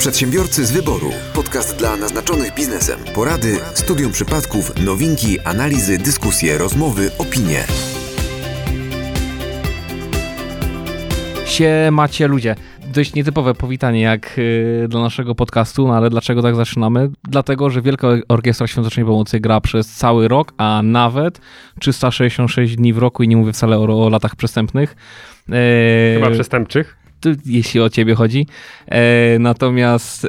Przedsiębiorcy z wyboru. Podcast dla naznaczonych biznesem. Porady, studium przypadków, nowinki, analizy, dyskusje, rozmowy, opinie. Siemacie ludzie. Dość nietypowe powitanie jak yy, dla naszego podcastu, no ale dlaczego tak zaczynamy? Dlatego, że Wielka Orkiestra Świątecznej Pomocy gra przez cały rok, a nawet 366 dni w roku i nie mówię wcale o, o latach przestępnych. Yy, Chyba przestępczych jeśli o ciebie chodzi. E, natomiast, e,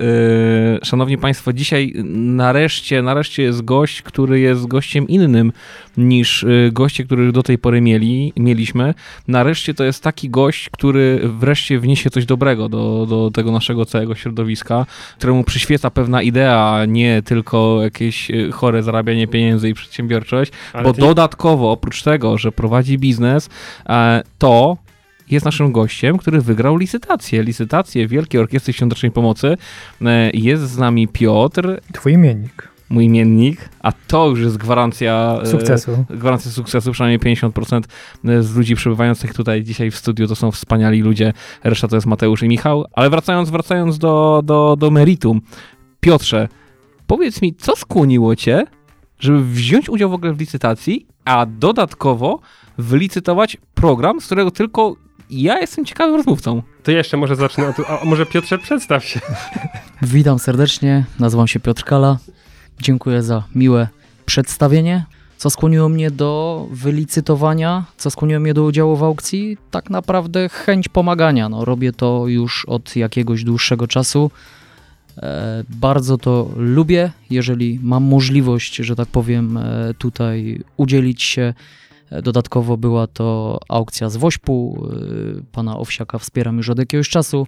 szanowni państwo, dzisiaj nareszcie, nareszcie jest gość, który jest gościem innym niż e, goście, których do tej pory mieli, mieliśmy. Nareszcie to jest taki gość, który wreszcie wniesie coś dobrego do, do tego naszego całego środowiska, któremu przyświeca pewna idea, nie tylko jakieś chore zarabianie pieniędzy i przedsiębiorczość, Ale bo ty... dodatkowo, oprócz tego, że prowadzi biznes, to jest naszym gościem, który wygrał licytację. Licytację Wielkiej Orkiestry Świątecznej Pomocy. E, jest z nami Piotr. Twój imiennik mój imiennik, a to już jest gwarancja e, sukcesu. Gwarancja sukcesu, przynajmniej 50% z ludzi przebywających tutaj dzisiaj w studiu to są wspaniali ludzie, reszta to jest Mateusz i Michał. Ale wracając, wracając do, do, do meritum, Piotrze, powiedz mi, co skłoniło cię, żeby wziąć udział w ogóle w licytacji, a dodatkowo wylicytować program, z którego tylko ja jestem ciekawym rozmówcą. To jeszcze może zacznę, a może Piotrze przedstaw się. Witam serdecznie, nazywam się Piotr Kala. Dziękuję za miłe przedstawienie. Co skłoniło mnie do wylicytowania, co skłoniło mnie do udziału w aukcji? Tak naprawdę chęć pomagania. No, robię to już od jakiegoś dłuższego czasu. E, bardzo to lubię, jeżeli mam możliwość, że tak powiem, e, tutaj udzielić się Dodatkowo była to aukcja z Wośpu. Y, pana Owsiaka wspieram już od jakiegoś czasu.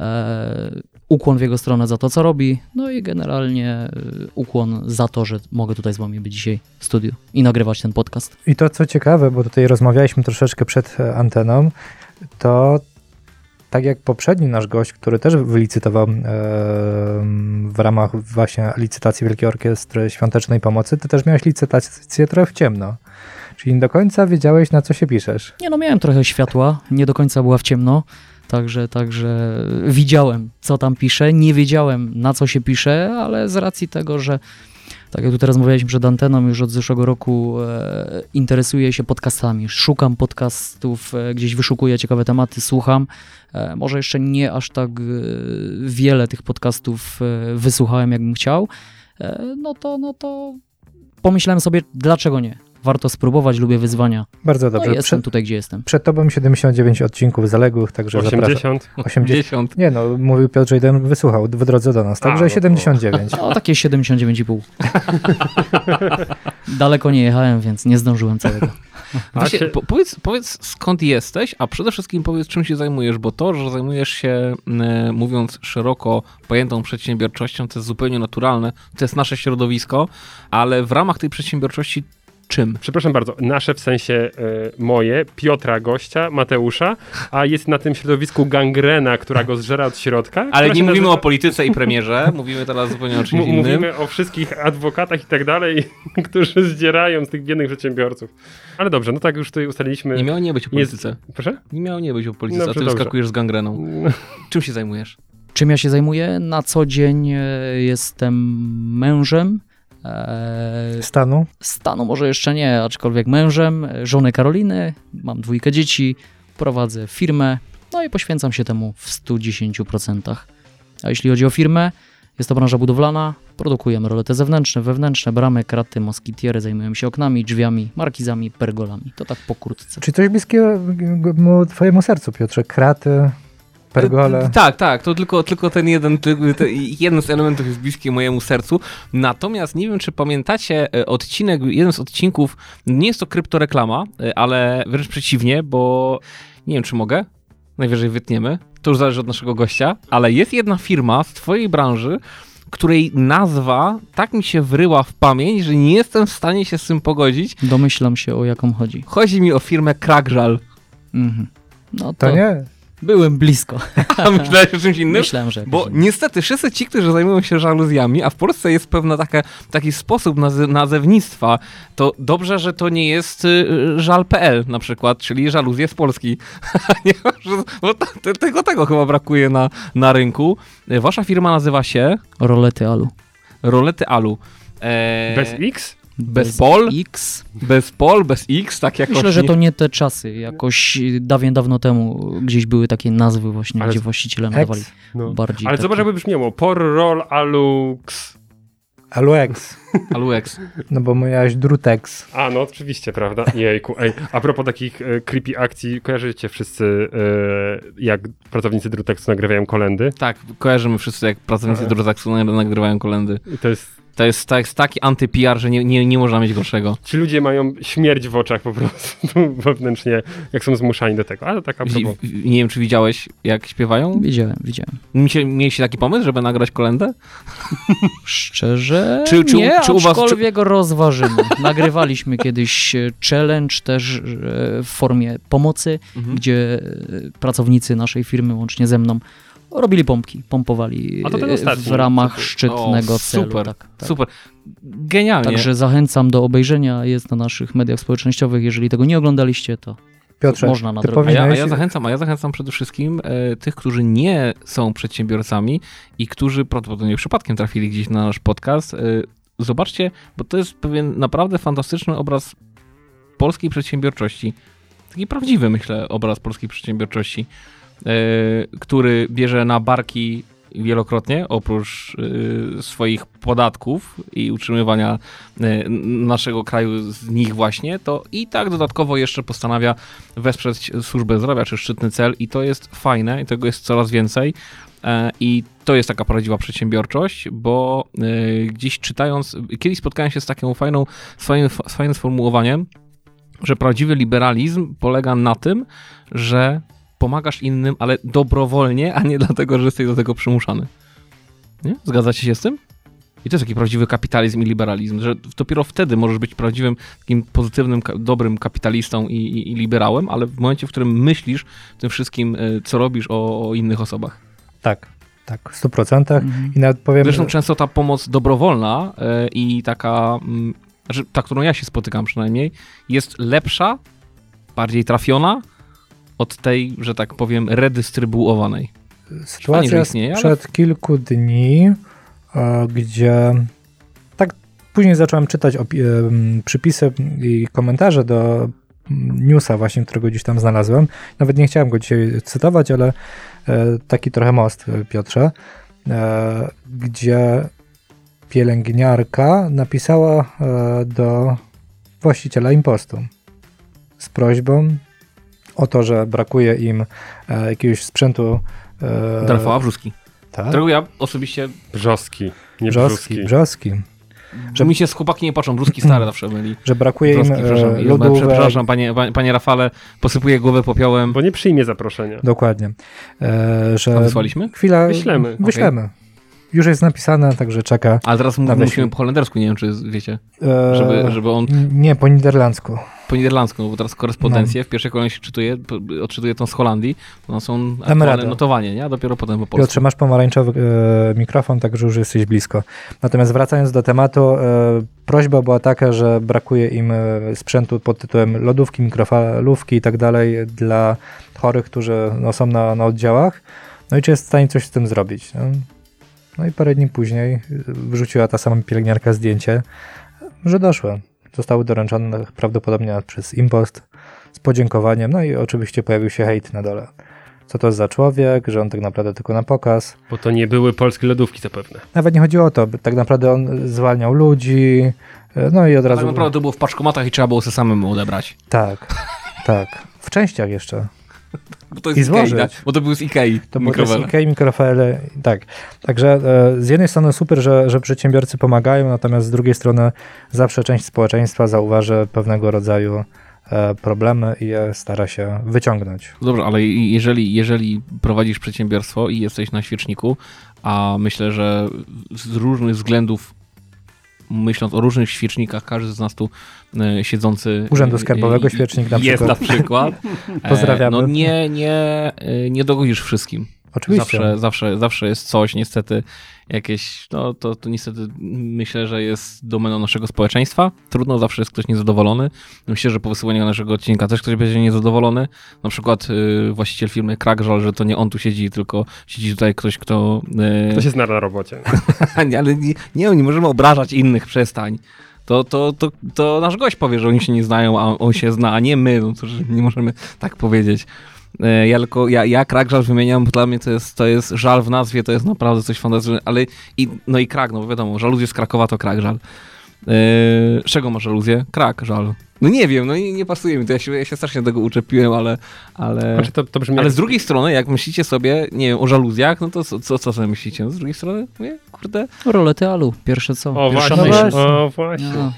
E, ukłon w jego stronę za to, co robi. No i generalnie y, ukłon za to, że mogę tutaj z wami być dzisiaj w studiu i nagrywać ten podcast. I to co ciekawe, bo tutaj rozmawialiśmy troszeczkę przed e, anteną, to tak jak poprzedni nasz gość, który też wylicytował e, w ramach właśnie licytacji Wielkiej Orkiestry Świątecznej Pomocy, ty też miałeś licytację trochę w ciemno. Czyli nie do końca wiedziałeś, na co się piszesz. Nie, no miałem trochę światła, nie do końca była w ciemno, także, także widziałem, co tam piszę, nie wiedziałem, na co się pisze, ale z racji tego, że tak jak tutaj rozmawialiśmy przed anteną, już od zeszłego roku e, interesuję się podcastami, szukam podcastów, e, gdzieś wyszukuję ciekawe tematy, słucham. E, może jeszcze nie aż tak e, wiele tych podcastów e, wysłuchałem, jakbym chciał. E, no to, no to pomyślałem sobie, dlaczego nie? Warto spróbować, lubię wyzwania. Bardzo dobrze. No jestem przed, tutaj, gdzie jestem. Przed tobą 79 odcinków zaległych, także 80. 80. Nie no, mówił Piotr, że jeden wysłuchał w drodze do nas, także A, no 79. No takie 79,5. Daleko nie jechałem, więc nie zdążyłem całego. Właśnie, po, powiedz, powiedz skąd jesteś, a przede wszystkim powiedz czym się zajmujesz, bo to, że zajmujesz się, e, mówiąc szeroko pojętą przedsiębiorczością, to jest zupełnie naturalne, to jest nasze środowisko, ale w ramach tej przedsiębiorczości czym? Przepraszam bardzo, nasze w sensie y, moje, Piotra gościa, Mateusza, a jest na tym środowisku gangrena, która go zżera od środka. Ale nie mówimy nazywa... o polityce i premierze, mówimy teraz zupełnie o czymś innym. Mówimy o wszystkich adwokatach i tak dalej, którzy zdzierają z tych biednych przedsiębiorców. Ale dobrze, no tak już tutaj ustaliliśmy. Nie miało nie być o polityce. Jest... Proszę? Nie miało nie być o polityce, dobrze, a ty wyskakujesz z gangreną. Czym się zajmujesz? Czym ja się zajmuję? Na co dzień e, jestem mężem, stanu? Stanu może jeszcze nie, aczkolwiek mężem, żony Karoliny, mam dwójkę dzieci, prowadzę firmę, no i poświęcam się temu w 110%. A jeśli chodzi o firmę, jest to branża budowlana, produkujemy rolety zewnętrzne, wewnętrzne, bramy, kraty, moskitiery, zajmujemy się oknami, drzwiami, markizami, pergolami. To tak pokrótce. Czy coś bliskiego twojemu sercu, Piotrze? Kraty, pergole. Tak, tak, to tylko, tylko ten jeden, ten jeden z elementów jest bliski mojemu sercu. Natomiast nie wiem, czy pamiętacie e, odcinek, jeden z odcinków, nie jest to kryptoreklama, e, ale wręcz przeciwnie, bo nie wiem, czy mogę. Najwyżej wytniemy. To już zależy od naszego gościa, ale jest jedna firma z twojej branży, której nazwa tak mi się wryła w pamięć, że nie jestem w stanie się z tym pogodzić. Domyślam się, o jaką chodzi. Chodzi mi o firmę Krakżal. Mhm. No to... to nie. Byłem blisko. A myślałeś o czymś innym? Myślałem, że Bo inny. niestety wszyscy ci, którzy zajmują się żaluzjami, a w Polsce jest pewna taka, taki sposób nazewnictwa, to dobrze, że to nie jest y, żal.pl na przykład, czyli żaluzje z Polski. nie, bo to, te- tego, tego chyba brakuje na, na rynku. Y, Wasza firma nazywa się Rolety alu. Rolety Alu. E, Bez X? Bez pol? X. Bez pol, bez X, tak jakoś. Myślę, że to nie te czasy. Jakoś dawien dawno temu gdzieś były takie nazwy właśnie, Ale- gdzie właściciele nadawali No. bardziej Ale takie... zobacz, jakby brzmiało. Por, roll, alux. Aluex, Aluex. no bo miałeś Drutex. A, no oczywiście, prawda? Jejku. Ej, a propos takich e, creepy akcji, kojarzycie wszyscy, e, jak pracownicy Drutexu nagrywają kolendy? Tak, kojarzymy wszyscy, jak pracownicy Aha. Drozaxu nagrywają kolendy. I to jest... To jest, to jest taki anty-PR, że nie, nie, nie można mieć gorszego. Ci ludzie mają śmierć w oczach po prostu wewnętrznie, jak są zmuszani do tego. Ale tak a propos. W- w- Nie wiem, czy widziałeś, jak śpiewają? Widziałem, widziałem. Mieliście, mieliście taki pomysł, żeby nagrać kolendę? Szczerze Czy- czy nie, czy u was- aczkolwiek rozważymy. Nagrywaliśmy kiedyś e, challenge też e, w formie pomocy, Mhm. gdzie e, pracownicy naszej firmy, łącznie ze mną, robili pompki, pompowali e, w ramach szczytnego O, celu. super, Tak, tak. Super. Genialnie. Także zachęcam do obejrzenia, jest na naszych mediach społecznościowych. Jeżeli tego nie oglądaliście, to Piotrze, można nadrobić. A ja, a ja zachęcam, a ja zachęcam przede wszystkim e, tych, którzy nie są przedsiębiorcami i którzy prawdopodobnie przypadkiem trafili gdzieś na nasz podcast. E, zobaczcie, bo to jest pewien naprawdę fantastyczny obraz polskiej przedsiębiorczości. Taki prawdziwy, myślę, obraz polskiej przedsiębiorczości, który bierze na barki wielokrotnie, oprócz e, swoich podatków i utrzymywania e, naszego kraju z nich właśnie, to i tak dodatkowo jeszcze postanawia wesprzeć służbę zdrowia czy szczytny cel i to jest fajne i tego jest coraz więcej. E, I to jest taka prawdziwa przedsiębiorczość, bo e, gdzieś czytając, kiedyś spotkałem się z taką fajną, fajnym, fajnym sformułowaniem, że prawdziwy liberalizm polega na tym, że pomagasz innym, ale dobrowolnie, a nie dlatego, że jesteś do tego przymuszany. Nie? Zgadzacie się z tym? I to jest taki prawdziwy kapitalizm i liberalizm, że dopiero wtedy możesz być prawdziwym, takim pozytywnym, dobrym kapitalistą i, i, i liberałem, ale w momencie, w którym myślisz tym wszystkim, y, co robisz o, o innych osobach. Tak, tak, w 100%. Mhm. I nawet powiem, Zresztą często ta pomoc dobrowolna y, i taka, znaczy ta, którą ja się spotykam przynajmniej, jest lepsza, bardziej trafiona od tej, że tak powiem, redystrybuowanej. Sytuacja istnieje, ale- sprzed kilku dni, e, gdzie tak później zacząłem czytać em, przypisy i komentarze do newsa właśnie, którego gdzieś tam znalazłem. Nawet nie chciałem go dzisiaj cytować, ale e, taki trochę most, e, Piotrze, e, gdzie pielęgniarka napisała e, do właściciela impostu z prośbą o to, że brakuje im e, jakiegoś sprzętu e, Do Rafała Brzuski, tak? którego ja osobiście, Brzoski, nie Brzoski, brzoski. że mi się z chłopaki nie patrzą, Brzuski stare zawsze byli. Że brakuje im Brzoski, przepraszam, e, lodówek. przepraszam panie, panie, Rafale, posypuję głowę popiołem. Bo nie przyjmie zaproszenia. Dokładnie. E, że A wysłaliśmy? Chwila. Wyślemy. Wyślemy. Już jest napisane, także czeka. Ale teraz musimy po holendersku, nie wiem czy wiecie, E, żeby, żeby on Nie, po niderlandzku. Po niderlandzku, no bo teraz korespondencję w pierwszej kolejności czytuje, p- odczytuje tą z Holandii, to są aktualne notowanie, nie? A dopiero potem po polsku. Piotrze, masz pomarańczowy e, mikrofon, także już jesteś blisko. Natomiast wracając do tematu, e, prośba była taka, że brakuje im e, sprzętu pod tytułem lodówki, mikrofalówki i tak dalej dla chorych, którzy no, są na, na oddziałach. No i czy jest w stanie coś z tym zrobić? No, no i parę dni później e, wrzuciła ta sama pielęgniarka zdjęcie, że doszło. Zostały doręczone prawdopodobnie przez impost z podziękowaniem, no i oczywiście pojawił się hejt na dole co to jest za człowiek, że on tak naprawdę tylko na pokaz. Bo to nie były polskie lodówki zapewne. Nawet nie chodziło o to, tak naprawdę on zwalniał ludzi, e, no i od razu... Tak naprawdę to było w paczkomatach i trzeba było sobie samemu odebrać. Tak, tak. W częściach jeszcze. Bo to I jest Ikei, złożyć. tak? Bo to były z Ikei To było mikrowele. Ikei, mikrofale, tak. Także e, z jednej strony super, że, że przedsiębiorcy pomagają, natomiast z drugiej strony zawsze część społeczeństwa zauważy pewnego rodzaju e, problemy i je stara się wyciągnąć. Dobrze, ale i- jeżeli, jeżeli prowadzisz przedsiębiorstwo i jesteś na świeczniku, a myślę, że z różnych względów myśląc o różnych świecznikach, każdy z nas tu e, siedzący... Urzędu e, Skarbowego e, świecznik na Jest przykład. na przykład. E, Pozdrawiamy. No nie, nie, nie dogodzisz wszystkim. Oczywiście. Zawsze, zawsze, zawsze jest coś, niestety jakieś, no to, to niestety myślę, że jest domeną naszego społeczeństwa. Trudno, zawsze jest ktoś niezadowolony. Myślę, że po wysłuchaniu naszego odcinka też ktoś będzie niezadowolony. Na przykład y, właściciel firmy Krakżal, że to nie on tu siedzi, tylko siedzi tutaj ktoś, kto... Y, się zna na robocie. ale nie, nie, nie możemy obrażać innych, przestań. To, to, to, to nasz gość powie, że oni się nie znają, a on się zna, a nie my. No to, że nie możemy tak powiedzieć. E, Ja tylko, ja, ja krak żal wymieniam, bo dla mnie to jest, to jest żal w nazwie, to jest naprawdę coś fantastycznego, ale i, no i krak, no bo wiadomo, żaluzje z Krakowa to krak żal. Z czego masz żaluzję? Krak żal. No nie wiem, no i nie pasuje mi to, ja się, ja się strasznie tego uczepiłem, ale, ale, Znaczy to, to brzmi ale jak... z drugiej strony, jak myślicie sobie, nie wiem, o żaluzjach, no to co, co, co sobie myślicie? No z drugiej strony, mówię, kurde, Rolety alu, pierwsze co. O Pierwsza właśnie, myśl. o właśnie. No.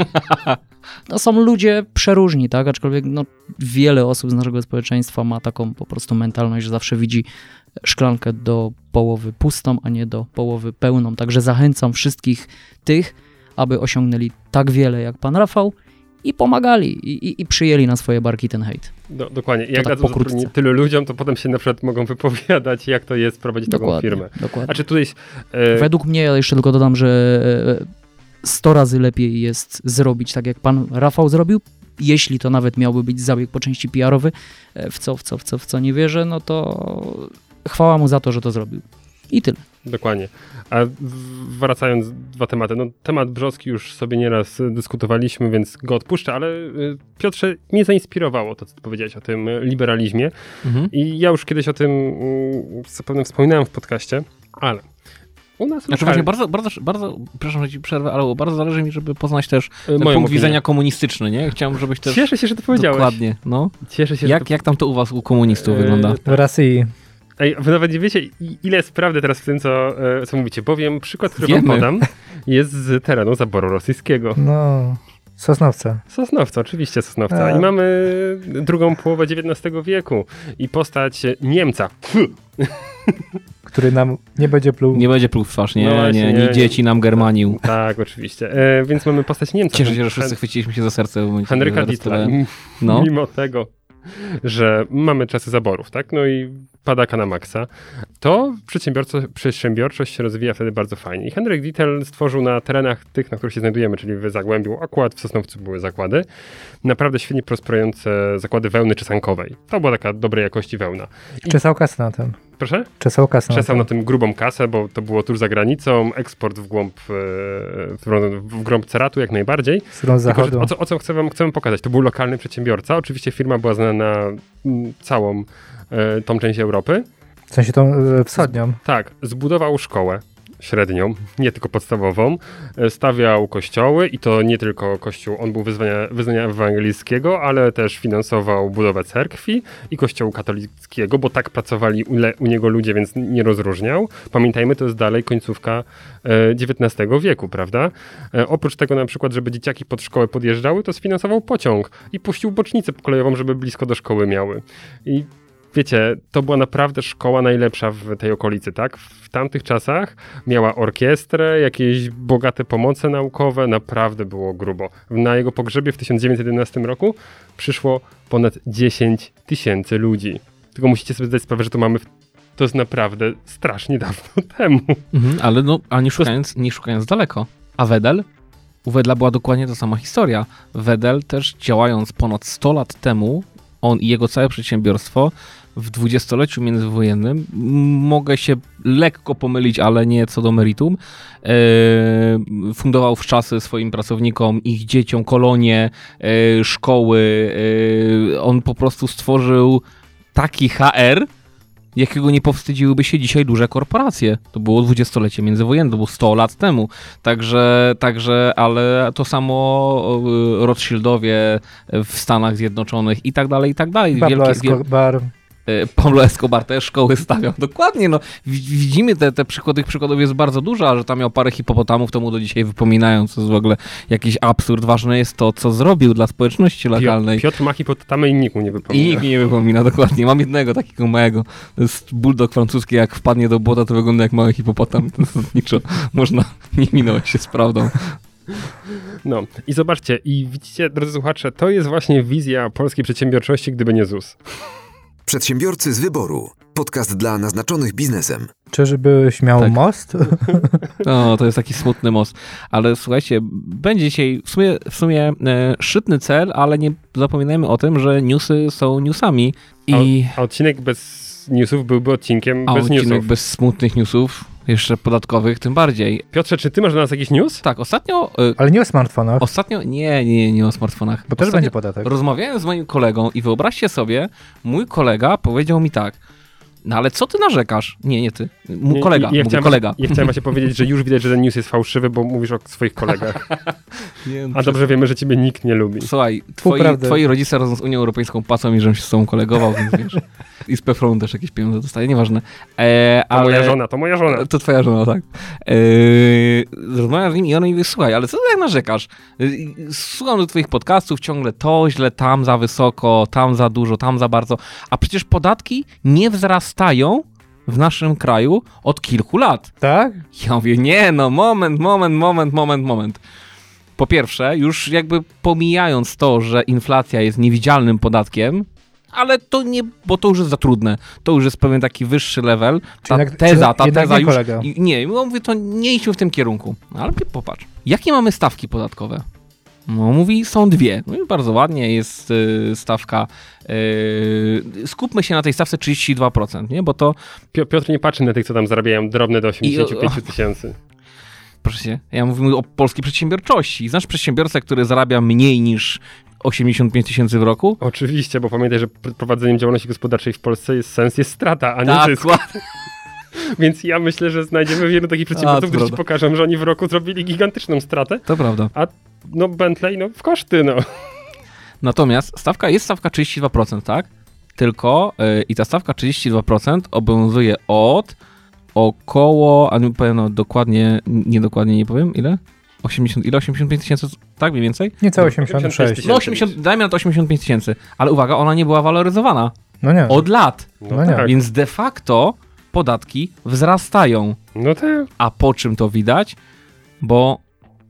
no są ludzie przeróżni, tak? Aczkolwiek no, wiele osób z naszego społeczeństwa ma taką po prostu mentalność, że zawsze widzi szklankę do połowy pustą, a nie do połowy pełną. Także zachęcam wszystkich tych, aby osiągnęli tak wiele jak pan Rafał i pomagali i, i, i przyjęli na swoje barki ten hejt. Do, dokładnie. I jak tak dadzą tylu ludziom, to potem się na przykład mogą wypowiadać, jak to jest prowadzić taką Dokładnie, firmę. dokładnie. A czy tutaj... E, Według mnie, ja jeszcze tylko dodam, że e, 100 razy lepiej jest zrobić tak, jak pan Rafał zrobił. Jeśli to nawet miałby być zabieg po części PR-owy, e, w co, w co, w co, w co nie wierzę, no to chwała mu za to, że to zrobił. I tyle. Dokładnie. A wracając dwa tematy. No, temat Brzozki już sobie nieraz dyskutowaliśmy, więc go odpuszczę, ale y, Piotrze, mnie zainspirowało to, co ty powiedziałeś o tym y, liberalizmie. mhm. I ja już kiedyś o tym y, zapewne wspominałem w podcaście, ale u nas Znaczy lokalnie- właśnie bardzo, bardzo, bardzo, przepraszam, że ci przerwę, ale bardzo zależy mi, żeby poznać też ten moją punkt opinię. widzenia komunistyczny, nie? Chciałem, żebyś też... Cieszę się, że to powiedziałeś. Dokładnie, no. Cieszę się, że Jak, to... jak tam to u was, u komunistów wygląda? W Rosji Ej, wy nawet nie wiecie, ile jest prawdy teraz w tym, co, e, co mówicie. Powiem, przykład, który Wiemy. wam podam, jest z terenu zaboru rosyjskiego. No, Sosnowce. Sosnowca, oczywiście Sosnowca. A. I mamy drugą połowę XIX wieku i postać Niemca. Który nam nie będzie pluł. Nie będzie pluł w twarz, nie, No właśnie, nie, nie, nie nie. dzieci nam germanił. Tak, oczywiście. E, więc mamy postać Niemca. Cieszę się, że wszyscy chwyciliśmy się za serce w momencie, Henryka Dietla. No. Mimo tego, że mamy czasy zaborów, tak? No i padaka na maksa, to przedsiębiorczość się rozwija wtedy bardzo fajnie. I Henryk Dittel stworzył na terenach tych, na których się znajdujemy, czyli w Zagłębiu, w Sosnowcu były zakłady, naprawdę świetnie prosperujące zakłady wełny czesankowej. To była taka dobrej jakości wełna. Czesał kasę na tym. Proszę? Czesał kasę Czesał na na tym. grubą kasę, bo to było tuż za granicą, eksport w głąb, e, w, w głąb ceratu jak najbardziej. Stron Tylko, zachodu. o co, o co chcę, wam, chcę wam pokazać? To był lokalny przedsiębiorca. Oczywiście firma była znana na całą e, tą część Europy. W sensie tą e, wschodnią. Tak, zbudował szkołę średnią, nie tylko podstawową. E, Stawiał kościoły i to nie tylko kościół, on był wyznania, wyznania ewangelickiego, ale też finansował budowę cerkwi i kościołu katolickiego, bo tak pracowali u, le, u niego ludzie, więc nie rozróżniał. Pamiętajmy, to jest dalej końcówka e, XIX wieku, prawda? E, oprócz tego na przykład, żeby dzieciaki pod szkołę podjeżdżały, to sfinansował pociąg i puścił bocznicę kolejową, żeby blisko do szkoły miały. I wiecie, to była naprawdę szkoła najlepsza w tej okolicy, tak? W tamtych czasach miała orkiestrę, jakieś bogate pomoce naukowe, naprawdę było grubo. Na jego pogrzebie w 1911 roku przyszło ponad 10 tysięcy ludzi. Tylko musicie sobie zdać sprawę, że to mamy, w... to jest naprawdę strasznie dawno temu. Mhm, ale no, a nie szukając, nie szukając daleko. A Wedel? U Wedla była dokładnie ta sama historia. Wedel też działając ponad 100 lat temu, on i jego całe przedsiębiorstwo w dwudziestoleciu międzywojennym, mogę się lekko pomylić, ale nie co do meritum, e, fundował w czasy swoim pracownikom, ich dzieciom kolonie, e, szkoły. E, on po prostu stworzył taki HR, jakiego nie powstydziłyby się dzisiaj duże korporacje. To było dwudziestolecie międzywojenne, to było 100 lat temu. Także, także ale to samo Rothschildowie w Stanach Zjednoczonych i tak dalej, i tak dalej. Pablo Wielkie- wiel- Escobar. Y, Pablo Escobar też szkoły stawiał. Dokładnie, no. Wi- Widzimy te, te przykłady, tych przykładów jest bardzo dużo, a że tam miał parę hipopotamów, to mu do dzisiaj wypominają, co jest w ogóle jakiś absurd. Ważne jest to, co zrobił dla społeczności lokalnej. Piotr Mach i pod tamę i nikt mu nie I wypomina. nikt mi nie wypomina, dokładnie. Mam jednego takiego małego. To jest bulldog francuski, jak wpadnie do błota, to wygląda jak mały hipopotam. To zasadniczo można nie minąć się z prawdą. No i zobaczcie, i widzicie, drodzy słuchacze, to jest właśnie wizja polskiej przedsiębiorczości, gdyby nie ZUS. Przedsiębiorcy z wyboru. Podcast dla naznaczonych biznesem. Czyżbyś miał Tak. most? No, to jest taki smutny most. Ale słuchajcie, będzie dzisiaj w sumie, w sumie e, szczytny cel, ale nie zapominajmy o tym, że newsy są newsami i A odcinek bez newsów byłby odcinkiem a bez odcinek newsów. bez smutnych newsów, jeszcze podatkowych tym bardziej. Piotrze, czy ty masz dla nas jakiś news? Tak, ostatnio, e, Ale nie o smartfonach, ostatnio, nie, nie, nie o smartfonach. bo też ostatnio będzie podatek. Rozmawiałem z moim kolegą i wyobraźcie sobie, mój kolega powiedział mi tak, no ale co ty narzekasz? Nie, nie ty, mój Nie, kolega, ja, chciałem, kolega. Ja chciałem właśnie powiedzieć, że już widać, że ten news jest fałszywy, bo mówisz o swoich kolegach. Nie, A dobrze wiemy, że ciebie nikt nie lubi. Słuchaj, twoi, twoi rodzice razem z Unią Europejską płacą mi, żebym się z tobą kolegował, więc wiesz. I z PFRON też jakieś pieniądze dostaje, nieważne. E, To ale... moja żona, to moja żona. To twoja żona, tak. E, rozmawiam z nim i on mi mówi, słuchaj, ale co ty tak narzekasz? E, Słucham do twoich podcastów ciągle to źle, tam za wysoko, tam za dużo, tam za bardzo, a przecież podatki nie wzrastają w naszym kraju od kilku lat. Tak? Ja mówię, nie no, moment, moment, moment, moment, moment. Po pierwsze, już jakby pomijając to, że inflacja jest niewidzialnym podatkiem, ale to nie, bo to już jest za trudne. To już jest pewien taki wyższy level. Ta jednak- teza, ta teza nie już... kolega. Nie, mówię, to nie idźmy w tym kierunku. No, Ale popatrz, jakie mamy stawki podatkowe? No, mówi, są dwie. No i bardzo ładnie jest y, stawka. Y, skupmy się na tej stawce 32%, nie? Bo to Pio- Piotr nie patrzy na tych, co tam zarabiają drobne do 85 tysięcy. Proszę cię, ja mówię o polskiej przedsiębiorczości. Znasz przedsiębiorcę, który zarabia mniej niż 85 tysięcy w roku? Oczywiście, bo pamiętaj, że pr- prowadzeniem działalności gospodarczej w Polsce jest sens, jest strata, a nie Tak, zysk. Więc ja myślę, że znajdziemy wielu takich A, przedsiębiorców, którzy ci pokażą, że oni w roku zrobili gigantyczną stratę. To prawda. No Bentley, no w koszty, no. Natomiast stawka jest stawka 32%, tak? Tylko yy, i ta stawka 32% obowiązuje od około, a nie powiem no, dokładnie, niedokładnie nie powiem, ile? 80, ile? 85 tysięcy, tak mniej więcej? Niecałe 86 86. No 80, dajmy na to 85 tysięcy, ale uwaga, ona nie była waloryzowana No nie. od lat, No, No nie. tak. więc de facto podatki wzrastają. No tak. A po czym to widać? Bo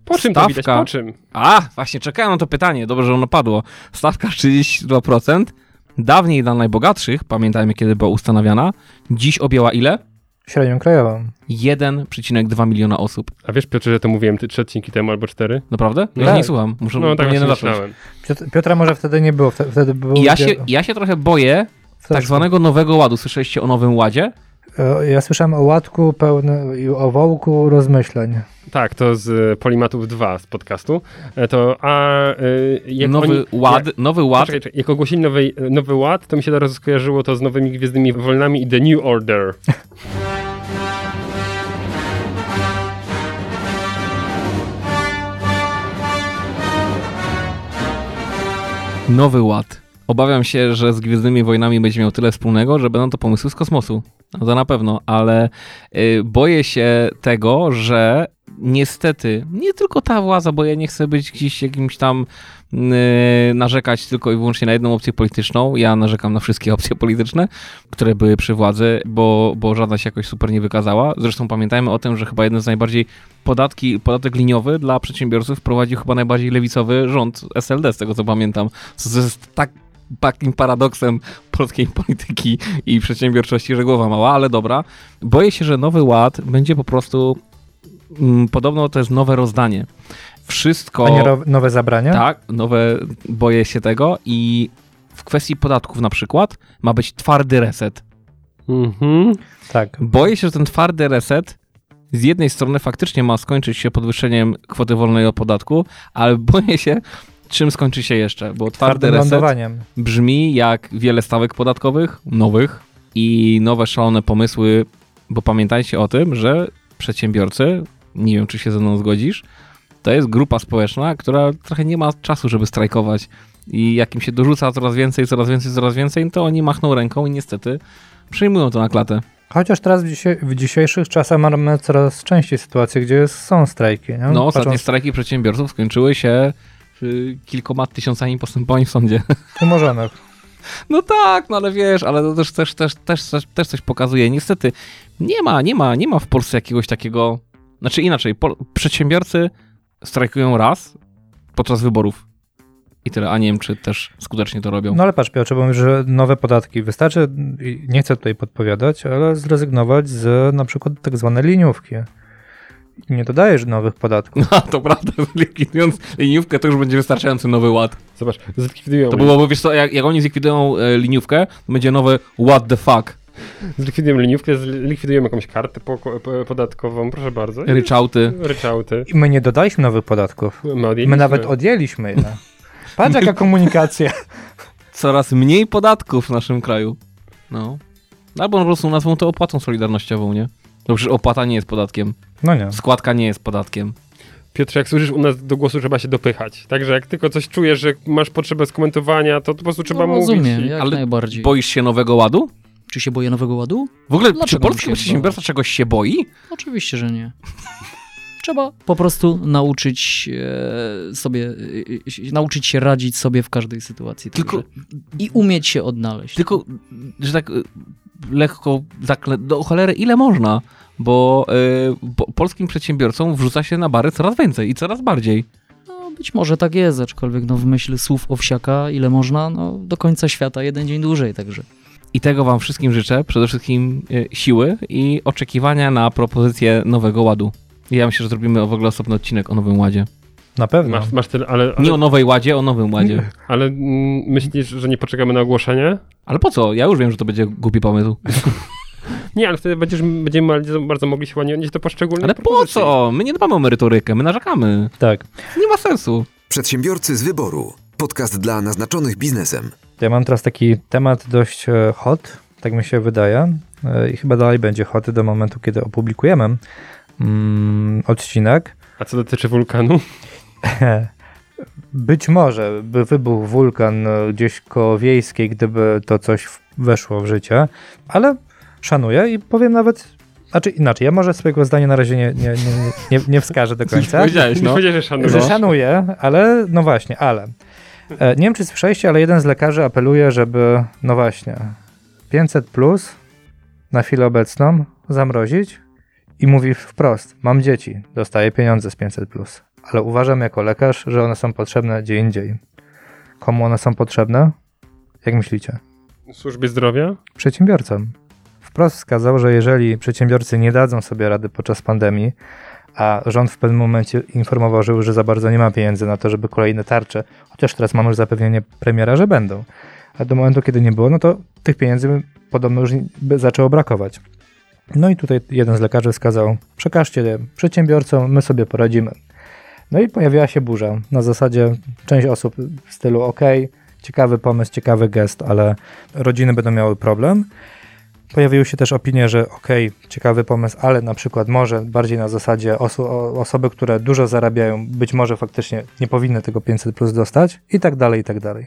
Po czym to widać? Stawka- Po czym? A, właśnie czekałem na to pytanie, dobrze, że ono padło. Stawka 32%, dawniej dla najbogatszych, pamiętajmy kiedy była ustanawiana, dziś objęła ile? Średnią krajową. 1,2 miliona osób. A wiesz, Piotr, że to mówiłem ty trzy odcinki temu albo cztery? Naprawdę? Ja Tak. nie słucham, muszę No tak zacząć. Piotr- Piotra może wtedy nie było. wte- Wtedy był I ja się, ja się trochę boję wtedy- tak zwanego nowego ładu. Słyszeliście o nowym ładzie? E, Ja słyszałem o łatku pełnym i o wołku rozmyśleń. Tak, to z e, Polimatów 2 z podcastu. E, To, a jak nowy oni, ład, Jak, nowy ład. czekaj, czekaj, jak ogłosili nowy, nowy ład, to mi się teraz skojarzyło to z nowymi Gwiezdnymi Wolnami i The New Order. Nowy ład. Obawiam się, że z Gwiezdnymi Wojnami będzie miał tyle wspólnego, że będą to pomysły z kosmosu. No to na pewno, ale y, boję się tego, że niestety, nie tylko ta władza, bo ja nie chcę być gdzieś jakimś tam y, narzekać tylko i wyłącznie na jedną opcję polityczną. Ja narzekam na wszystkie opcje polityczne, które były przy władzy, bo, bo żadna się jakoś super nie wykazała. Zresztą pamiętajmy o tym, że chyba jeden z najbardziej podatki, podatek liniowy dla przedsiębiorców wprowadził chyba najbardziej lewicowy rząd SLD, z tego co pamiętam. Co jest tak takim paradoksem polskiej polityki i przedsiębiorczości, że głowa mała, ale dobra. Boję się, że nowy ład będzie po prostu mm, podobno to jest nowe rozdanie. Wszystko. A nie ro- nowe zabrania? Tak, nowe, boję się tego i w kwestii podatków na przykład ma być twardy reset. Mhm. Tak. Boję się, że ten twardy reset z jednej strony faktycznie ma skończyć się podwyższeniem kwoty wolnej od podatku, ale boję się, czym skończy się jeszcze, bo twardy reset brzmi jak wiele stawek podatkowych, nowych i nowe szalone pomysły, bo pamiętajcie o tym, że przedsiębiorcy, nie wiem czy się ze mną zgodzisz, to jest grupa społeczna, która trochę nie ma czasu, żeby strajkować i jak im się dorzuca coraz więcej, coraz więcej, coraz więcej, to oni machną ręką i niestety przyjmują to na klatę. Chociaż teraz w, dzisiaj, w dzisiejszych czasach mamy coraz częściej sytuacje, gdzie są strajki. Nie? No, ostatnie Patrząc strajki przedsiębiorców skończyły się kilkoma tysiącami postępowań w sądzie. umorzonych. No tak, no ale wiesz, ale to też, też, też, też, też, coś pokazuje. Niestety nie ma, nie ma, nie ma w Polsce jakiegoś takiego, znaczy inaczej, pol, przedsiębiorcy strajkują raz podczas wyborów. I tyle, a nie wiem, czy też skutecznie to robią. No ale patrz, Piotrze, bo mówisz, że nowe podatki. Wystarczy, nie chcę tutaj podpowiadać, ale zrezygnować z na przykład tak zwanej liniówki. I nie dodajesz nowych podatków. No, to prawda, likwidując liniówkę, to już będzie wystarczający nowy ład. Zobacz, zlikwidują, To byłoby, wiesz co, jak, jak oni zlikwidują e, liniówkę, to będzie nowy what the fuck. zlikwidują liniówkę, zlikwidują jakąś kartę po, po, podatkową, proszę bardzo. I Ryczałty. Ryczałty. I my nie dodaliśmy nowych podatków. My, My nawet odjęliśmy je. Patrz jaka komunikacja. Coraz mniej podatków w naszym kraju. No. Albo po prostu nazwą to opłatą solidarnościową, nie? No przecież opłata nie jest podatkiem. No nie. Składka nie jest podatkiem. Piotrze, jak słyszysz u nas do głosu, trzeba się dopychać. Także jak tylko coś czujesz, że masz potrzebę skomentowania, to po prostu trzeba no, mówić. rozumiem, i- jak ale najbardziej. Boisz się nowego ładu? Czy się boję nowego ładu? W ogóle, czy Dlaczego polski bym się przedsiębiorca czegoś się boi? Oczywiście, że nie. Trzeba po prostu nauczyć e, sobie, e, nauczyć się radzić sobie w każdej sytuacji. Tylko- Także. I umieć się odnaleźć. Tylko, że tak y, lekko, zakle, do cholery, ile można? Bo y, po, polskim przedsiębiorcom wrzuca się na bary coraz więcej i coraz bardziej. No, być może tak jest, aczkolwiek no, w myśl słów Owsiaka, ile można, no, do końca świata jeden dzień dłużej, także. I tego wam wszystkim życzę, przede wszystkim y, siły i oczekiwania na propozycję nowego ładu. I Ja myślę, że zrobimy w ogóle osobny odcinek o nowym ładzie. Na pewno. Masz, masz tyle, ale, Nie ale, o nowej ładzie, o nowym ładzie. ale mm, myślisz, że nie poczekamy na ogłoszenie? Ale po co? Ja już wiem, że to będzie głupi pomysł. Nie, ale wtedy będziesz, będziemy bardzo, bardzo mogli się odnieść do poszczególnych Ale po propozycji. co? My nie dbamy o merytorykę, my narzekamy. Tak. Nie ma sensu. Przedsiębiorcy z wyboru. Podcast dla naznaczonych biznesem. Ja mam teraz taki temat dość e, hot, tak mi się wydaje. E, I chyba dalej będzie hot do momentu, kiedy opublikujemy mm, odcinek. A co dotyczy wulkanu? Być może by wybuchł wulkan e, gdzieś koło wiejskiej, gdyby to coś weszło w życie, ale szanuję i powiem nawet, znaczy inaczej, ja może swojego zdania na razie nie, nie, nie, nie, nie wskażę do końca. Powiedziałeś, Nie no. powiedziałeś, że szanujesz. Że szanuję, ale no właśnie, ale. E, Nie wiem, czy słyszeliście, ale jeden z lekarzy apeluje, żeby, no właśnie, 500 plus na chwilę obecną zamrozić i mówi wprost: Mam dzieci, dostaję pieniądze z 500 plus, ale uważam jako lekarz, że one są potrzebne gdzie indziej. Komu one są potrzebne? Jak myślicie? Służbie zdrowia? Przedsiębiorcom. Wprost wskazał, że jeżeli przedsiębiorcy nie dadzą sobie rady podczas pandemii, a rząd w pewnym momencie informował, że już za bardzo nie ma pieniędzy na to, żeby kolejne tarcze, chociaż teraz mamy już zapewnienie premiera, że będą. A do momentu, kiedy nie było, no to tych pieniędzy podobno już zaczęło brakować. No i tutaj jeden z lekarzy wskazał, przekażcie je przedsiębiorcom, my sobie poradzimy. No i pojawiła się burza. Na zasadzie część osób w stylu OK, ciekawy pomysł, ciekawy gest, ale rodziny będą miały problem. Pojawiły się też opinie, że ok, ciekawy pomysł, ale na przykład może bardziej na zasadzie oso- osoby, które dużo zarabiają, być może faktycznie nie powinny tego 500 plus dostać i tak dalej, i tak dalej.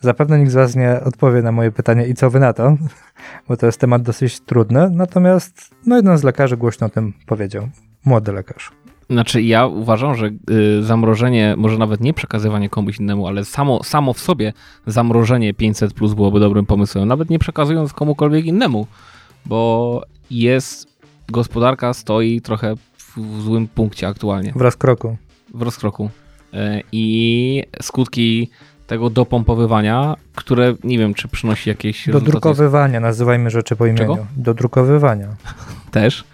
Zapewne nikt z Was nie odpowie na moje pytanie i co Wy na to, bo to jest temat dosyć trudny, natomiast no jeden z lekarzy głośno o tym powiedział. Młody lekarz. Znaczy ja uważam, że y, zamrożenie, może nawet nie przekazywanie komuś innemu, ale samo, samo w sobie zamrożenie 500 plus byłoby dobrym pomysłem, nawet nie przekazując komukolwiek innemu, bo jest, gospodarka stoi trochę w, w złym punkcie aktualnie, Wraz kroku. w rozkroku. Y, I skutki tego dopompowywania, które nie wiem, czy przynosi jakieś rezultaty Dodrukowywania, nazywajmy rzeczy po imieniu. Czego? Dodrukowywania. też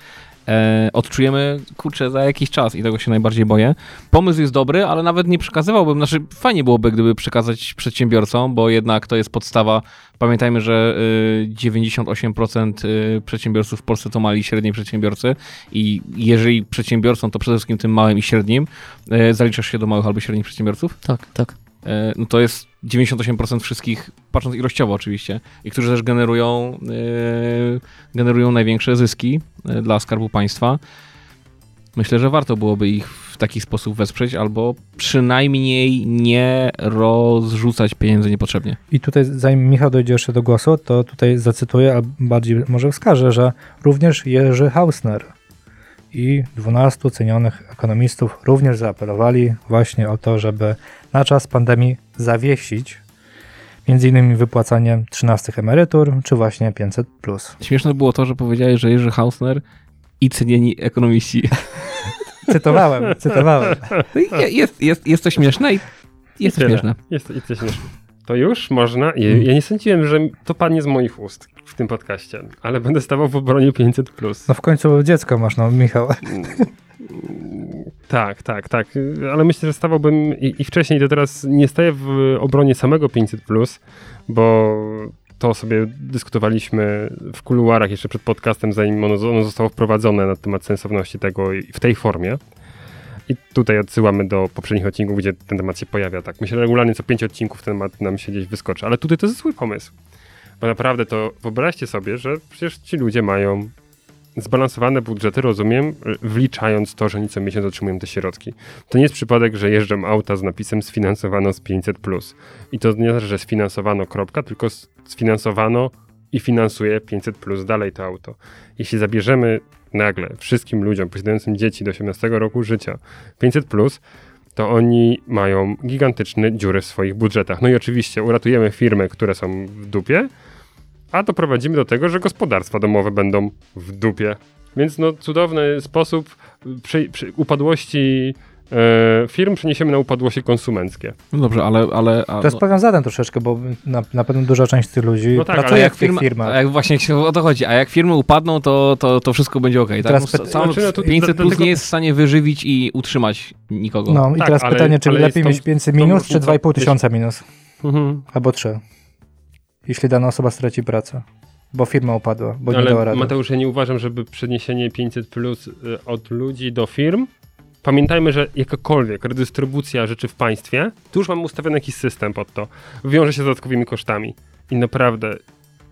e, odczujemy, kurczę, za jakiś czas i tego się najbardziej boję. Pomysł jest dobry, ale nawet nie przekazywałbym, znaczy fajnie byłoby, gdyby przekazać przedsiębiorcom, bo jednak to jest podstawa. Pamiętajmy, że y, 98% y, przedsiębiorców w Polsce to mali i średni przedsiębiorcy i jeżeli przedsiębiorcą, to przede wszystkim tym małym i średnim, y, zaliczasz się do małych albo średnich przedsiębiorców? Tak, tak. E, no to jest 98% wszystkich, patrząc ilościowo oczywiście, i którzy też generują, e, generują największe zyski e, dla Skarbu Państwa. Myślę, że warto byłoby ich w taki sposób wesprzeć, albo przynajmniej nie rozrzucać pieniędzy niepotrzebnie. I tutaj, zanim Michał dojdzie jeszcze do głosu, to tutaj zacytuję, a bardziej może wskażę, że również Jerzy Hausner i 12 cenionych ekonomistów również zaapelowali właśnie o to, żeby na czas pandemii zawiesić między innymi wypłacanie 13 emerytur, czy właśnie 500+. Plus. Śmieszne było to, że powiedziałeś, że Jerzy Hausner i cenieni ekonomiści. cytowałem, cytowałem. Jest, jest, jest to śmieszne i jest to śmieszne. Jest, jest to śmieszne. To już można. Ja, ja nie sądziłem, że to padnie z moich ust w tym podcaście, ale będę stawał w obronie 500. Plus. No w końcu dziecko masz, no Michał. Tak, tak, tak. Ale myślę, że stawałbym i, i wcześniej, to teraz nie staję w obronie samego 500, bo to sobie dyskutowaliśmy w kuluarach jeszcze przed podcastem, zanim ono, ono zostało wprowadzone na temat sensowności tego w tej formie. I tutaj odsyłamy do poprzednich odcinków, gdzie ten temat się pojawia. Tak, myślę, że regularnie co pięć odcinków ten temat nam się gdzieś wyskoczy. Ale tutaj to jest zły pomysł. Bo naprawdę to wyobraźcie sobie, że przecież ci ludzie mają zbalansowane budżety, rozumiem, wliczając to, że oni co miesiąc otrzymują te środki. To nie jest przypadek, że jeżdżą auta z napisem sfinansowano z 500+. I to nie znaczy, że sfinansowano kropka, tylko sfinansowano i finansuje 500+, dalej to auto. Jeśli zabierzemy nagle wszystkim ludziom posiadającym dzieci do 18 roku życia 500+, to oni mają gigantyczne dziury w swoich budżetach. No i oczywiście uratujemy firmy, które są w dupie, a doprowadzimy do tego, że gospodarstwa domowe będą w dupie. Więc no cudowny sposób przy, przy upadłości e, firm przeniesiemy na upadłości konsumenckie. No dobrze, ale... ale a, To jest no, powiązane troszeczkę, bo na, na pewno duża część tych ludzi No tak, ale pracuje jak w tych firma, firmach. a jak właśnie się o to chodzi, a jak firmy upadną, to, to, to wszystko będzie ok. Tak? Teraz No, Znaczy, no tu- 500 plus dlatego- nie jest w stanie wyżywić i utrzymać nikogo. No i Tak, teraz ale- pytanie, czy lepiej mieć tą- 500 tą minus, czy różnicą- 2,5 tysiąca minus? Mhm. Albo 3. Jeśli dana osoba straci pracę, bo firma upadła, bo nie dała Ale rady. Mateusz, ja nie uważam, żeby przeniesienie 500 plus y, od ludzi do firm. Pamiętajmy, że jakakolwiek redystrybucja rzeczy w państwie, tu już mamy ustawiony jakiś system pod to, wiąże się z dodatkowymi kosztami. I naprawdę,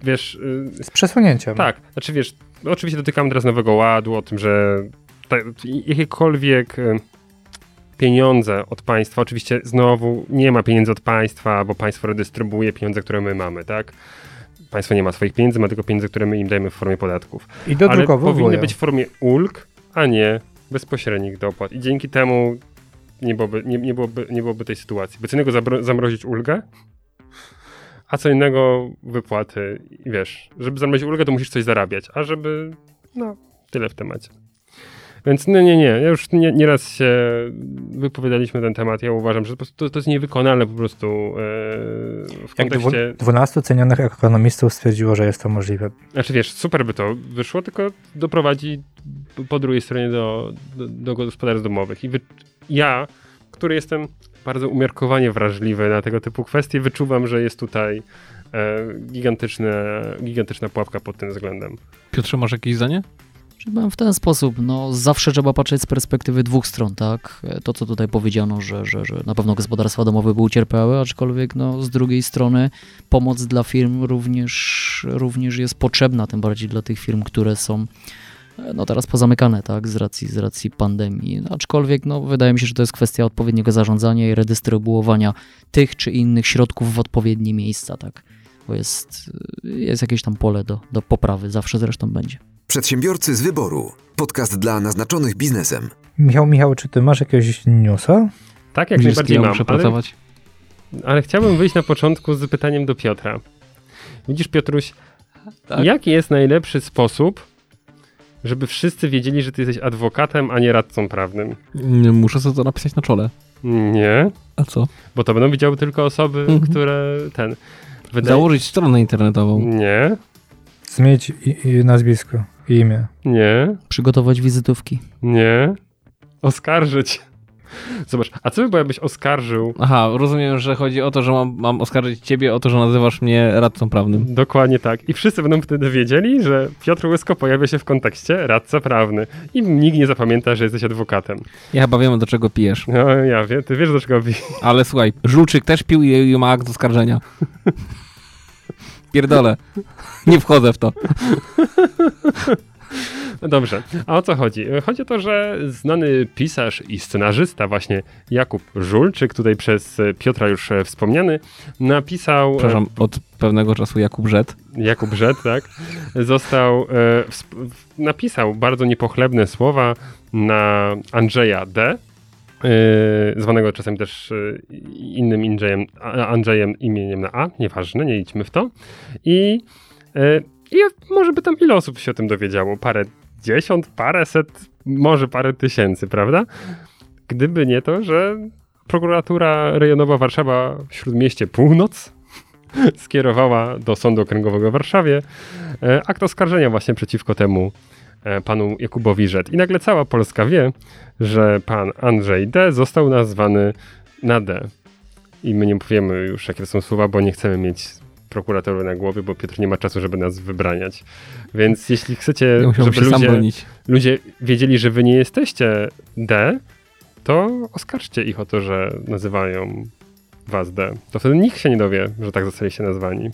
wiesz, y, Z przesunięciem. Tak, znaczy wiesz, oczywiście dotykamy teraz Nowego Ładu, o tym, że ta, jakiekolwiek e, pieniądze od państwa, oczywiście znowu nie ma pieniędzy od państwa, bo państwo redystrybuuje pieniądze, które my mamy, tak? Państwo nie ma swoich pieniędzy, ma tylko pieniądze, które my im dajemy w formie podatków. I Ale dodrukowują. powinny być w formie ulg, a nie bezpośrednich dopłat. I dzięki temu nie byłoby, nie, nie byłoby, nie byłoby tej sytuacji. Bo co innego zamrozić ulgę, a co innego wypłaty. I wiesz, żeby zamrozić ulgę, to musisz coś zarabiać, a żeby, no, tyle w temacie. Więc no nie, nie, ja już nie, nieraz się wypowiadaliśmy na ten temat. Ja uważam, że to, to jest niewykonalne po prostu e, w Jak kontekście... dwu- 12 cenionych ekonomistów stwierdziło, że jest to możliwe. Znaczy wiesz, super by to wyszło, tylko doprowadzi po drugiej stronie do, do, do gospodarstw domowych. I wy, ja, który jestem bardzo umiarkowanie wrażliwy na tego typu kwestie, wyczuwam, że jest tutaj e, gigantyczna, gigantyczna pułapka pod tym względem. Piotrze, masz jakieś zdanie? Byłem w ten sposób, no zawsze trzeba patrzeć z perspektywy dwóch stron, tak? To, co tutaj powiedziano, że, że, że na pewno gospodarstwa domowe by ucierpiały, aczkolwiek no z drugiej strony pomoc dla firm również, również jest potrzebna, tym bardziej dla tych firm, które są no teraz pozamykane, tak, z racji, z racji pandemii. Aczkolwiek, no, wydaje mi się, że to jest kwestia odpowiedniego zarządzania i redystrybuowania tych czy innych środków w odpowiednie miejsca, tak, bo jest, jest jakieś tam pole do, do poprawy, zawsze zresztą będzie. Przedsiębiorcy z wyboru. Podcast dla naznaczonych biznesem. Michał, Michał, czy ty masz jakiegoś newsa? Tak, jak najbardziej ja mam, muszę ale, pracować. ale chciałbym wyjść na początku z pytaniem do Piotra. Widzisz, Piotruś, Tak? jaki jest najlepszy sposób, żeby wszyscy wiedzieli, że ty jesteś adwokatem, a nie radcą prawnym? Nie, Muszę sobie to napisać na czole. Nie, A co? bo to będą widziały tylko osoby, Mhm. które ten. Wydaje... Założyć stronę internetową. Nie, Zmienić i, i nazwisko i imię. nie, Przygotować wizytówki. nie. Oskarżyć. Zobacz, a co by było, jakbyś oskarżył Aha, rozumiem, że chodzi o to, że mam, mam oskarżyć ciebie o to, że nazywasz mnie radcą prawnym. Dokładnie tak. I wszyscy będą wtedy wiedzieli, że Piotr Łysko pojawia się w kontekście radca prawny. I nikt nie zapamięta, że jesteś adwokatem. Ja chyba wiem, do czego pijesz. No ja wiem, ty wiesz do czego bi. Ale słuchaj, Żulczyk też pił i, i ma akt oskarżenia. Pierdolę. Nie wchodzę w to. Dobrze, a o co chodzi? Chodzi o to, że znany pisarz i scenarzysta właśnie Jakub Żulczyk, tutaj przez Piotra już wspomniany, napisał... e, Przepraszam, od pewnego czasu Jakub Żet. Jakub Żet, tak, został, e, napisał bardzo niepochlebne słowa na Andrzeja D., e, zwanego czasem też e, innym Andrzejem, Andrzejem imieniem na A, nieważne, nie idźmy w to. I, e, i może by tam ile osób się o tym dowiedziało? Parę kilkadziesiąt, paręset, może parę tysięcy, prawda? Gdyby nie to, że prokuratura rejonowa Warszawa w Śródmieście Północ skierowała do Sądu Okręgowego w Warszawie e, akt oskarżenia właśnie przeciwko temu panu Jakubowi Rzet. I nagle cała Polska wie, że pan Andrzej D. został nazwany na D. I my nie powiemy już, jakie to są słowa, bo nie chcemy mieć prokuratory na głowie, bo Piotr nie ma czasu, żeby nas wybraniać. Więc jeśli chcecie, Ja żeby ludzie, ludzie wiedzieli, że wy nie jesteście D, to oskarżcie ich o to, że nazywają was D. To wtedy nikt się nie dowie, że tak zostaliście nazwani.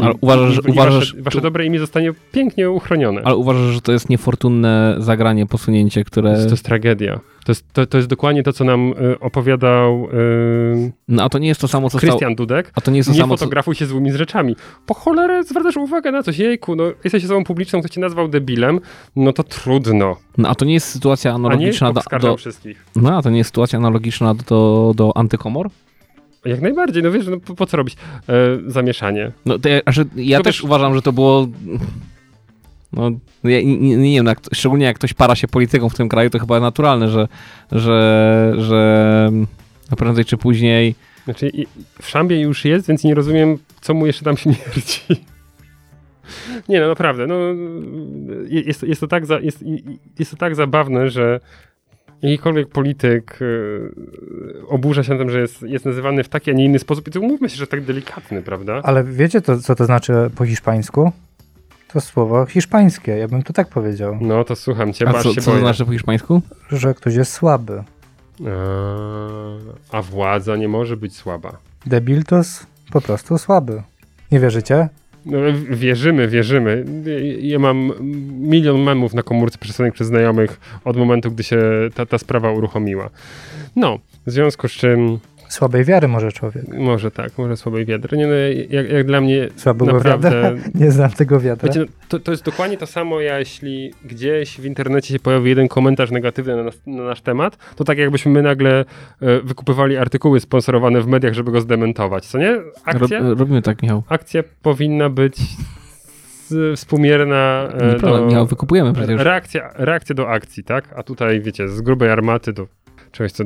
Ale uważasz, że- I, uważasz, wasze, wasze dobre imię zostanie pięknie uchronione. ale uważasz, że to jest niefortunne zagranie, posunięcie, które... To jest tragedia. To jest, to, to jest dokładnie to, co nam y, opowiadał y, No a to nie jest to samo, co. Krystian Dudek. A to nie jest to Nie samo, co... fotografuj się złymi rzeczami. Po cholerę zwracasz uwagę na coś. Jejku, no jesteś osobą publiczną, ktoś cię nazwał debilem, no to trudno. No a to nie jest sytuacja A nie analogiczna do, do... wszystkich. No a to nie jest sytuacja analogiczna do, do antykomor? Jak najbardziej, no wiesz, no po, po co robić e, zamieszanie? No to ja, znaczy, ja To też wiesz- uważam, że to było... No, ja nie, nie, wiem, jak, szczególnie jak ktoś para się polityką w tym kraju, to chyba naturalne, że, że, że no prędzej czy później Znaczy, w szambie już jest, więc nie rozumiem, co mu jeszcze tam śmierdzi. Nie no, naprawdę, no, jest, jest, to tak za, jest, jest to tak zabawne, że jakikolwiek polityk e, oburza się na tym, że jest, jest nazywany w taki, a nie inny sposób i to umówmy się, że tak delikatny, prawda? Ale wiecie, to, co to znaczy po hiszpańsku? To słowo hiszpańskie, ja bym to tak powiedział, No to słucham cię, A bardzo co, się co to znaczy po hiszpańsku? że ktoś jest słaby. A, a władza nie może być słaba. Debil to jest po prostu słaby. Nie wierzycie? No, wierzymy, wierzymy. Ja mam milion memów na komórce przesłanych przez znajomych od momentu, gdy się ta, ta sprawa uruchomiła. No, w związku z czym Słabej wiary może człowiek. może tak, może słabej wiatr. Nie, no, jak, jak dla mnie Słabego naprawdę... wiadra? Nie znam tego wiadra. Wiecie, no, to, to jest dokładnie to samo, ja jeśli gdzieś w internecie się pojawi jeden komentarz negatywny na, nas, na nasz temat, to tak jakbyśmy my nagle e, wykupywali artykuły sponsorowane w mediach, żeby go zdementować, co nie? Rob, Akcja, robimy tak, Michał. akcja powinna być współmierna e, do... Michał, wykupujemy przecież. Reakcja, reakcja do akcji, tak? A tutaj, wiecie, z grubej armaty do czegoś, co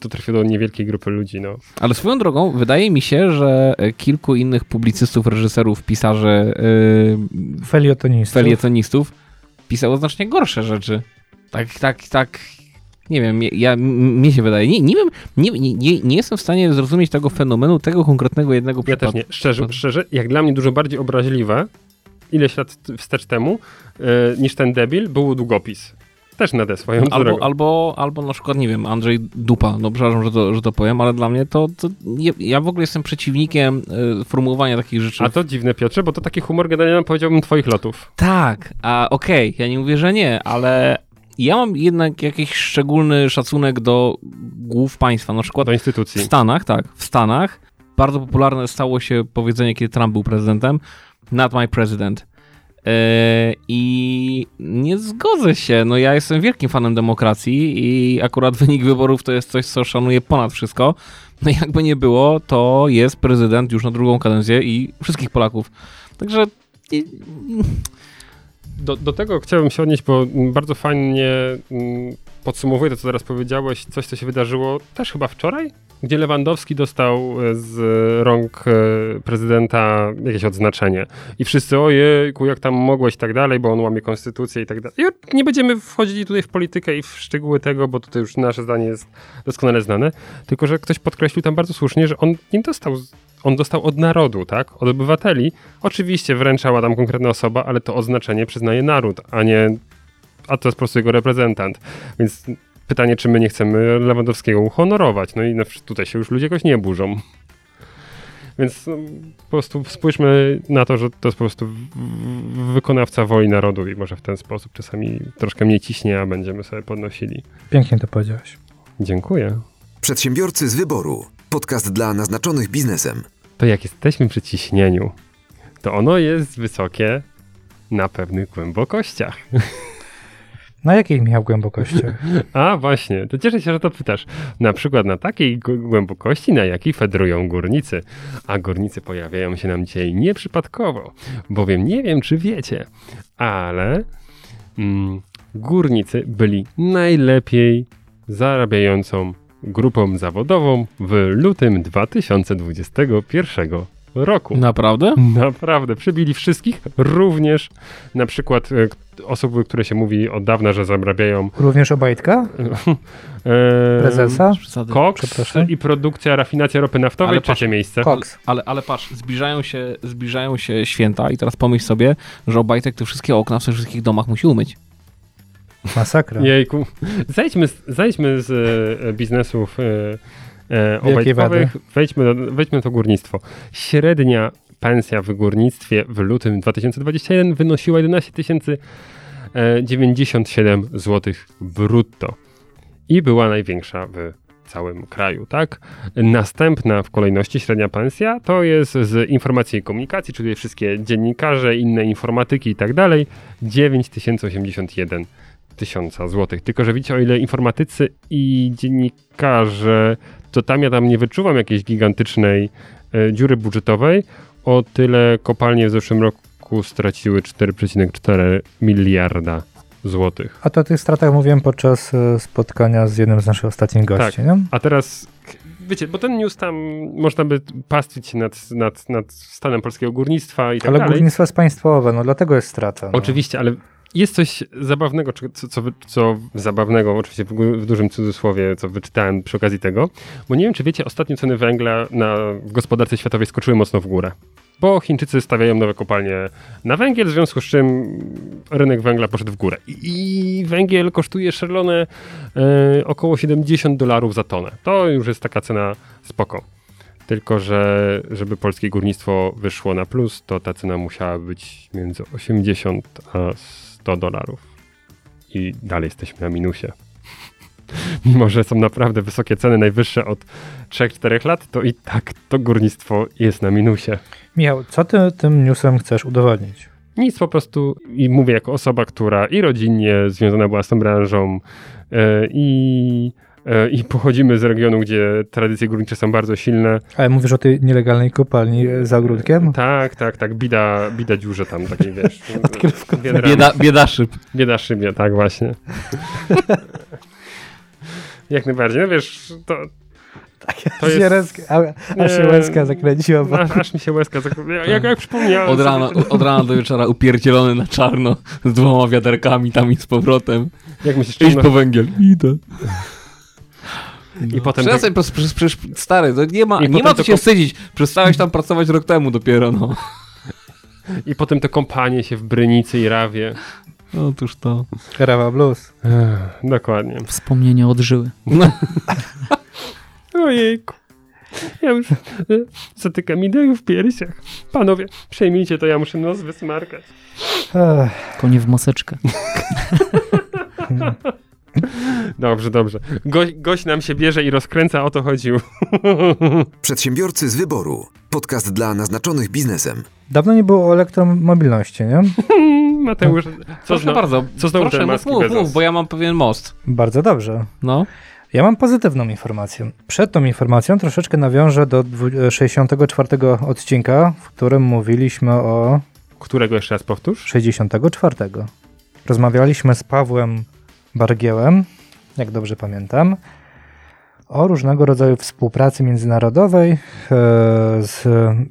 to trafi do niewielkiej grupy ludzi, no. Ale swoją drogą, wydaje mi się, że e, kilku innych publicystów, reżyserów, pisarzy, yy, Felietonistów. felietonistów pisało znacznie gorsze rzeczy. Tak, tak, tak. Nie wiem, ja, m- mnie się wydaje. Nie, nie wiem, nie, nie, nie, jestem w stanie zrozumieć tego fenomenu, tego konkretnego jednego Ja przypadku. też nie. Szczerze, szczerze, jak dla mnie dużo bardziej obraźliwe, ileś lat wstecz temu, e, niż ten debil, był długopis. Też nadę swoją Albo, drogą. albo, albo na przykład, nie wiem, Andrzej Dupa, no przepraszam, że to, że to powiem, ale dla mnie to, to ja, w ogóle jestem przeciwnikiem y, formułowania takich rzeczy. A to dziwne, Piotrze, bo to taki humor generalnie powiedziałbym twoich lotów. Tak, a okej, ja nie mówię, że nie, ale ja mam jednak jakiś szczególny szacunek do głów państwa. Na przykład Do w instytucji. Stanach, tak, w Stanach bardzo popularne stało się powiedzenie, kiedy Trump był prezydentem, not my president. Yy, I nie zgodzę się. No ja jestem wielkim fanem demokracji i akurat wynik wyborów to jest coś, co szanuję ponad wszystko. No jakby nie było, to jest prezydent już na drugą kadencję i wszystkich Polaków. Także Do, do tego chciałbym się odnieść, bo mm, bardzo fajnie podsumowuje to, co teraz powiedziałeś, coś, co się wydarzyło też chyba wczoraj, gdzie Lewandowski dostał e, z rąk e, prezydenta jakieś odznaczenie. I wszyscy, ojejku, jak tam mogłeś i tak dalej, bo on łamie konstytucję i tak dalej. I nie będziemy wchodzili tutaj w politykę i w szczegóły tego, bo tutaj już nasze zdanie jest doskonale znane, tylko że ktoś podkreślił tam bardzo słusznie, że on nie dostał on dostał od narodu, tak? Od obywateli. Oczywiście wręczała tam konkretna osoba, ale to oznaczenie przyznaje naród, a nie. A to jest po prostu jego reprezentant. Więc pytanie, czy my nie chcemy Lewandowskiego uhonorować. No i tutaj się już ludzie jakoś nie burzą. Więc no, po prostu spójrzmy na to, że to jest po prostu wykonawca woli narodu i może w ten sposób czasami troszkę mniej ciśnie, a będziemy sobie podnosili. Pięknie to powiedziałeś. Dziękuję. Przedsiębiorcy z wyboru. Podcast dla naznaczonych biznesem. to jak jesteśmy przy ciśnieniu, to ono jest wysokie na pewnych głębokościach. Na jakiej miał głębokości? A właśnie, to cieszę się, że to pytasz. Na przykład na takiej głębokości, na jakiej fedrują górnicy. A górnicy pojawiają się nam dzisiaj nieprzypadkowo, bowiem nie wiem, czy wiecie, ale mm, górnicy byli najlepiej zarabiającą grupą zawodową w lutym 2021 roku. Naprawdę? Naprawdę, przebili wszystkich, również na przykład e, osoby, które się mówi od dawna, że zarabiają Również Obajtka? e, Prezesa? Koks i produkcja, rafinacja ropy naftowej, Ale trzecie patrz, miejsce. Cox. Ale, ale patrz, zbliżają się, zbliżają się święta i teraz pomyśl sobie, że Obajtek te wszystkie okna w tych wszystkich domach musi umyć. Masakra. Jejku. Zejdźmy z, zejdźmy z e, biznesów obajtkowych, wejdźmy, do- wejdźmy na to górnictwo. Średnia pensja w górnictwie w lutym 2021 wynosiła 11 097 zł brutto i była największa w całym kraju, tak? Następna w kolejności średnia pensja to jest z informacji i komunikacji, czyli wszystkie dziennikarze, inne informatyki i tak dalej, 9081 tysiąca złotych. Tylko, że widzicie, o ile informatycy i dziennikarze, to tam ja tam nie wyczuwam jakiejś gigantycznej e, dziury budżetowej, o tyle kopalnie w zeszłym roku straciły 4,4 miliarda złotych. A to o tych stratach mówiłem podczas e, spotkania z jednym z naszych ostatnich gości, Tak. nie? A teraz, wiecie, bo ten news tam można by pastwić nad, nad, nad stanem polskiego górnictwa i tak Ale dalej. górnictwo jest państwowe, no dlatego jest strata. No. Oczywiście, ale jest coś zabawnego, co, co, co zabawnego, oczywiście w, dużym cudzysłowie, co wyczytałem przy okazji tego, bo nie wiem, czy wiecie, ostatnio ceny węgla na, w gospodarce światowej skoczyły mocno w górę. Bo Chińczycy stawiają nowe kopalnie na węgiel, w związku z czym rynek węgla poszedł w górę. I, węgiel kosztuje szalone e, około 70 dolarów za tonę. To już jest taka cena spoko. Tylko, że żeby polskie górnictwo wyszło na plus, to ta cena musiała być między 80 a 100 dolarów. I dalej jesteśmy na minusie. Mimo, że są naprawdę wysokie ceny, najwyższe od 3-4 lat, to i tak to górnictwo jest na minusie. Michał, co ty tym newsem chcesz udowodnić? Nic po prostu i mówię jako osoba, która i rodzinnie związana była z tą branżą e, i, i pochodzimy z regionu, gdzie tradycje górnicze są bardzo silne. Ale mówisz o tej nielegalnej kopalni e, za ogródkiem? Tak, tak, tak, bida, bida dziurze tam takiej, wiesz. Bieda, Bieda, biedaszyb. bieda szybie, tak właśnie. Jak najbardziej, no wiesz, to... To Się jest- rezka- a, aż się łezka zakręciła. Bo... Aż, aż mi się łezka zakręciła. Jak, jak przypomniałem Od sobie, rana, od rana do wieczora upierdzielony na czarno z dwoma wiaderkami tam i z powrotem. jak myślisz, Idź czy po węgiel. Idę. I potem Przestań, tak- przecież, przecież, przecież stary, to nie ma, I nie ma co to się ko- wstydzić. Przestałeś tam pracować rok temu dopiero, no. I potem te kompanie się w Brynicy i Rawie. Otóż to. Rawa Blues. Ech, dokładnie. Wspomnienie odżyły. Ojejku. Ja już e, zatykam ideę w piersiach. Panowie, przejmijcie to, ja muszę nos wysmarkać. Konie w maseczkę. Dobrze, dobrze. Go, gość nam się bierze i rozkręca, o to chodziło. Przedsiębiorcy z wyboru. Podcast dla naznaczonych biznesem. dawno nie było o elektromobilności, nie? Mateusz, co Proszę znowu? bardzo, co znowu proszę, ten mów, mów, mów, bo ja mam pewien most. Bardzo dobrze. No. Ja mam pozytywną informację. Przed tą informacją troszeczkę nawiążę do dwu- 64 odcinka, w którym mówiliśmy o Którego jeszcze raz powtórz? 64. Rozmawialiśmy z Pawłem Bargiełem, jak dobrze pamiętam, o różnego rodzaju współpracy międzynarodowej, e, z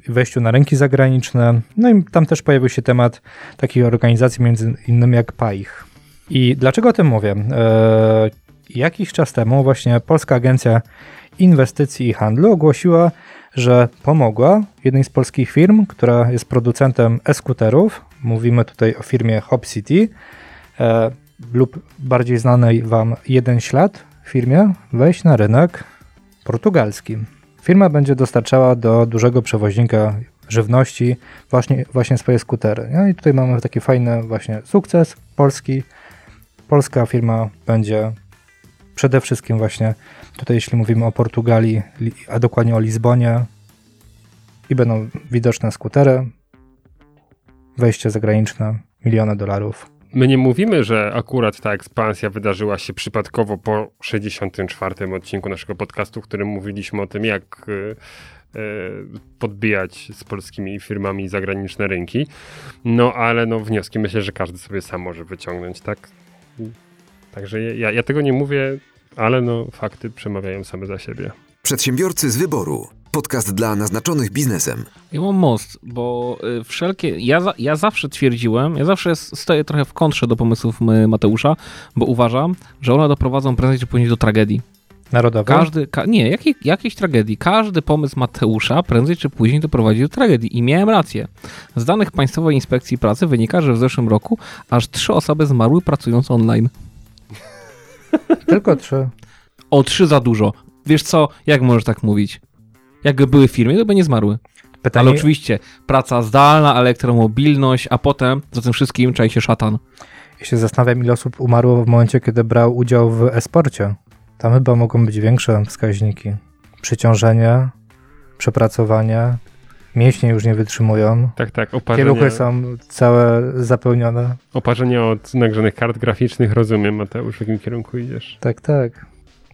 wejściu na rynki zagraniczne. No i tam też pojawił się temat takich organizacji, między innymi jak PAIH. I dlaczego o tym mówię? E, jakiś czas temu właśnie Polska Agencja Inwestycji i Handlu ogłosiła, że pomogła jednej z polskich firm, która jest producentem e-skuterów. Mówimy tutaj o firmie Hop City e, lub bardziej znanej Wam Jeden Ślad firmie wejść na rynek portugalski. Firma będzie dostarczała do dużego przewoźnika żywności właśnie, właśnie swoje skutery. No i tutaj mamy taki fajny właśnie sukces polski. Polska firma będzie przede wszystkim właśnie tutaj, jeśli mówimy o Portugalii, li- a dokładnie o Lizbonie i będą widoczne skutery, wejście zagraniczne, miliony dolarów. My nie mówimy, że akurat ta ekspansja wydarzyła się przypadkowo po 64 odcinku naszego podcastu, w którym mówiliśmy o tym, jak y, y, podbijać z polskimi firmami zagraniczne rynki. No ale no wnioski myślę, że każdy sobie sam może wyciągnąć, tak? Także ja, ja tego nie mówię, ale no fakty przemawiają same za siebie. Przedsiębiorcy z wyboru. Podcast dla naznaczonych biznesem. Ja mam most, bo y, wszelkie. Ja, ja zawsze twierdziłem, ja zawsze stoję trochę w kontrze do pomysłów y, Mateusza, bo uważam, że one doprowadzą prędzej czy później do tragedii. Narodowy? Każdy, ka, nie, jakiej, jakiejś tragedii. Każdy pomysł Mateusza prędzej czy później doprowadzi do tragedii. I miałem rację. Z danych Państwowej Inspekcji Pracy wynika, że w zeszłym roku aż trzy osoby zmarły pracując online. Tylko trzy. O trzy za dużo. Wiesz co, jak możesz tak mówić? Jakby były w firmie, to by nie zmarły. Pytanie, Ale oczywiście praca zdalna, elektromobilność, a potem za tym wszystkim czai się szatan. ja się zastanawiam, ile osób umarło w momencie, kiedy brał udział w e-sporcie. Tam chyba mogą być większe wskaźniki. Przyciążenie, przepracowanie, mięśnie już nie wytrzymują. Tak, tak, oparzenia, Pieluchy są całe zapełnione. oparzenia od nagrzanych kart graficznych, rozumiem Mateusz, w jakim kierunku idziesz. Tak, tak.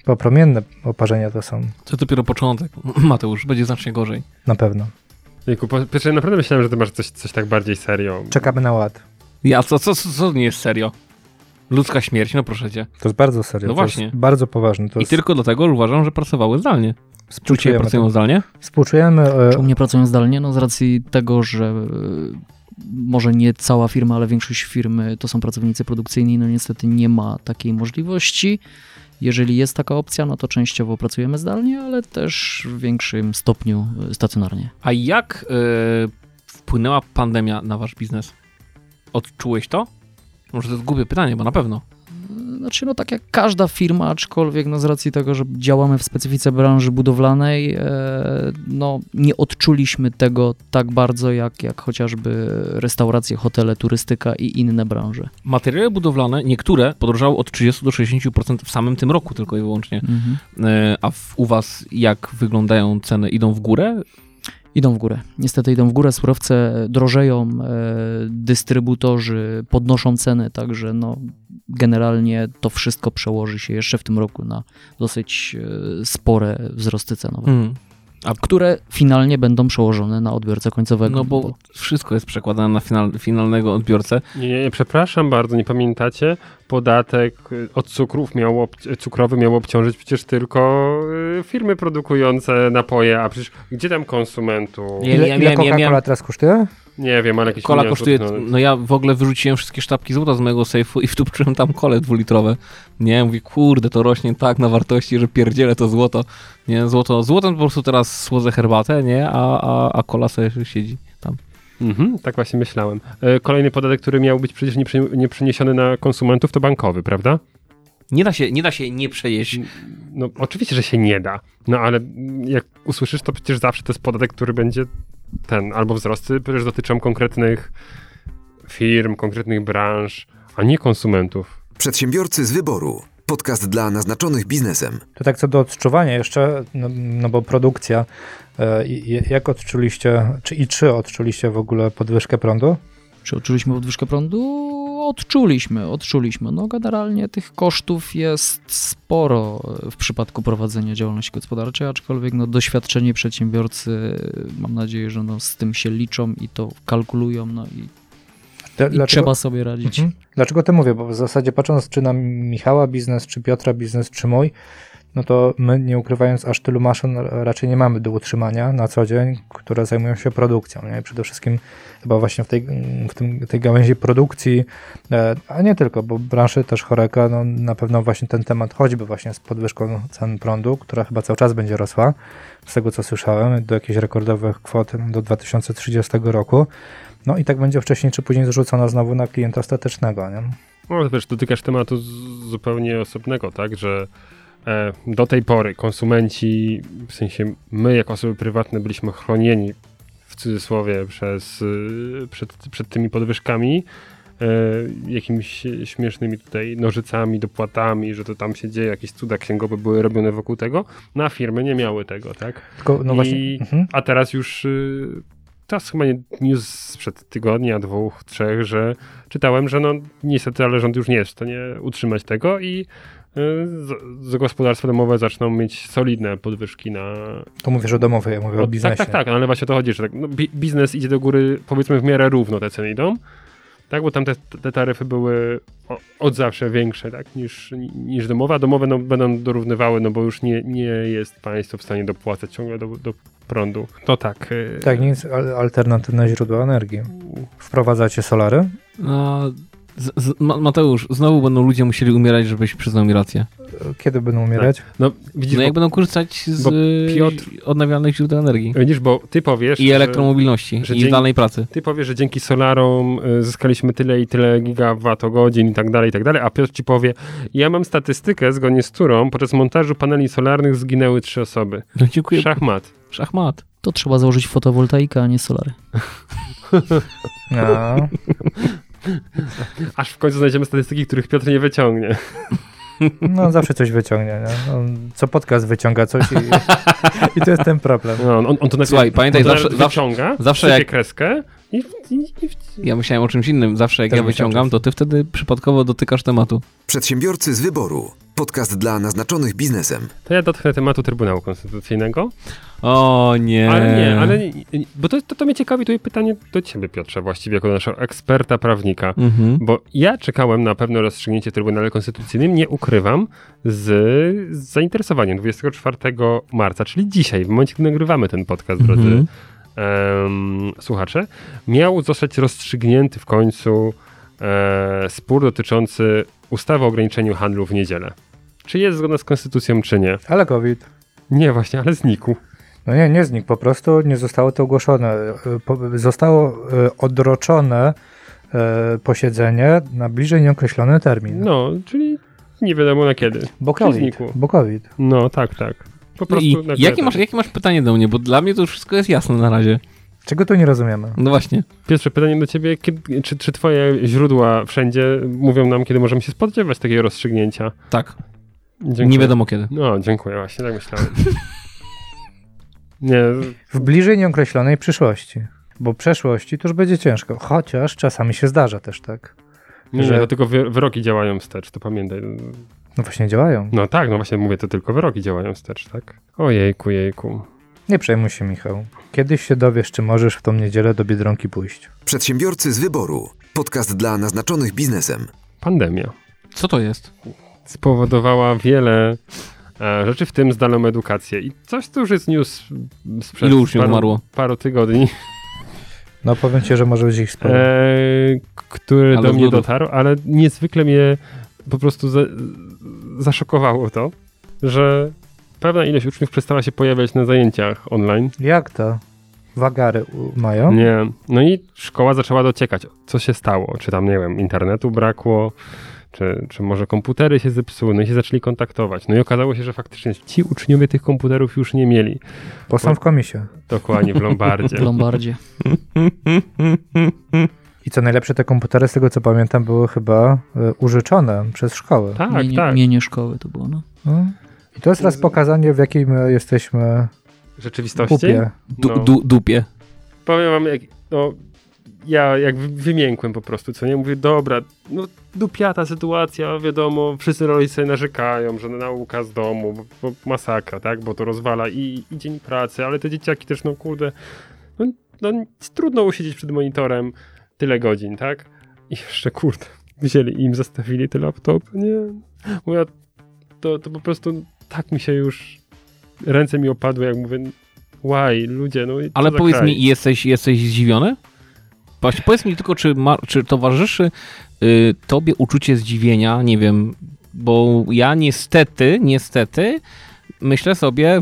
Popromienne oparzenia to są, To dopiero początek. Mateusz, będzie znacznie gorzej. na pewno. Jejku, po pierwsze, naprawdę myślałem, że ty masz coś, coś tak bardziej serio. Czekamy na ład. Ja, co, co, co, co nie jest serio? Ludzka śmierć, no proszę cię. To jest bardzo serio. No to właśnie. Jest bardzo poważne. To I jest, tylko dlatego uważam, że pracowały zdalnie. Czy współczujemy, pracują to. zdalnie? współczujemy e, Czy u mnie pracują zdalnie? No z racji tego, że e, może nie cała firma, ale większość firmy to są pracownicy produkcyjni, no niestety nie ma takiej możliwości. Jeżeli jest taka opcja, no to częściowo pracujemy zdalnie, ale też w większym stopniu e, stacjonarnie. A jak y, wpłynęła pandemia na wasz biznes? Odczułeś to? Może to jest głupie pytanie, bo na pewno. Znaczy, no tak jak każda firma, aczkolwiek no z racji tego, że działamy w specyfice branży budowlanej, e, no nie odczuliśmy tego tak bardzo jak, jak chociażby restauracje, hotele, turystyka i inne branże. Materiały budowlane, niektóre podrożały od 30 do 60% w samym tym roku tylko i wyłącznie. Mhm. Y, a w, u was jak wyglądają ceny? Idą w górę? Idą w górę. Niestety idą w górę, surowce drożeją, e, dystrybutorzy podnoszą ceny, także no, generalnie to wszystko przełoży się jeszcze w tym roku na dosyć e, spore wzrosty cenowe, Hmm. które finalnie będą przełożone na odbiorcę końcowego. No bo wszystko jest przekładane na final, finalnego odbiorcę. Nie, nie, nie, przepraszam bardzo, nie pamiętacie? Podatek y, od cukrów miał ob- cukrowy miał obciążyć przecież tylko y, firmy produkujące napoje, a przecież gdzie tam konsumentu? Nie, ile, ja ile miałem- ja Coca-Cola miałem- teraz kosztuje? Nie wiem, ale jakieś Kola kosztuje, no. no ja w ogóle wyrzuciłem wszystkie sztabki złota z mojego sejfu i wtupczyłem tam kole dwulitrowe. Nie, mówię, kurde, to rośnie tak na wartości, że pierdzielę to złoto. Nie, złoto, złotem po prostu teraz słodzę herbatę, nie, a, a, a kola sobie siedzi tam. Mhm, tak właśnie myślałem. E, Kolejny podatek, który miał być przecież nie przeniesiony na konsumentów, to bankowy, prawda? Nie da się, nie da się nie przejeść. No oczywiście, że się nie da. No ale jak usłyszysz, to przecież zawsze to jest podatek, który będzie ten, albo wzrosty przecież dotyczą konkretnych firm, konkretnych branż, a nie konsumentów. Przedsiębiorcy z wyboru. Podcast dla naznaczonych biznesem. To tak co do odczuwania jeszcze, no, no bo produkcja, e, jak odczuliście, czy i czy odczuliście w ogóle podwyżkę prądu? Czy odczuliśmy podwyżkę prądu? Odczuliśmy, odczuliśmy. No generalnie tych kosztów jest sporo w przypadku prowadzenia działalności gospodarczej, aczkolwiek no, doświadczeni przedsiębiorcy, mam nadzieję, że no, z tym się liczą i to kalkulują, no i, i trzeba sobie radzić. Mhm. Dlaczego to mówię? Bo w zasadzie patrząc czy na Michała biznes, czy Piotra biznes, czy mój, no to my nie ukrywając aż tylu maszyn raczej nie mamy do utrzymania na co dzień, które zajmują się produkcją. Nie? Przede wszystkim chyba właśnie w tej, w tym, tej gałęzi produkcji, e, a nie tylko, bo branży też choreka, no na pewno właśnie ten temat, choćby właśnie z podwyżką cen prądu, która chyba cały czas będzie rosła, z tego co słyszałem, do jakichś rekordowych kwot do 2030 roku. No i tak będzie wcześniej czy później zrzucona znowu na klienta ostatecznego. Nie? No wiesz, dotykasz tematu zupełnie osobnego, tak, że do tej pory konsumenci, w sensie my jako osoby prywatne byliśmy chronieni w cudzysłowie przez, y, przed, przed tymi podwyżkami, e, jakimiś śmiesznymi tutaj nożycami, dopłatami, że to tam się dzieje, jakieś cuda księgowe były robione wokół tego, no a firmy nie miały tego, tak? Tylko, no I- mhm. A teraz już teraz chyba nie- news sprzed tygodnia, dwóch, trzech, że czytałem, że no niestety, ale rząd już nie jest w stanie utrzymać tego i z, z gospodarstwa domowe zaczną mieć solidne podwyżki na... to mówisz o domowej, ja mówię No, o biznesie. tak, tak, tak, ale właśnie o to chodzi, że tak, no, bi- biznes idzie do góry powiedzmy w miarę równo te ceny idą, tak? Bo tam te, te taryfy były od zawsze większe, tak? Niż, niż domowe, a domowe no, będą dorównywały, no bo już nie, nie jest państwo w stanie dopłacać ciągle do, do prądu. To tak. y, Tak, nic, al- alternatywne źródła energii. Wprowadzacie solary? No, z, z, Ma- Mateusz, znowu będą ludzie musieli umierać, żebyś przyznał mi rację. Kiedy będą umierać? No, widzisz, No jak bo, będą korzystać z y, Piotr- odnawialnych źródeł energii. widzisz, bo ty powiesz, I elektromobilności, że i zdalnej pracy. Ty powiesz, że dzięki solarom y, zyskaliśmy tyle i tyle gigawattogodzin i tak dalej, i tak dalej, a Piotr ci powie, ja mam statystykę, zgodnie z którą podczas montażu paneli solarnych zginęły trzy osoby. No dziękuję. Szachmat. Szachmat. To trzeba założyć fotowoltaikę, a nie solary. No. Aż w końcu znajdziemy statystyki, których Piotr nie wyciągnie. No, zawsze coś wyciągnie. Nie? On, co podcast wyciąga coś i, i to jest ten problem. No, on, on to najpierw Słuchaj, pamiętaj, on to zawsze- zawsze- wyciąga, zawsze jak- kreskę Ja myślałem o czymś innym. Zawsze jak Też ja wyciągam, to ty wtedy przypadkowo dotykasz tematu. Przedsiębiorcy z wyboru. Podcast dla naznaczonych biznesem. To ja dotknę tematu Trybunału Konstytucyjnego. O nie. Ale nie, ale nie, bo to, to, to mnie ciekawi, tu jest pytanie do ciebie, Piotrze, właściwie jako naszego eksperta prawnika. Mhm. Bo ja czekałem na pewne rozstrzygnięcie w Trybunale Konstytucyjnym, nie ukrywam, z, z zainteresowaniem 24 marca, czyli dzisiaj, w momencie, kiedy nagrywamy ten podcast, drodzy Mhm. Em, słuchacze, miał zostać rozstrzygnięty w końcu e, spór dotyczący ustawy o ograniczeniu handlu w niedzielę. Czy jest zgodna z konstytucją, czy nie? Ale COVID. Nie, właśnie, ale znikł. No nie, nie znikł, po prostu nie zostało to ogłoszone. E, Zostało e, odroczone e, posiedzenie na bliżej nieokreślony termin. No, czyli nie wiadomo na kiedy. Bo COVID. Bo COVID. No, tak, tak. Po prostu jakie masz, jakie masz pytanie do mnie? Bo dla mnie to już wszystko jest jasne na razie. Czego tu nie rozumiemy? No właśnie. Pierwsze pytanie do ciebie, kiedy, czy, czy twoje źródła wszędzie mówią nam, kiedy możemy się spodziewać takiego rozstrzygnięcia? Tak. Dziękuję. Nie wiadomo kiedy. No, dziękuję, właśnie tak myślałem. Nie, W bliżej nieokreślonej przyszłości. Bo przeszłości to już będzie ciężko. Chociaż czasami się zdarza też tak. nie, Że- nie, to wyroki działają wstecz, to pamiętaj. No właśnie działają. No tak, no właśnie mówię, to tylko wyroki działają wstecz, tak? Ojejku, jejku. Nie przejmuj się, Michał. Kiedyś się dowiesz, czy możesz w tą niedzielę do Biedronki pójść. Przedsiębiorcy z wyboru. Podcast dla naznaczonych biznesem. Pandemia Co to jest? spowodowała wiele e, rzeczy, w tym zdalną edukację. I coś, co już jest news sprzed Ilu uczniów paru, umarło? paru tygodni. No powiem ci, że może być ich sporo. e, który Ale do z mnie nudów. dotarł, ale niezwykle mnie po prostu za, zaszokowało to, że pewna ilość uczniów przestała się pojawiać na zajęciach online. Jak to? Wagary mają? Nie. No i szkoła zaczęła dociekać, co się stało. Czy tam, nie wiem, internetu brakło, czy, czy może komputery się zepsuły, no i się zaczęli kontaktować. No i okazało się, że faktycznie ci uczniowie tych komputerów już nie mieli. Bo są w komisie. Dokładnie, w Lombardzie. W Lombardzie. I co najlepsze, te komputery, z tego co pamiętam, były chyba e, użyczone przez szkołę. Tak, mienie, tak. mienie szkoły to było, no. No. I to jest raz pokazanie, w jakiej my jesteśmy Rzeczywistości? kupie. Du, No. du, dupie. Powiem wam, jak, no, ja jak wy- wymiękłem po prostu, co nie? Mówię, dobra, no dupiata sytuacja, wiadomo, wszyscy rodzice narzekają, że nauka z domu, bo, bo masakra, tak? Bo to rozwala i, i dzień pracy, ale te dzieciaki też, no kurde, no, no trudno usiedzieć przed monitorem tyle godzin, tak? I jeszcze, kurde, wzięli im zostawili te laptopy, nie? Mówię, to, to po prostu tak mi się już, ręce mi opadły, jak mówię, why, ludzie, no Ale powiedz kraj? mi, jesteś, jesteś zdziwiony? Właśnie, powiedz mi tylko, czy, ma, czy towarzyszy y, tobie uczucie zdziwienia? Nie wiem, bo ja niestety, niestety myślę sobie,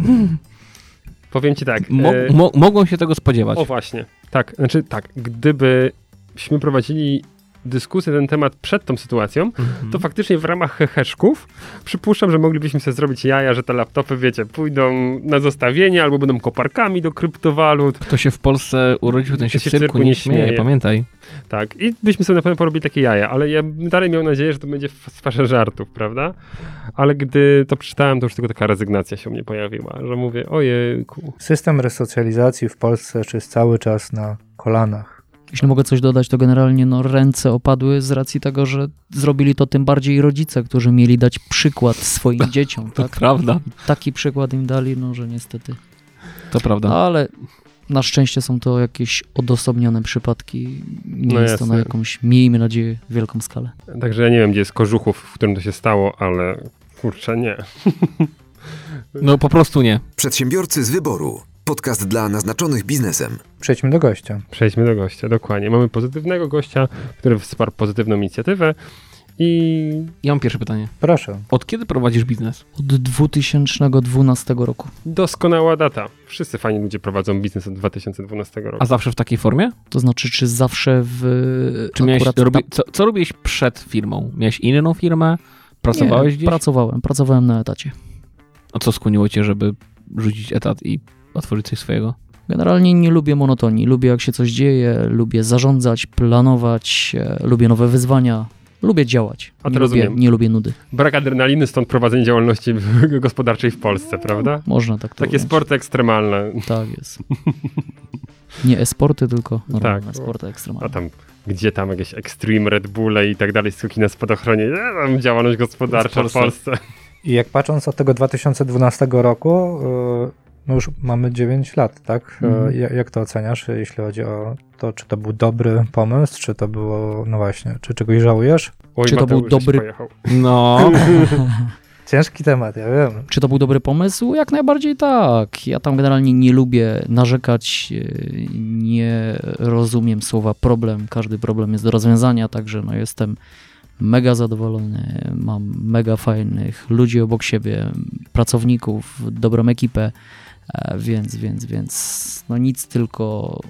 Powiem ci tak. mo, e, mo, mogą się tego spodziewać. o właśnie. Tak, znaczy tak, gdybyśmy prowadzili dyskusję na ten temat przed tą sytuacją, Mhm. to faktycznie w ramach heheszków przypuszczam, że moglibyśmy sobie zrobić jaja, że te laptopy, wiecie, pójdą na zostawienie albo będą koparkami do kryptowalut. Kto się w Polsce urodził, ten się w cyrku nie śmieje, pamiętaj. Tak, i byśmy sobie na pewno porobili takie jaja, ale ja bym dalej miał nadzieję, że to będzie w sferze żartów, prawda? Ale gdy to przeczytałem, to już tylko taka rezygnacja się u mnie pojawiła, że mówię, ojejku. System resocjalizacji w Polsce jest cały czas na kolanach. Jeśli mogę coś dodać, to generalnie no, ręce opadły z racji tego, że zrobili to tym bardziej rodzice, którzy mieli dać przykład swoim dzieciom. To Tak? prawda, Taki przykład im dali, no że niestety. to prawda. Ale Na szczęście są to jakieś odosobnione przypadki. Nie No jest to na jakąś, miejmy nadzieję, wielką skalę. Także ja nie wiem, gdzie jest Kożuchów, w którym to się stało, ale kurczę, nie. No po prostu nie. Przedsiębiorcy z wyboru. Podcast dla naznaczonych biznesem. Przejdźmy do gościa. Przejdźmy do gościa, dokładnie. Mamy pozytywnego gościa, który wsparł pozytywną inicjatywę i Ja mam pierwsze pytanie. Proszę. Od kiedy prowadzisz biznes? Od 2012 roku. doskonała data. Wszyscy fajni ludzie prowadzą biznes od 2012 roku. A zawsze w takiej formie? To znaczy, czy zawsze w. Czy miałeś, robi, co, co robiłeś przed firmą? Miałeś inną firmę? Pracowałeś Nie, gdzieś? Pracowałem, pracowałem na etacie. A co skłoniło cię, żeby rzucić etat i otworzyć coś swojego? Generalnie nie lubię monotonii. Lubię, jak się coś dzieje, lubię zarządzać, planować, e, lubię nowe wyzwania, lubię działać. A to nie, lubię, rozumiem. nie lubię nudy. Brak adrenaliny, stąd prowadzenie działalności gospodarczej w Polsce, prawda? Można tak to Takie sporty ekstremalne. Tak jest. Nie e-sporty, tylko normalne Tak. sporty A ekstremalne. tam, gdzie tam jakieś Extreme Red Bulle i tak dalej, skoki na spadochronie, e, tam działalność gospodarcza w W Polsce. Polsce. I jak patrząc od tego 2012 roku, yy, no już mamy 9 lat, tak? Yy, Mhm. ja- Jak to oceniasz, jeśli chodzi o to, czy to był dobry pomysł, czy to było, no właśnie, czy czegoś żałujesz? Oj, Czy to był dobry- Pojechał. No, Ciężki temat, ja wiem. Czy to był dobry pomysł? Jak najbardziej tak. Ja tam generalnie nie lubię narzekać, e, nie rozumiem słowa problem. Każdy problem jest do rozwiązania, także no jestem mega zadowolony. Mam mega fajnych ludzi obok siebie, pracowników, dobrą ekipę, e, więc, więc, więc no nic, tylko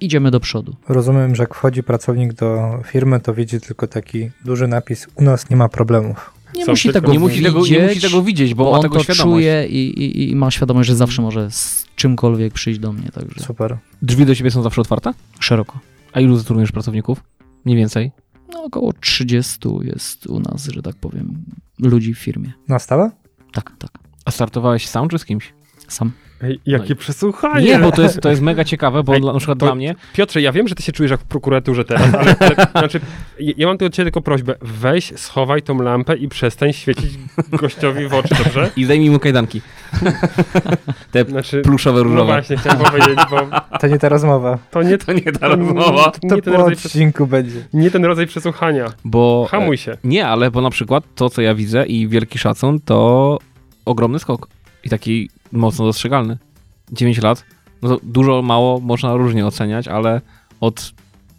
idziemy do przodu. Rozumiem, że jak wchodzi pracownik do firmy, to widzi tylko taki duży napis, u nas nie ma problemów. Nie musi nie musi, tego, widzieć. nie musi tego widzieć, bo, bo ma on tego to świadomość. czuje i, i, i ma świadomość, że zawsze może z czymkolwiek przyjść do mnie, także Super. Drzwi do ciebie są zawsze otwarte? szeroko. A ilu zatrudniesz pracowników? Mniej więcej. No, około 30 jest u nas, że tak powiem, ludzi w firmie. Na stałe? Tak, tak. A startowałeś sam czy z kimś? Sam. Ej, jakie No przesłuchanie! Nie, bo to jest, to jest mega ciekawe, bo Ej, dla, na przykład to- dla mnie Piotrze, ja wiem, że ty się czujesz jak w prokuraturze teraz, ale, ale znaczy, ja mam tu od ciebie tylko prośbę. Weź, schowaj tą lampę i przestań świecić gościowi w oczy, dobrze? i zdejmij mu kajdanki. Te Znaczy, pluszowe, no różowe. właśnie, chciałem powiedzieć, bo To nie ta rozmowa. to nie, To nie ta rozmowa. to To nie, ten po rodzaj, przes- odcinku będzie. nie ten rodzaj przesłuchania. Bo Hamuj się. Nie, ale bo na przykład to, co ja widzę i wielki szacun, to ogromny skok. I taki mocno dostrzegalny. 9 lat. No to dużo, mało można różnie oceniać, ale od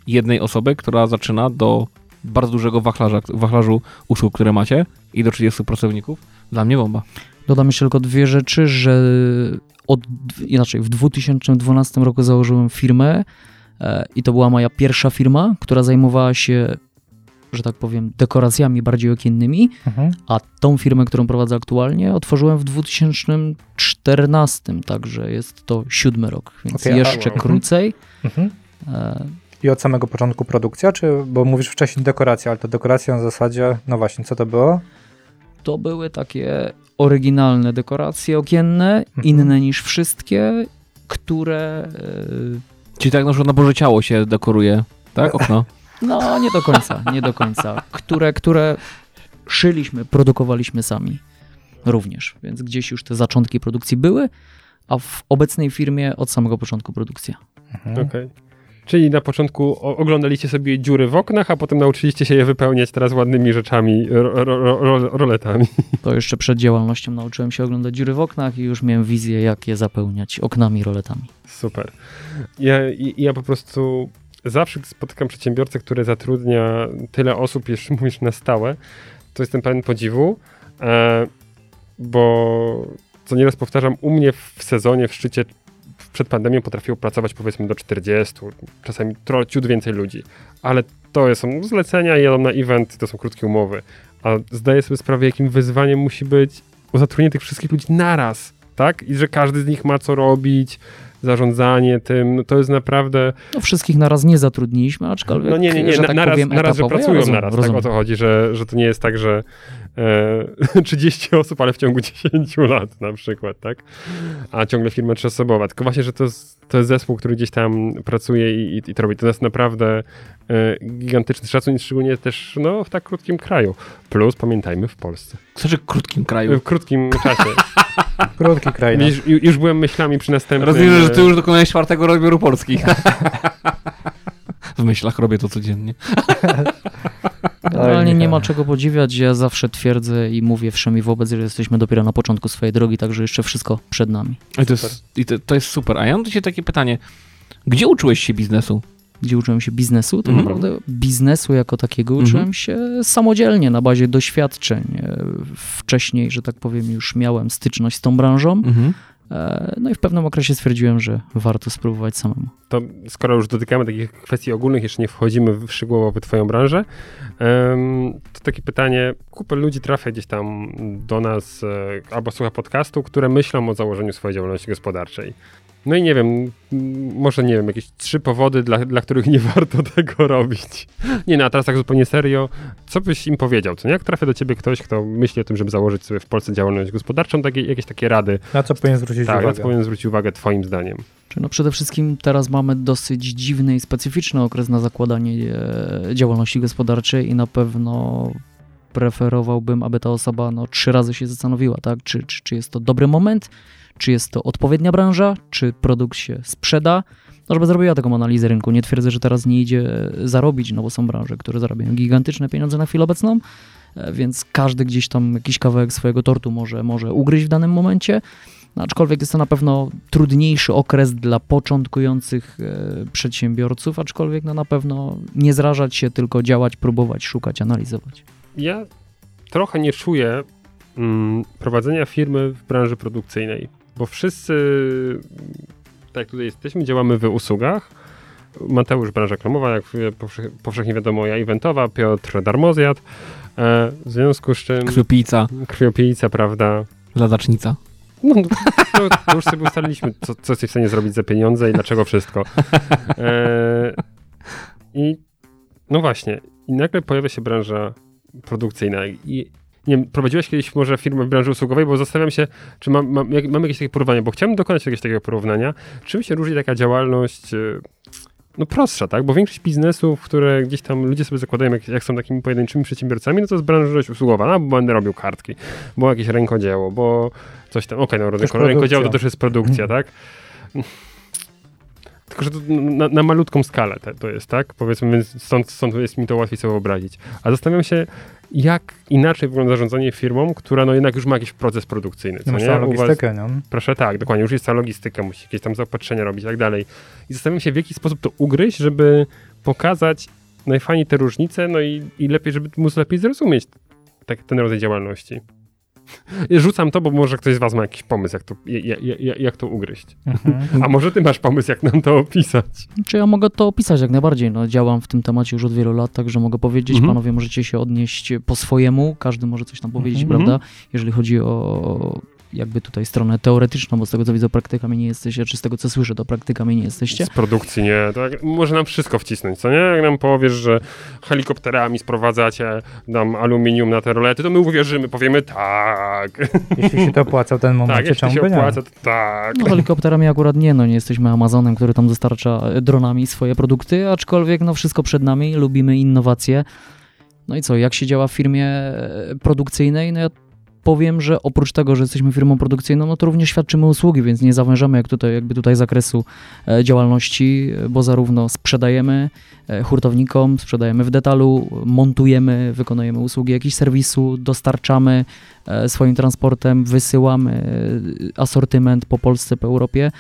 jednej osoby, która zaczyna do bardzo dużego wachlarza, wachlarzu usług, które macie i do 30 pracowników, dla mnie bomba. Dodam jeszcze tylko dwie rzeczy, że od, inaczej, w 2012 roku założyłem firmę e, i to była moja pierwsza firma, która zajmowała się, że tak powiem, dekoracjami bardziej okiennymi, Mhm. a tą firmę, którą prowadzę aktualnie, otworzyłem w 2014, także jest to siódmy rok, więc a- jeszcze wow. krócej. Mhm. E, I od samego początku produkcja, czy, bo mówisz wcześniej dekoracja, ale to dekoracja na zasadzie, no właśnie, co to było? To były takie oryginalne dekoracje okienne, Mhm. inne niż wszystkie, które e, Czyli tak na przykład na Boże Ciało się dekoruje, tak? Okno. No, nie do końca, nie do końca. Które, które szyliśmy, produkowaliśmy sami również, więc gdzieś już te zaczątki produkcji były, a w obecnej firmie od samego początku produkcja. Mhm. Okej. Czyli na początku oglądaliście sobie dziury w oknach, a potem nauczyliście się je wypełniać teraz ładnymi rzeczami, ro, ro, ro, roletami. To jeszcze przed działalnością nauczyłem się oglądać dziury w oknach i już miałem wizję, jak je zapełniać oknami, roletami. Super. Ja, ja po prostu zawsze, spotykam przedsiębiorcę, który zatrudnia tyle osób, jeszcze mówisz na stałe, to jestem pełen podziwu, e, bo co nieraz powtarzam, u mnie w sezonie, w szczycie przed pandemią potrafiło pracować powiedzmy do 40, czasami ciut więcej ludzi, ale to są zlecenia, jadą na event, to są krótkie umowy, a zdaję sobie sprawę, jakim wyzwaniem musi być zatrudnienie tych wszystkich ludzi naraz, tak? I że każdy z nich ma co robić, zarządzanie tym, no to jest naprawdę... No wszystkich naraz nie zatrudniliśmy, aczkolwiek, No nie, nie, nie, że tak naraz, powiem, naraz, że etapowo. Ja pracują rozumiem, naraz, rozumiem. tak o to chodzi, że, że to nie jest tak, że e, 30 osób, ale w ciągu 10 lat na przykład, tak? A ciągle firma trzyosobowa, tylko właśnie, że to jest, to jest zespół, który gdzieś tam pracuje i, i, i to robi. To jest naprawdę e, gigantyczny szacun szczególnie też no, w tak krótkim kraju. Plus, pamiętajmy, w Polsce. W znaczy krótkim kraju. W krótkim czasie. Krótki kraj. No. Widzisz, ju- już byłem myślami przy następnym... Rozumiem, że ty już dokonałeś czwartego rozbioru Polski. w myślach robię to codziennie. Generalnie nie ma czego podziwiać. Ja zawsze twierdzę i mówię wszemi wobec, że jesteśmy dopiero na początku swojej drogi, także jeszcze wszystko przed nami. I to, jest, i to, to jest super. A ja mam do ciebie takie pytanie. Gdzie uczyłeś się biznesu? Gdzie uczyłem się biznesu, to Mhm. naprawdę biznesu jako takiego Mhm. uczyłem się samodzielnie na bazie doświadczeń. E, Wcześniej, że tak powiem, już miałem styczność z tą branżą. Mhm. E, No i w pewnym okresie stwierdziłem, że warto spróbować samemu. To skoro już dotykamy takich kwestii ogólnych, jeszcze nie wchodzimy w szczegółowo w twoją branżę, to takie pytanie, kupę ludzi trafia gdzieś tam do nas e, albo słucha podcastu, które myślą o założeniu swojej działalności gospodarczej. No i nie wiem, może nie wiem, jakieś trzy powody, dla, dla których nie warto tego robić. Nie no, a teraz tak zupełnie serio, co byś im powiedział? Co nie? Jak trafia do ciebie ktoś, kto myśli o tym, żeby założyć sobie w Polsce działalność gospodarczą, takie, jakieś takie rady, Na co powinien zwrócić tak, na uwagę? co powinien zwrócić uwagę twoim zdaniem? Czy no przede wszystkim teraz mamy dosyć dziwny i specyficzny okres na zakładanie e, działalności gospodarczej i na pewno preferowałbym, aby ta osoba no, trzy razy się zastanowiła, tak? Czy, czy, czy jest to dobry moment, czy jest to odpowiednia branża, czy produkt się sprzeda, no żeby zrobiła taką analizę rynku. Nie twierdzę, że teraz nie idzie zarobić, no bo są branże, które zarabiają gigantyczne pieniądze na chwilę obecną, e, więc każdy gdzieś tam jakiś kawałek swojego tortu może, może ugryźć w danym momencie. No, aczkolwiek jest to na pewno trudniejszy okres dla początkujących e, przedsiębiorców, aczkolwiek no, na pewno nie zrażać się, tylko działać, próbować, szukać, analizować. ja trochę nie czuję mm, prowadzenia firmy w branży produkcyjnej, bo wszyscy, tak jak tutaj jesteśmy, działamy w usługach. Mateusz branża kremowa, jak powsze- powszechnie wiadomo, ja eventowa, Piotr darmozjad. E, w związku z czym Krwiopijca, krwiopijca, prawda? zadacznica. No, no, to, to już sobie ustaliliśmy, co, co jesteś w stanie zrobić za pieniądze i dlaczego wszystko. E, I no właśnie, i nagle pojawia się branża produkcyjna. I nie wiem, prowadziłeś kiedyś może firmę w branży usługowej, bo zastanawiam się, czy mam, mam, mam jakieś takie porównanie, bo chciałbym dokonać jakiegoś takiego porównania. Czym się różni taka działalność, e, no prostsza, tak? Bo większość biznesów, które gdzieś tam ludzie sobie zakładają, jak, jak są takimi pojedynczymi przedsiębiorcami, no to jest branża usługowa, no, bo będę robił kartki, bo jakieś rękodzieło, bo coś tam, okej, no ręko, rękodzieło to też jest produkcja, tak? Tylko, że to na, na malutką skalę te, to jest, tak? Powiedzmy, więc stąd, stąd jest mi to łatwiej sobie wyobrazić. A zastanawiam się, jak inaczej wygląda zarządzanie firmą, która no jednak już ma jakiś proces produkcyjny, co Masz nie? was- logistykę, nie? Proszę, tak, dokładnie, już jest cała logistyka, musi jakieś tam zaopatrzenia robić i tak dalej. I zastanawiam się, w jaki sposób to ugryźć, żeby pokazać najfajniej te różnice, no i, i lepiej, żeby móc lepiej zrozumieć tak, ten rodzaj działalności. Rzucam to, bo może ktoś z was ma jakiś pomysł, jak to, jak, jak, jak to ugryźć. Mhm. A może ty masz pomysł, jak nam to opisać? Czy ja mogę to opisać jak najbardziej? No, działam w tym temacie już od wielu lat, także mogę powiedzieć, Mhm. panowie możecie się odnieść po swojemu, każdy może coś tam powiedzieć, Mhm. prawda? Jeżeli chodzi o jakby tutaj stronę teoretyczną, bo z tego co widzę praktykami nie jesteście, czy z tego co słyszę, to praktykami nie jesteście. Z produkcji, nie? To jak, może nam wszystko wcisnąć, co nie? Jak nam powiesz, że helikopterami sprowadzacie nam aluminium na te rolety, to my uwierzymy, powiemy tak. Jeśli się to opłaca w tym tak, momencie, jeśli czemu się by nie? opłaca, to tak. No helikopterami akurat nie, no nie jesteśmy Amazonem, który tam dostarcza e, dronami swoje produkty, aczkolwiek no wszystko przed nami, lubimy innowacje. No i co, jak się działa w firmie e, produkcyjnej? No ja powiem, że oprócz tego, że jesteśmy firmą produkcyjną, no to również świadczymy usługi, więc nie zawężamy jak tutaj, jakby tutaj zakresu e, działalności, e, bo zarówno sprzedajemy e, hurtownikom, sprzedajemy w detalu, montujemy, wykonujemy usługi jakichś serwisu, dostarczamy swoim transportem, wysyłamy asortyment po Polsce, po Europie.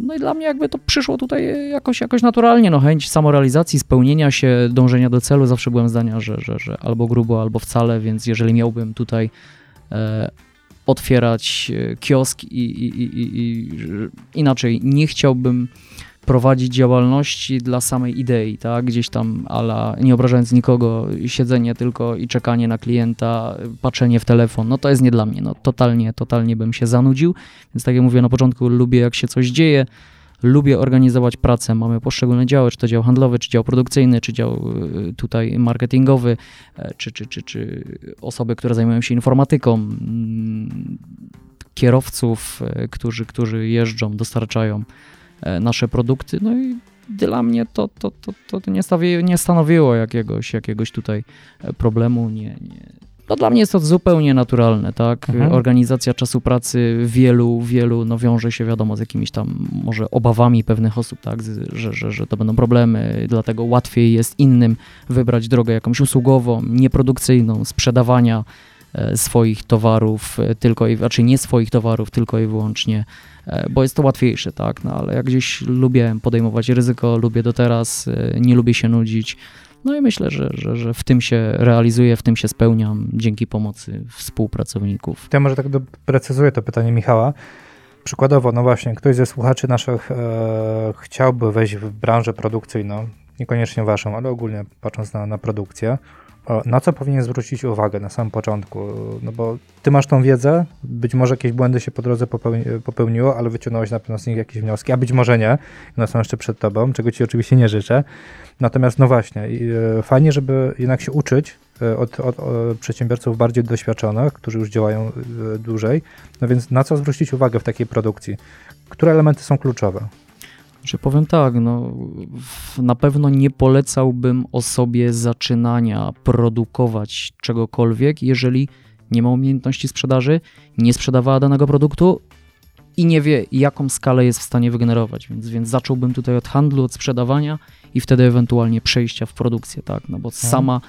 No i dla mnie jakby to przyszło tutaj jakoś, jakoś naturalnie, no chęć samorealizacji, spełnienia się, dążenia do celu. Zawsze byłem zdania, że, że, że albo grubo, albo wcale, więc jeżeli miałbym tutaj e, otwierać e, kiosk i, i, i, i, inaczej, nie chciałbym prowadzić działalności dla samej idei, tak? Gdzieś tam, ala, nie obrażając nikogo, siedzenie tylko i czekanie na klienta, patrzenie w telefon, no to jest nie dla mnie, no totalnie, totalnie bym się zanudził, więc tak jak mówię na początku, lubię jak się coś dzieje, lubię organizować pracę, mamy poszczególne działy, czy to dział handlowy, czy dział produkcyjny, czy dział y, tutaj marketingowy, e, czy, czy, czy, czy osoby, które zajmują się informatyką, kierowców, e, którzy, którzy jeżdżą, dostarczają nasze produkty. No i dla mnie to, to, to, to nie, stawi, nie stanowiło jakiegoś, jakiegoś tutaj e, problemu. Nie, nie, no dla mnie jest to zupełnie naturalne, tak? Mhm. Organizacja czasu pracy wielu, wielu, no wiąże się wiadomo z jakimiś tam może obawami pewnych osób, tak? Że, że, że to będą problemy, dlatego łatwiej jest innym wybrać drogę jakąś usługową, nieprodukcyjną, sprzedawania e, swoich towarów, e, tylko i, znaczy nie swoich towarów, tylko i wyłącznie, e, bo jest to łatwiejsze, tak? No ale jak gdzieś lubię podejmować ryzyko, lubię do teraz, e, nie lubię się nudzić, no i myślę, że, że, że w tym się realizuję, w tym się spełniam dzięki pomocy współpracowników. Ja może tak doprecyzuję to pytanie Michała. Przykładowo, no właśnie, ktoś ze słuchaczy naszych e, chciałby wejść w branżę produkcyjną, niekoniecznie waszą, ale ogólnie patrząc na, na produkcję, na co powinien zwrócić uwagę na samym początku? No bo ty masz tą wiedzę, być może jakieś błędy się po drodze popełni, popełniło, ale wyciągnąłeś na pewno z nich jakieś wnioski, a być może nie, one są jeszcze przed tobą, czego ci oczywiście nie życzę. Natomiast no właśnie, e, fajnie, żeby jednak się uczyć e, od, od, od przedsiębiorców bardziej doświadczonych, którzy już działają e, dłużej. No więc na co zwrócić uwagę w takiej produkcji? Które elementy są kluczowe? Że powiem tak, no, na pewno nie polecałbym osobie zaczynania produkować czegokolwiek, jeżeli nie ma umiejętności sprzedaży, nie sprzedawała danego produktu i nie wie, jaką skalę jest w stanie wygenerować. Więc, więc zacząłbym tutaj od handlu, od sprzedawania i wtedy ewentualnie przejścia w produkcję, tak? No bo sama,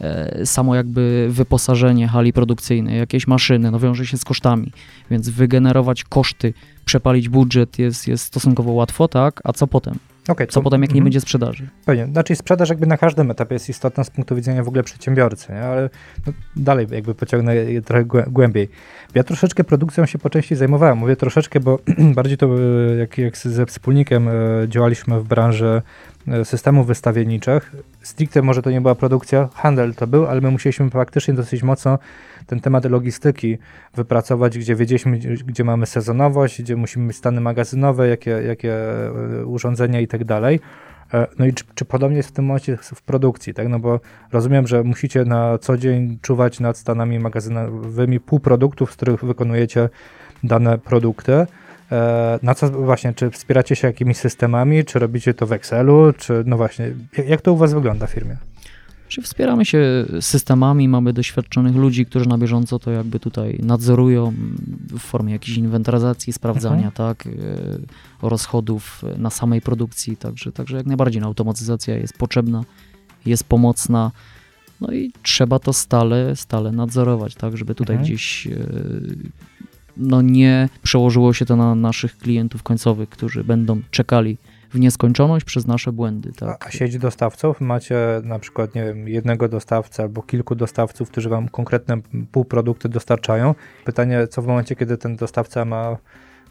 e, samo jakby wyposażenie hali produkcyjnej, jakieś maszyny, no wiąże się z kosztami, więc wygenerować koszty, przepalić budżet jest, jest stosunkowo łatwo, tak? A co potem? Okay, Co potem, jak nie mhm. będzie sprzedaży? Pewnie. Znaczy sprzedaż jakby na każdym etapie jest istotna z punktu widzenia w ogóle przedsiębiorcy, nie? ale no, dalej jakby pociągnę je trochę głę- głębiej. Ja troszeczkę produkcją się po części zajmowałem. Mówię troszeczkę, bo bardziej to e, jak, jak ze wspólnikiem e, działaliśmy w branży e, systemów wystawienniczych. Stricte może to nie była produkcja, handel to był, ale my musieliśmy faktycznie dosyć mocno ten temat logistyki wypracować, gdzie wiedzieliśmy, gdzie, mamy sezonowość, gdzie musimy mieć stany magazynowe, jakie, jakie e, urządzenia i tak dalej. E, No i czy, czy podobnie jest w tym momencie w produkcji, tak? No bo rozumiem, że musicie na co dzień czuwać nad stanami magazynowymi półproduktów, z których wykonujecie dane produkty. E, Na co właśnie, czy wspieracie się jakimiś systemami, czy robicie to w Excelu, czy no właśnie, jak to u was wygląda w firmie? Czy wspieramy się systemami, mamy doświadczonych ludzi, którzy na bieżąco to jakby tutaj nadzorują w formie jakiejś inwentaryzacji, sprawdzania, Mhm. tak, e, rozchodów na samej produkcji, także, także jak najbardziej no, automatyzacja jest potrzebna, jest pomocna, no i trzeba to stale, stale nadzorować, tak, żeby tutaj Mhm. gdzieś e, no nie przełożyło się to na naszych klientów końcowych, którzy będą czekali w nieskończoność przez nasze błędy, tak. A, sieć dostawców? Macie na przykład, nie wiem, jednego dostawcę albo kilku dostawców, którzy wam konkretne półprodukty dostarczają. Pytanie, co w momencie, kiedy ten dostawca ma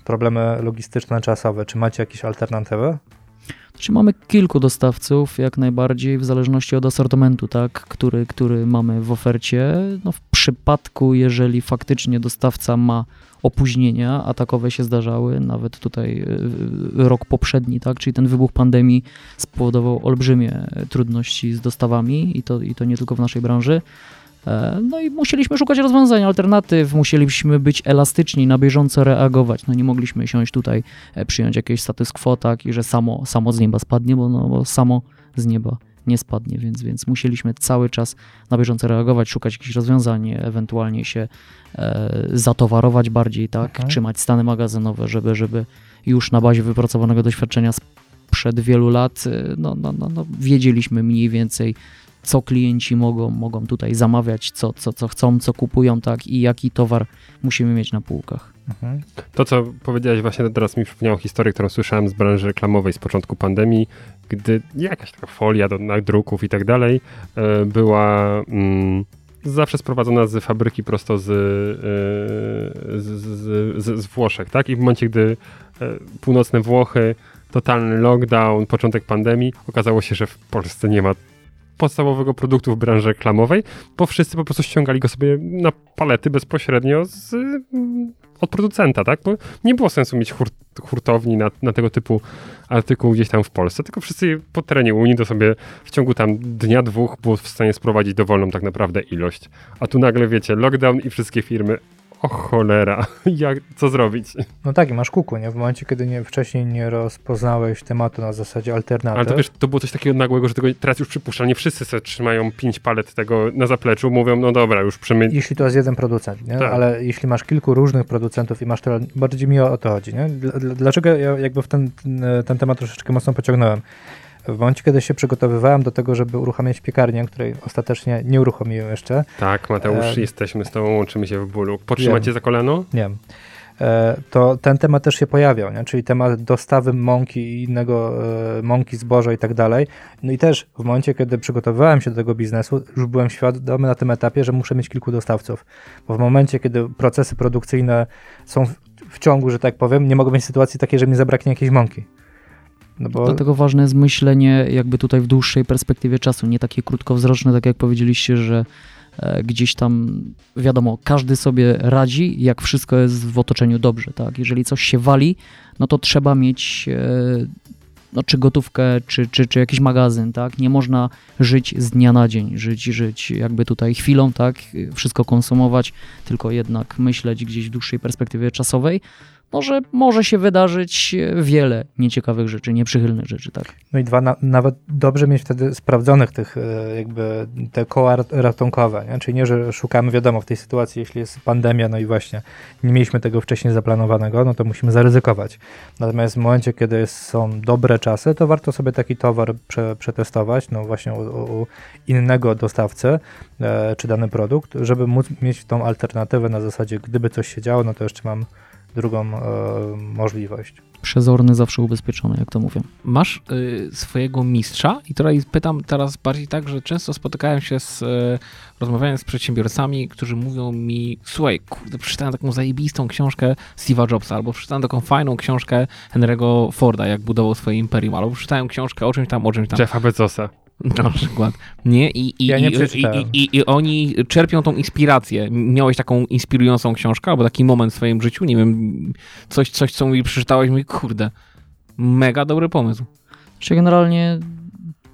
problemy logistyczne, czasowe, czy macie jakieś alternatywy? Czy mamy kilku dostawców, jak najbardziej, w zależności od asortymentu, tak, który, który mamy w ofercie. No, w przypadku, jeżeli faktycznie dostawca ma opóźnienia, a takowe się zdarzały, nawet tutaj y, rok poprzedni, tak, czyli ten wybuch pandemii spowodował olbrzymie trudności z dostawami i to, i to nie tylko w naszej branży. E, No i musieliśmy szukać rozwiązań, alternatyw, musieliśmy być elastyczni, na bieżąco reagować. No nie mogliśmy siąść tutaj, e, przyjąć jakieś status quo, tak, i że samo, samo z nieba spadnie, bo, no, bo samo z nieba nie spadnie, więc, więc musieliśmy cały czas na bieżąco reagować, szukać jakichś rozwiązań, ewentualnie się e, zatowarować bardziej, tak, Mhm. trzymać stany magazynowe, żeby, żeby już na bazie wypracowanego doświadczenia sprzed wielu lat, e, no, no, no, no, wiedzieliśmy mniej więcej, co klienci mogą, mogą tutaj zamawiać, co, co, co chcą, co kupują, tak, i jaki towar musimy mieć na półkach. Mhm. To, co powiedziałeś właśnie teraz mi przypomniało historię, którą słyszałem z branży reklamowej z początku pandemii, gdy jakaś taka folia do druków i tak dalej e, była mm, zawsze sprowadzona z fabryki prosto z, e, z, z, z, Włoszech, tak? I w momencie, gdy e, północne Włochy, totalny lockdown, początek pandemii, okazało się, że w Polsce nie ma podstawowego produktu w branży reklamowej, bo wszyscy po prostu ściągali go sobie na palety bezpośrednio z, mm, od producenta, tak? Bo nie było sensu mieć hurt, hurtowni na, na tego typu artykuł gdzieś tam w Polsce, tylko wszyscy po terenie Unii to sobie w ciągu tam dnia, dwóch było w stanie sprowadzić dowolną tak naprawdę ilość. A tu nagle, wiecie, lockdown i wszystkie firmy o cholera, jak, co zrobić? No tak, i masz kuku, nie? W momencie, kiedy nie, wcześniej nie rozpoznałeś tematu na zasadzie alternatyw. Ale to wiesz, to było coś takiego nagłego, że tego teraz już przypuszczam, nie wszyscy sobie trzymają pięć palet tego na zapleczu, mówią, no dobra, już przemy... Jeśli to jest jeden producent, nie? Tak. ale jeśli masz kilku różnych producentów i masz tyle, bardziej mi o, to chodzi, nie? Dl- dl- Dlaczego ja jakby w ten, ten temat troszeczkę mocno pociągnąłem? W momencie, kiedy się przygotowywałem do tego, żeby uruchomić piekarnię, której ostatecznie nie uruchomiłem jeszcze, Tak, Mateusz, E, jesteśmy z tobą, łączymy się w bólu. Potrzymacie za kolano? nie e, to ten temat też się pojawiał, nie? czyli temat dostawy mąki i innego e, mąki, zboża i tak dalej. No i też w momencie, kiedy przygotowywałem się do tego biznesu, już byłem świadomy na tym etapie, że muszę mieć kilku dostawców, bo w momencie, kiedy procesy produkcyjne są w, w ciągu, że tak powiem, nie mogą mieć sytuacji takiej, że mi zabraknie jakiejś mąki. No bo Dlatego ważne jest myślenie jakby tutaj w dłuższej perspektywie czasu, nie takie krótkowzroczne, tak jak powiedzieliście, że e, gdzieś tam, wiadomo, każdy sobie radzi, jak wszystko jest w otoczeniu dobrze, tak? Jeżeli coś się wali, no to trzeba mieć e, no, czy gotówkę, czy, czy, czy jakiś magazyn, tak? Nie można żyć z dnia na dzień, żyć, żyć jakby tutaj chwilą, tak? Wszystko konsumować, tylko jednak myśleć gdzieś w dłuższej perspektywie czasowej, no, że może się wydarzyć e, wiele nieciekawych rzeczy, nieprzychylnych rzeczy, tak? No i dwa, na, nawet dobrze mieć wtedy sprawdzonych tych e, jakby te koła rat- ratunkowe, nie? czyli nie, że szukamy, wiadomo, w tej sytuacji, jeśli jest pandemia, no i właśnie nie mieliśmy tego wcześniej zaplanowanego, no to musimy zaryzykować. Natomiast w momencie, kiedy jest, są dobre czasy, to warto sobie taki towar prze, przetestować, no właśnie u u innego dostawcy, e, czy dany produkt, żeby móc mieć tą alternatywę na zasadzie, gdyby coś się działo, no to jeszcze mam drugą e, możliwość. Przezorny zawsze ubezpieczony, jak to mówią. Masz y, swojego mistrza i tutaj pytam teraz bardziej tak, że często spotykałem się z, y, rozmawiałem z przedsiębiorcami, którzy mówią mi, słuchaj, kurde, przeczytałem taką zajebistą książkę Steve'a Jobsa, albo przeczytałem taką fajną książkę Henry'ego Forda, jak budował swoje imperium, albo przeczytałem książkę o czymś tam, o czymś tam. Jeffa Bezosa. Na przykład. Nie? I, i, Ja nie i, i, i, i, I oni czerpią tą inspirację. Miałeś taką inspirującą książkę albo taki moment w swoim życiu, nie wiem, coś, coś co mi przeczytałeś, mówię, kurde, mega dobry pomysł. Czy generalnie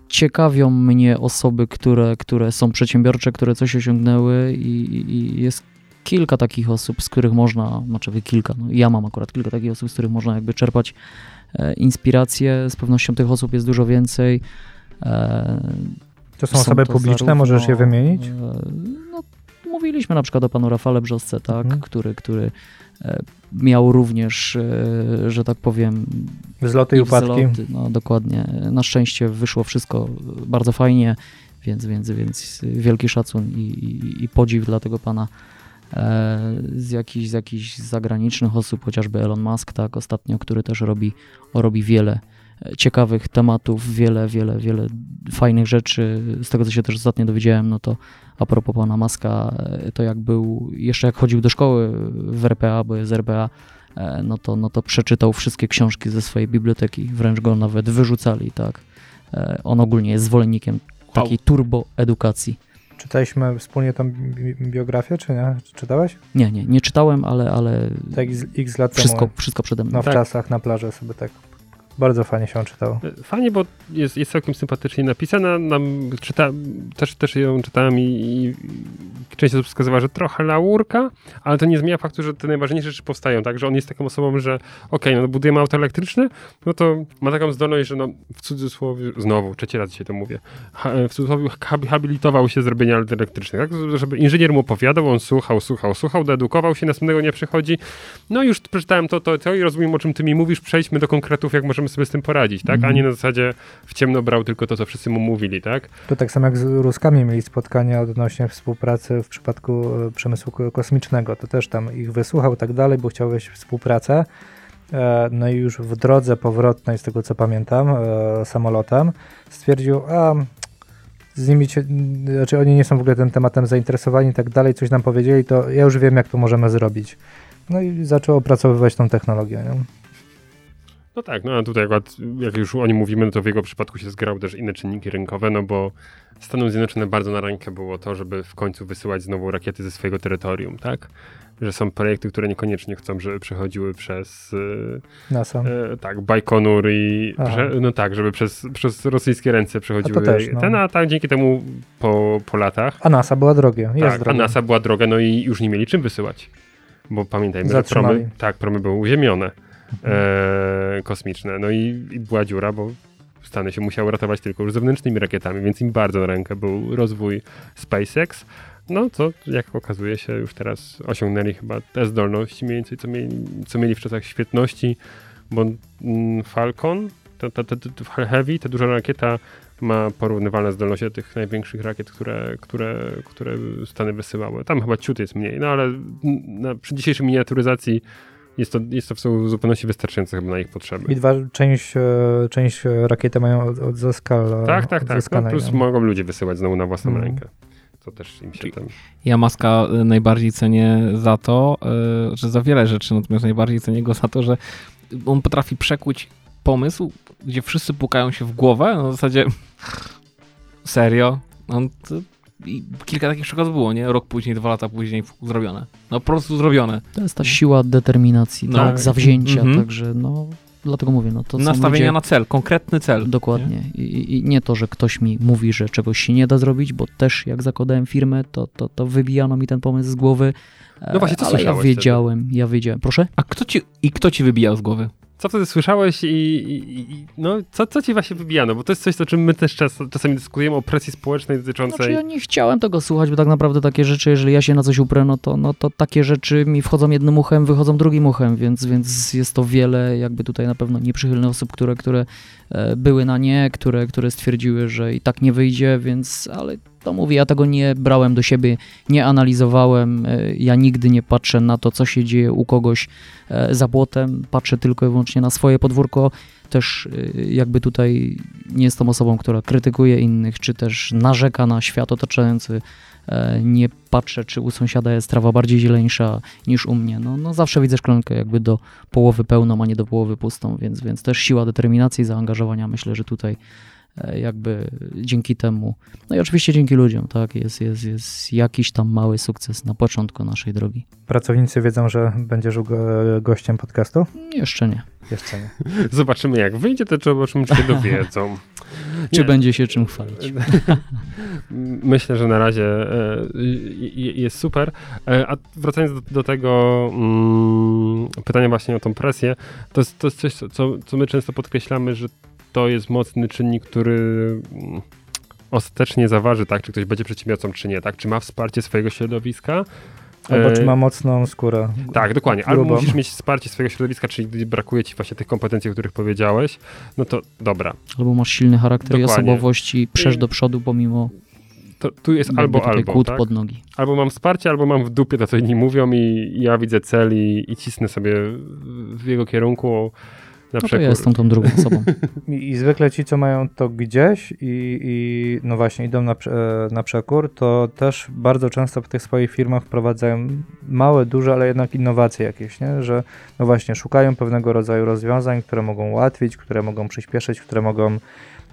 ciekawią mnie osoby, które, które są przedsiębiorcze, które coś osiągnęły i, i- i jest kilka takich osób, z których można, znaczy wy kilka, no ja mam akurat kilka takich osób, z których można jakby czerpać e, inspirację. Z pewnością tych osób jest dużo więcej. E, To są osoby to publiczne, zarówno, możesz je wymienić? e, No, mówiliśmy na przykład o panu Rafale Brzosce, tak, Mhm. który, który e, miał również, że tak powiem, Wzloty i upadki. wzloty, no dokładnie. Na szczęście wyszło wszystko bardzo fajnie, więc, więc, więc wielki szacun i, i, i podziw dla tego pana. Z jakichś z jakichś zagranicznych osób, chociażby Elon Musk, tak, ostatnio, który też robi, robi wiele ciekawych tematów, wiele, wiele, wiele fajnych rzeczy. Z tego, co się też ostatnio dowiedziałem, no to a propos pana Maska, e, to jak był, jeszcze jak chodził do szkoły w RPA, bo jest RPA, e, no to, no to przeczytał wszystkie książki ze swojej biblioteki, wręcz go nawet wyrzucali, tak. E, On ogólnie jest zwolennikiem takiej turbo edukacji. Czytaliśmy wspólnie tą bi- biografię, czy nie? Czytałeś? Nie, nie, nie czytałem, ale, ale Tak x, x lat wszystko, temu. wszystko przede mną. No w Tak. czasach na plaży sobie tak bardzo fajnie się czytało. Fajnie, bo jest, jest całkiem sympatycznie napisana. Nam czyta, też, też ją czytałem i, i część osób wskazywała, że trochę laurka, ale to nie zmienia faktu, że te najważniejsze rzeczy powstają, tak? Że on jest taką osobą, że okej, no budujemy auto elektryczne, no to ma taką zdolność, że no w cudzysłowie, znowu, trzeci raz dzisiaj to mówię, ha, w cudzysłowie hab- habilitował się z robienia aut elektrycznych, tak? Żeby inżynier mu opowiadał, on słuchał, słuchał, słuchał, dedukował się, następnego dnia przychodzi, no już przeczytałem to, to, to i rozumiem, o czym ty mi mówisz, przejdźmy do konkretów, jak możemy sobie z tym poradzić, tak? A nie na zasadzie w ciemno brał tylko to, co wszyscy mu mówili, tak? To tak samo jak z Ruskami mieli spotkania odnośnie współpracy w przypadku e, przemysłu ko- kosmicznego. To też tam ich wysłuchał tak dalej, bo chciał wejść w współpracę. E, No i już w drodze powrotnej, z tego co pamiętam, e, samolotem, stwierdził, a z nimi, znaczy oni nie są w ogóle tym tematem zainteresowani i tak dalej, coś nam powiedzieli, to ja już wiem, jak to możemy zrobić. No i zaczął opracowywać tą technologię. Nie? No tak, no a tutaj akurat, jak już o nim mówimy, no to w jego przypadku się zgrały też inne czynniki rynkowe, no bo Stanom Zjednoczonym bardzo na rękę było to, żeby w końcu wysyłać znowu rakiety ze swojego terytorium, tak? Że są projekty, które niekoniecznie chcą, żeby przechodziły przez e, NASA. e, tak, Bajkonur i prze, no tak, żeby przez, przez rosyjskie ręce przechodziły A to też, no. ten, a tak dzięki temu po, po latach A NASA była drogie, jest tak, a. NASA była droga, no i już nie mieli czym wysyłać. bo pamiętajmy, że Zatrzymali. promy, tak, promy były uziemione e, kosmiczne. No i, i była dziura, bo Stany się musiały ratować tylko już zewnętrznymi rakietami, więc im bardzo na rękę był rozwój SpaceX. No to jak okazuje się już teraz osiągnęli chyba te zdolności mniej więcej co mieli, co mieli w czasach świetności, bo mm, Falcon, to, to, to, to Heavy, ta duża rakieta ma porównywalne zdolności do tych największych rakiet, które, które, które Stany wysyłały. Tam chyba ciut jest mniej, no ale mm, na, przy dzisiejszej miniaturyzacji jest to, jest to w zupełności wystarczające chyba na ich potrzeby. I dwa, część, e, część rakiety mają od, od. Tak, tak, tak. No, plus no. mogą ludzie wysyłać znowu na własną Mhm. rękę. To też im się tam... Ja Maska y, najbardziej cenię za to, że za wiele rzeczy, natomiast najbardziej cenię go za to, że on potrafi przekuć pomysł, gdzie wszyscy pukają się w głowę, na zasadzie serio? On, to, i kilka takich przykładów było, nie? Rok później, dwa lata później zrobione. No po prostu zrobione. To jest ta siła determinacji, No. tak, zawzięcia, Mhm. także no, dlatego mówię, no to Nastawienia ludzie, na cel, konkretny cel. Dokładnie. I, i- I nie to, że ktoś mi mówi, że czegoś się nie da zrobić, bo też jak zakładałem firmę, to, to, to wybijano mi ten pomysł z głowy. No właśnie, co ale ja słyszałeś wtedy? wiedziałem, ja wiedziałem. Proszę? A kto ci, i kto ci wybijał z głowy? Co wtedy słyszałeś i, i, i no, co, co ci właśnie wybijano? Bo to jest coś, o czym my też czas, czasami dyskutujemy, o presji społecznej dotyczącej... Znaczy ja nie chciałem tego słuchać, bo tak naprawdę takie rzeczy, jeżeli ja się na coś uprę, no to, no to takie rzeczy mi wchodzą jednym uchem, wychodzą drugim uchem, więc, więc jest to wiele jakby tutaj na pewno nieprzychylnych osób, które, które e, były na nie, które, które stwierdziły, że i tak nie wyjdzie, więc ale to mówię, ja tego nie brałem do siebie, nie analizowałem, e, ja nigdy nie patrzę na to, co się dzieje u kogoś e, za płotem, patrzę tylko i wyłącznie na swoje podwórko, też y, jakby tutaj nie jestem osobą, która krytykuje innych, czy też narzeka na świat otaczający. E, Nie patrzę, czy u sąsiada jest trawa bardziej zieleńsza niż u mnie. No, no zawsze widzę szklankę jakby do połowy pełną, a nie do połowy pustą, więc, więc też siła determinacji, zaangażowania myślę, że tutaj e, jakby dzięki temu, no i oczywiście dzięki ludziom, tak, jest, jest, jest jakiś tam mały sukces na początku naszej drogi. Pracownicy wiedzą, że będziesz go- gościem podcastu? Jeszcze nie. Jeszcze nie. Zobaczymy jak wyjdzie, to zobaczymy, czy się dowiedzą. Czy Nie. będzie się czym chwalić? Myślę, że na razie e, jest super. E, A wracając do, do tego mm, pytania właśnie o tą presję, to jest, to jest coś, co- co, co my często podkreślamy, że to jest mocny czynnik, który mm, ostatecznie zaważy, tak, czy ktoś będzie przedsiębiorcą, czy nie, tak, czy ma wsparcie swojego środowiska. Albo czy E, ma mocną skórę. Tak, dokładnie. Albo grubą. musisz mieć wsparcie swojego środowiska, czyli gdy brakuje ci właśnie tych kompetencji, o których powiedziałeś, no to dobra. Albo masz silny charakter i Dokładnie. osobowość i przesz do przodu pomimo To, tu jest jakby albo, albo, kłód tak? pod nogi. Albo mam wsparcie, albo mam w dupie to, co inni mówią i ja widzę cel i, i cisnę sobie w jego kierunku na No to przekór. ja jestem tą drugą osobą. I, I zwykle ci, co mają to gdzieś i, i no właśnie idą na, prze- na przekór, to też bardzo często w tych swoich firmach wprowadzają małe, duże, ale jednak innowacje jakieś, nie? że no właśnie szukają pewnego rodzaju rozwiązań, które mogą ułatwić, które mogą przyspieszyć, które mogą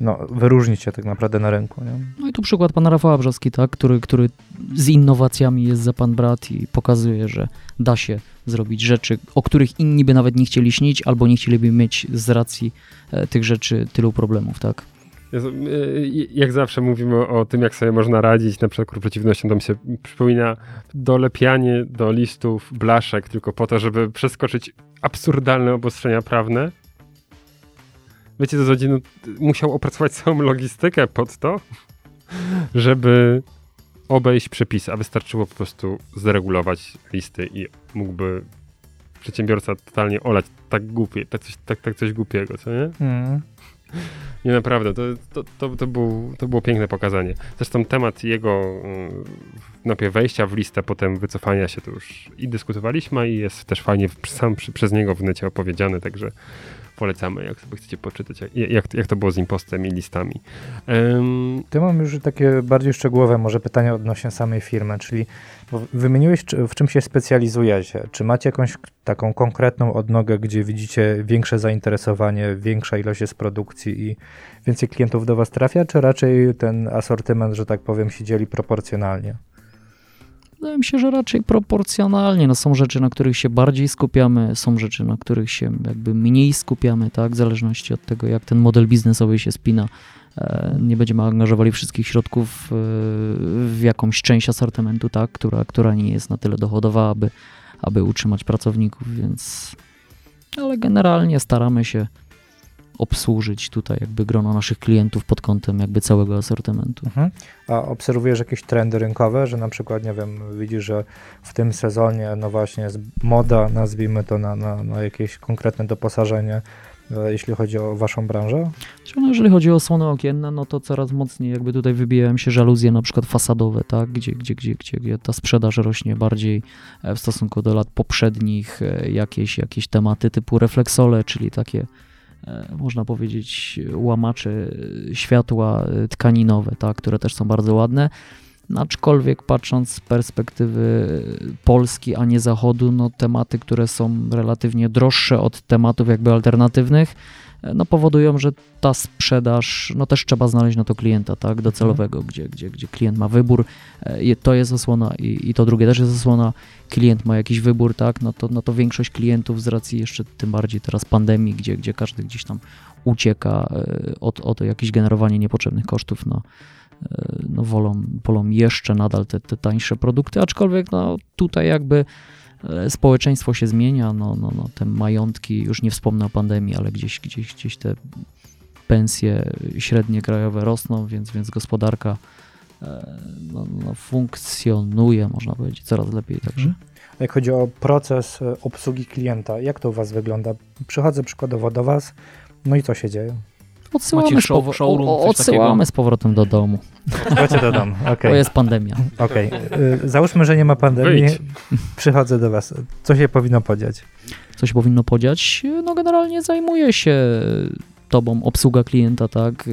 no, wyróżnić się tak naprawdę na rynku. Nie? No i tu przykład pana Rafała Brzoski, tak, który, który z innowacjami jest za pan brat i pokazuje, że da się zrobić rzeczy, o których inni by nawet nie chcieli śnić, albo nie chcieliby mieć z racji e, tych rzeczy tylu problemów, tak. Jezu, y, Jak zawsze mówimy o tym, jak sobie można radzić na przekór przeciwnościom, to mi się przypomina dolepianie do listów blaszek tylko po to, żeby przeskoczyć absurdalne obostrzenia prawne. Wiecie, to no, musiał opracować całą logistykę pod to, żeby obejść przepisy, a wystarczyło po prostu zregulować listy i mógłby przedsiębiorca totalnie olać tak głupie, tak coś, tak, tak coś głupiego, co nie? Mm. Nie, naprawdę, to, to, to, to, był, to było piękne pokazanie. Zresztą temat jego mm, najpierw wejścia w listę, potem wycofania się, to już i dyskutowaliśmy i jest też fajnie sam przy, przez niego w necie opowiedziany, także polecamy, jak sobie chcecie poczytać, jak, jak, to było z impostem i listami. Ty mam już takie bardziej szczegółowe może pytania odnośnie samej firmy, czyli wymieniłeś, w czym się specjalizujecie. Czy macie jakąś taką konkretną odnogę, gdzie widzicie większe zainteresowanie, większa ilość jest produkcji i więcej klientów do was trafia, czy raczej ten asortyment, że tak powiem, się dzieli proporcjonalnie? Wydaje mi się, że raczej proporcjonalnie. No, są rzeczy, na których się bardziej skupiamy, są rzeczy, na których się jakby mniej skupiamy, tak, w zależności od tego, jak ten model biznesowy się spina. E, Nie będziemy angażowali wszystkich środków e, w jakąś część asortymentu, tak, która, która nie jest na tyle dochodowa, aby, aby utrzymać pracowników, więc ale generalnie staramy się obsłużyć tutaj jakby grono naszych klientów pod kątem jakby całego asortymentu. Mhm. A obserwujesz jakieś trendy rynkowe, że na przykład, nie wiem, widzisz, że w tym sezonie, no właśnie jest moda, nazwijmy to, na, na, na jakieś konkretne doposażenie, e, jeśli chodzi o waszą branżę? No, jeżeli chodzi o osłony okienne, no to coraz mocniej jakby tutaj wybijają się żaluzje na przykład fasadowe, tak, gdzie, gdzie, gdzie, gdzie, gdzie ta sprzedaż rośnie bardziej e, w stosunku do lat poprzednich, e, jakieś, jakieś tematy typu refleksole, czyli takie można powiedzieć łamacze światła tkaninowe, tak, które też są bardzo ładne. Aczkolwiek patrząc z perspektywy Polski, a nie Zachodu, no tematy, które są relatywnie droższe od tematów jakby alternatywnych, no powodują, że ta sprzedaż, no też trzeba znaleźć na to klienta, tak, docelowego, gdzie, gdzie, gdzie klient ma wybór, e, to jest osłona i, i to drugie też jest osłona, klient ma jakiś wybór, tak, no to, no to większość klientów z racji jeszcze tym bardziej teraz pandemii, gdzie, gdzie każdy gdzieś tam ucieka e, od, od jakieś generowanie niepotrzebnych kosztów, no, e, no wolą, wolą jeszcze nadal te, te tańsze produkty, aczkolwiek no tutaj jakby E, społeczeństwo się zmienia, no, no, no, te majątki, już nie wspomnę o pandemii, ale gdzieś, gdzieś, gdzieś te pensje średnie krajowe rosną, więc, więc gospodarka e, no, no, funkcjonuje, można powiedzieć, coraz lepiej. Także. Mhm. Jak chodzi o proces e, obsługi klienta, jak to u Was wygląda? Przychodzę przykładowo do Was, no i co się dzieje? Odsyłamy, show, showroom, o, odsyłamy z powrotem do domu. Chodźcie do domu, okay. To jest pandemia. Okej, okay. załóżmy, że nie ma pandemii, Wyjdź. przychodzę do was. Co się powinno podziać? Co się powinno podziać? No generalnie zajmuje się tobą obsługa klienta, tak? E,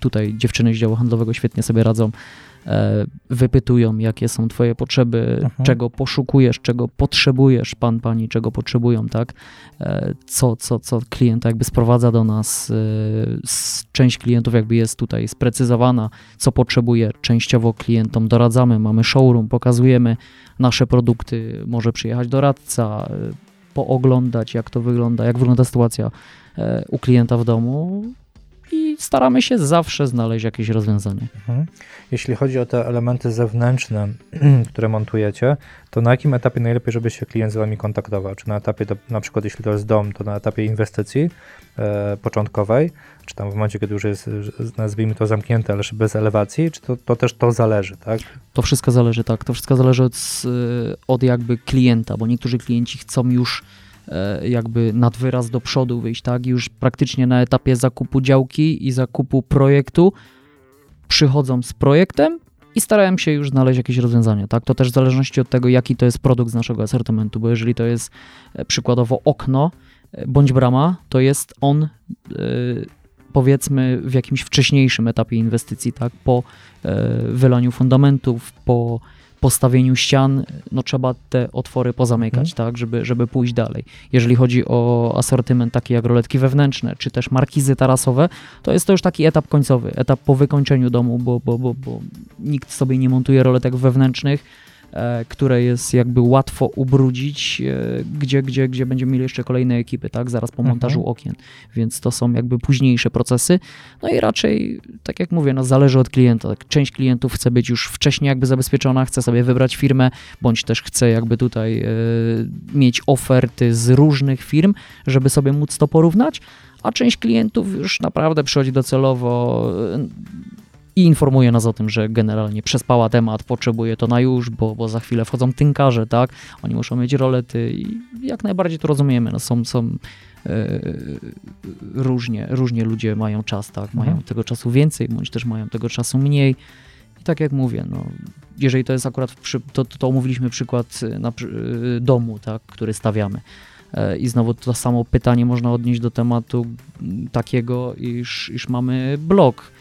tutaj dziewczyny z działu handlowego świetnie sobie radzą. E, wypytują, jakie są Twoje potrzeby, mhm. czego poszukujesz, czego potrzebujesz, pan, pani, czego potrzebują, tak? E, co, co, co klienta jakby sprowadza do nas. E, część klientów jakby jest tutaj sprecyzowana, co potrzebuje. Częściowo klientom doradzamy, mamy showroom, pokazujemy nasze produkty, może przyjechać doradca, pooglądać, jak to wygląda, jak wygląda sytuacja u klienta w domu i staramy się zawsze znaleźć jakieś rozwiązanie. Mhm. Jeśli chodzi o te elementy zewnętrzne, które montujecie, to na jakim etapie najlepiej, żeby się klient z Wami kontaktował? Czy na etapie, to, na przykład jeśli to jest dom, to na etapie inwestycji e, początkowej, czy tam w momencie, kiedy już jest, nazwijmy to zamknięte, ale bez elewacji, czy to, to też to zależy, tak? To wszystko zależy, tak. To wszystko zależy od, od jakby klienta, bo niektórzy klienci chcą już jakby nad wyraz do przodu wyjść, tak? Już praktycznie na etapie zakupu działki i zakupu projektu przychodzą z projektem i starają się już znaleźć jakieś rozwiązanie, tak? To też w zależności od tego, jaki to jest produkt z naszego asortymentu, bo jeżeli to jest e, przykładowo okno e, bądź brama, to jest on powiedzmy w jakimś wcześniejszym etapie inwestycji, tak? Po wylaniu fundamentów, po postawieniu ścian, no trzeba te otwory pozamykać, mhm. tak, żeby, żeby pójść dalej. Jeżeli chodzi o asortyment taki jak roletki wewnętrzne, czy też markizy tarasowe, to jest to już taki etap końcowy, etap po wykończeniu domu, bo, bo, bo, bo nikt sobie nie montuje roletek wewnętrznych, które jest jakby łatwo ubrudzić, e, gdzie, gdzie, gdzie będziemy mieli jeszcze kolejne ekipy, tak, zaraz po montażu mhm. okien, więc to są jakby późniejsze procesy, no i raczej, tak jak mówię, no zależy od klienta, tak, część klientów chce być już wcześniej jakby zabezpieczona, chce sobie wybrać firmę, bądź też chce jakby tutaj e, mieć oferty z różnych firm, żeby sobie móc to porównać, a część klientów już naprawdę przychodzi docelowo i informuje nas o tym, że generalnie przespała temat, potrzebuje to na już, bo, bo za chwilę wchodzą tynkarze, tak? Oni muszą mieć rolety i jak najbardziej to rozumiemy. No są, są e, różnie, różnie ludzie mają czas, tak? Mhm. Mają tego czasu więcej, bądź też mają tego czasu mniej. I tak jak mówię, no, jeżeli to jest akurat, przy, to, to omówiliśmy przykład na e, domu, tak, który stawiamy. E, I znowu to samo pytanie można odnieść do tematu takiego, iż, iż mamy blok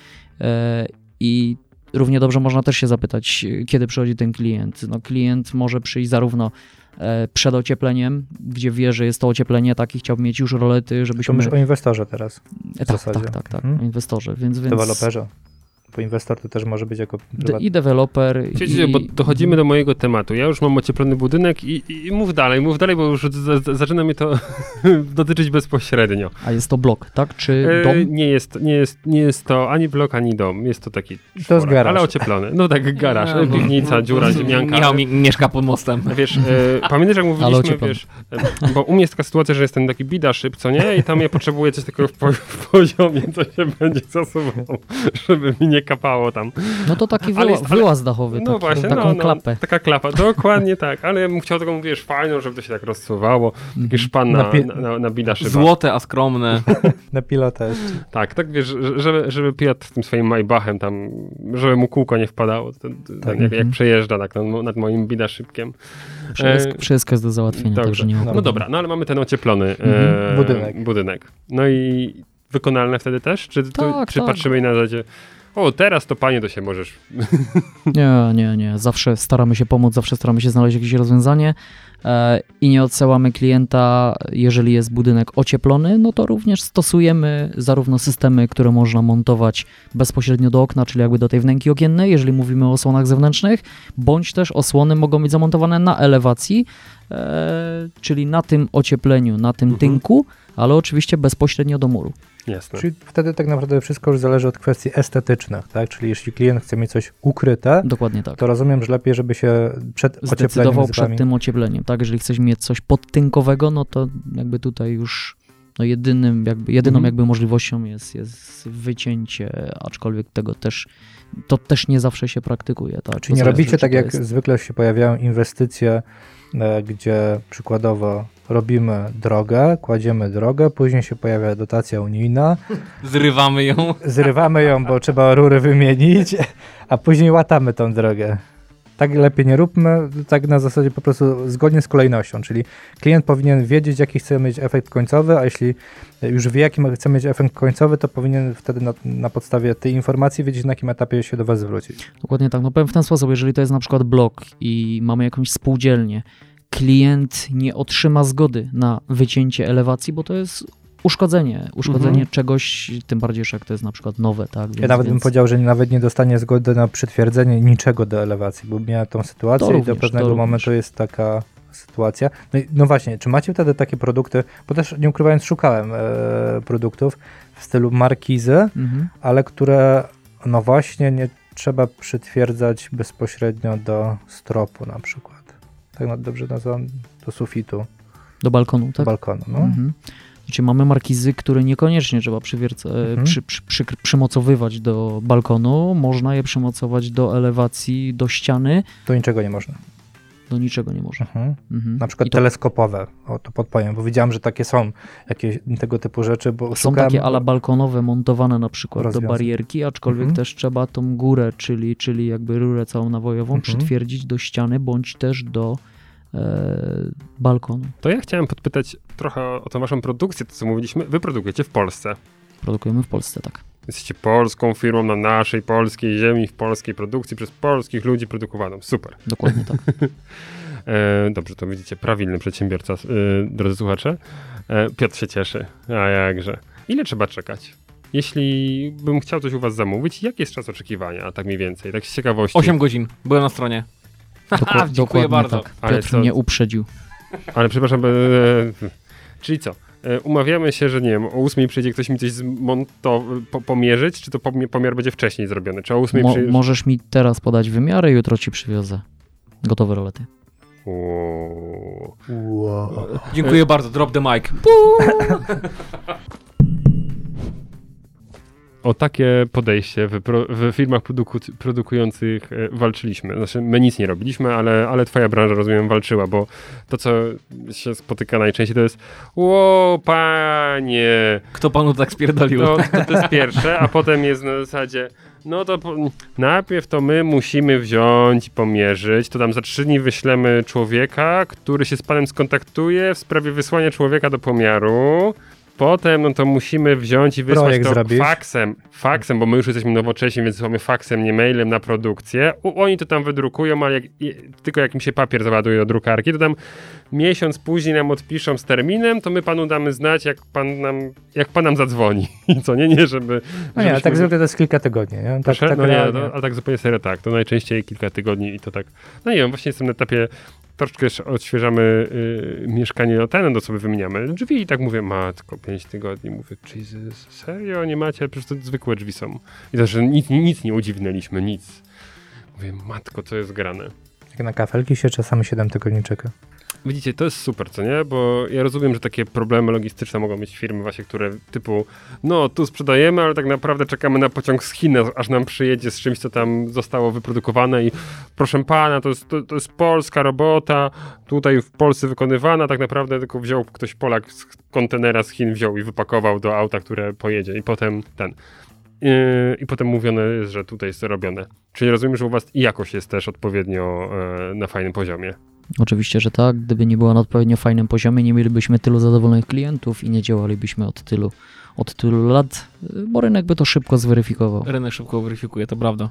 i równie dobrze można też się zapytać, kiedy przychodzi ten klient. No, klient może przyjść zarówno e, przed ociepleniem, gdzie wie, że jest to ocieplenie, tak i chciałby mieć już rolety, żebyśmy... Myślisz o inwestorze teraz, tak. Tak, tak, tak, mhm. o inwestorze, więc... więc... Deweloperze. Bo inwestor to też może być jako prywatny. I deweloper. Wiecie, i, bo dochodzimy do mojego tematu. Ja już mam ocieplony budynek i, i, i mów dalej, mów dalej, bo już z, z, zaczyna mnie to dotyczyć bezpośrednio. A jest to blok, tak? Czy E, dom? Nie jest, nie, jest, nie jest to ani blok, ani dom. Jest to taki jest czworak, garaż. ale ocieplony. No tak, garaż, no. piwnica, dziura, ziemianka. Michał mi, mieszka pod mostem. Wiesz, e, pamiętasz jak mówiliśmy, wiesz, e, bo u mnie jest taka sytuacja, że jestem taki bidaszyp, co nie? I tam ja potrzebuję coś takiego w, po, w poziomie, co się będzie zasuwało, żeby mi nie kapało tam. No to taki Ale wyła, jest- ale- wyłaz dachowy, No taki, właśnie, taką no, no, klapę. taka klapa, dokładnie tak, ale ja bym chciał taką, wiesz, fajną, żeby to się tak rozsuwało, taki szpan na, Na pi- na, na, na bidaszyba. Złote, a skromne. Na pilota jeszcze. Tak, tak wiesz, że- żeby, żeby Piotr tym swoim Maybachem tam, żeby mu kółko nie wpadało, ten, ten, Tak. jak, jak Mhm. przejeżdża tak nad, nad moim bidaszybkiem. Wszystko, E, wszystko jest do załatwienia, Dobrze. także nie ma No dobra, no ale mamy ten ocieplony e, Mhm. Budynek. budynek. No i wykonalne wtedy też? Czy, tu, Tak, czy tak. patrzymy na zasadzie, o teraz to panie to się możesz... Nie, nie, nie. Zawsze staramy się pomóc, zawsze staramy się znaleźć jakieś rozwiązanie e, i nie odsyłamy klienta, jeżeli jest budynek ocieplony, no to również stosujemy zarówno systemy, które można montować bezpośrednio do okna, czyli jakby do tej wnęki okiennej, jeżeli mówimy o osłonach zewnętrznych, bądź też osłony mogą być zamontowane na elewacji, e, czyli na tym ociepleniu, na tym Mhm. tynku, ale oczywiście bezpośrednio do muru. Jasne. Czyli wtedy tak naprawdę wszystko już zależy od kwestii estetycznych, tak? Czyli jeśli klient chce mieć coś ukryte, Dokładnie tak. to rozumiem, że lepiej, żeby się przed ociepleniem zdecydował przed tym ociepleniem, tak? Jeżeli chcesz mieć coś podtynkowego, no to jakby tutaj już no jedynym, jakby, jedyną Mhm. jakby możliwością jest, jest wycięcie, aczkolwiek tego też, to też nie zawsze się praktykuje, tak? Czyli nie robicie tak, jak jest- zwykle się pojawiają inwestycje, e, gdzie przykładowo robimy drogę, kładziemy drogę, później się pojawia dotacja unijna, Zrywamy ją. zrywamy ją, bo trzeba rury wymienić, a później łatamy tą drogę. Tak lepiej nie róbmy, tak na zasadzie po prostu zgodnie z kolejnością, czyli klient powinien wiedzieć, jaki chce mieć efekt końcowy, a jeśli już wie, jaki ma- chce mieć efekt końcowy, to powinien wtedy na, na podstawie tej informacji wiedzieć, na jakim etapie się do Was zwrócić. Dokładnie tak. No powiem w ten sposób, jeżeli to jest na przykład blok i mamy jakąś spółdzielnię, klient nie otrzyma zgody na wycięcie elewacji, bo to jest uszkodzenie, uszkodzenie Mhm. czegoś, tym bardziej, że jak to jest na przykład nowe, tak? Więc, Ja nawet bym więc powiedział, że nawet nie dostanie zgody na przytwierdzenie niczego do elewacji, bo miałem tą sytuację To i również, do pewnego momentu jest taka sytuacja. No, i, no właśnie, czy macie wtedy takie produkty, bo też nie ukrywając szukałem e, produktów w stylu markizy, Mhm. ale które no właśnie nie trzeba przytwierdzać bezpośrednio do stropu na przykład. Tak dobrze nazywam, do sufitu, Do balkonu, do tak? balkonu. No. Mhm. Znaczy mamy markizy, które niekoniecznie trzeba przywierca, e, Mhm. przy, przy, przy, przymocowywać do balkonu, można je przymocować do elewacji, do ściany, To niczego nie można. do niczego nie można. Mhm. Mhm. Na przykład to teleskopowe, o to podpowiem, bo widziałem, że takie są jakieś tego typu rzeczy, bo są szukałem, takie ala balkonowe montowane na przykład do barierki, aczkolwiek Mhm. też trzeba tą górę, czyli, czyli jakby rurę całą nawojową Mhm. przytwierdzić do ściany, bądź też do balkonu. To ja chciałem podpytać trochę o, tą waszą produkcję, to co mówiliśmy. Wy produkujecie w Polsce. Produkujemy w Polsce, tak. Jesteście polską firmą na naszej polskiej ziemi, w polskiej produkcji, przez polskich ludzi produkowaną. Super. Dokładnie tak. E, dobrze, to widzicie, prawilny przedsiębiorca, e, drodzy słuchacze. E, Piotr się cieszy, a jakże. Ile trzeba czekać? Jeśli bym chciał coś u was zamówić, jaki jest czas oczekiwania, a tak mniej więcej, tak z ciekawości. 8 godzin. Byłem na stronie. Dziękuję dokładnie bardzo. tak. Ale Piotr co- mnie uprzedził. Ale przepraszam, e, czyli co? E, umawiamy się, że nie wiem, o 8 przyjdzie ktoś mi coś zmonto- po, pomierzyć, czy to pomiar będzie wcześniej zrobiony? Czy o 8 Mo- przyjdzie? możesz mi teraz podać wymiary, jutro ci przywiozę. Gotowe rolety. Wow. Dziękuję bardzo. Drop the mic. O takie podejście w, w firmach produku, produkujących e, walczyliśmy. Znaczy, my nic nie robiliśmy, ale, ale twoja branża, rozumiem, walczyła, bo to, co się spotyka najczęściej, to jest ło, panie, Kto panu tak spierdolił? to, to, to jest pierwsze, a potem jest na zasadzie, no to po, najpierw to my musimy wziąć i pomierzyć, to tam za trzy dni wyślemy człowieka, który się z panem skontaktuje w sprawie wysłania człowieka do pomiaru. Potem no to musimy wziąć i wysłać Projekt to zrobić. faksem, faksem, bo my już jesteśmy nowocześni, więc wysyłamy faksem, nie mailem na produkcję. U, oni to tam wydrukują, ale jak, tylko jak im się papier załaduje do drukarki, to tam miesiąc później nam odpiszą z terminem, to my panu damy znać, jak pan nam, jak pan nam zadzwoni. Co, nie, nie, żeby... No nie, ale tak zwykle to jest kilka tygodni, nie? Tak, Proszę? tak no nie, no, a tak zupełnie serio tak. To najczęściej kilka tygodni i to tak. No nie wiem, właśnie jestem na etapie. Jeszcze odświeżamy y, mieszkanie o ten, do sobie wymieniamy drzwi i tak mówię, matko, pięć tygodni. Mówię, Jesus, serio, nie macie? Przecież to zwykłe drzwi są. I to, że nic, nic nie udziwnęliśmy, nic. Mówię, matko, co jest grane. Jak na kafelki się czasami 7 tygodni czeka. Widzicie, to jest super, co nie? Bo ja rozumiem, że takie problemy logistyczne mogą mieć firmy właśnie, które typu, no tu sprzedajemy, ale tak naprawdę czekamy na pociąg z Chin, aż nam przyjedzie z czymś, co tam zostało wyprodukowane i proszę pana, to jest, to, to jest polska robota, tutaj w Polsce wykonywana, tak naprawdę tylko wziął ktoś Polak z kontenera z Chin, wziął i wypakował do auta, które pojedzie i potem ten. Yy, I potem mówione jest, że tutaj jest robione. Czyli rozumiem, że u was i jakość jest też odpowiednio e, na fajnym poziomie. Oczywiście, że tak. Gdyby nie była na odpowiednio fajnym poziomie, nie mielibyśmy tylu zadowolonych klientów i nie działalibyśmy od tylu, od tylu lat, bo rynek by to szybko zweryfikował. Rynek szybko weryfikuje, to prawda.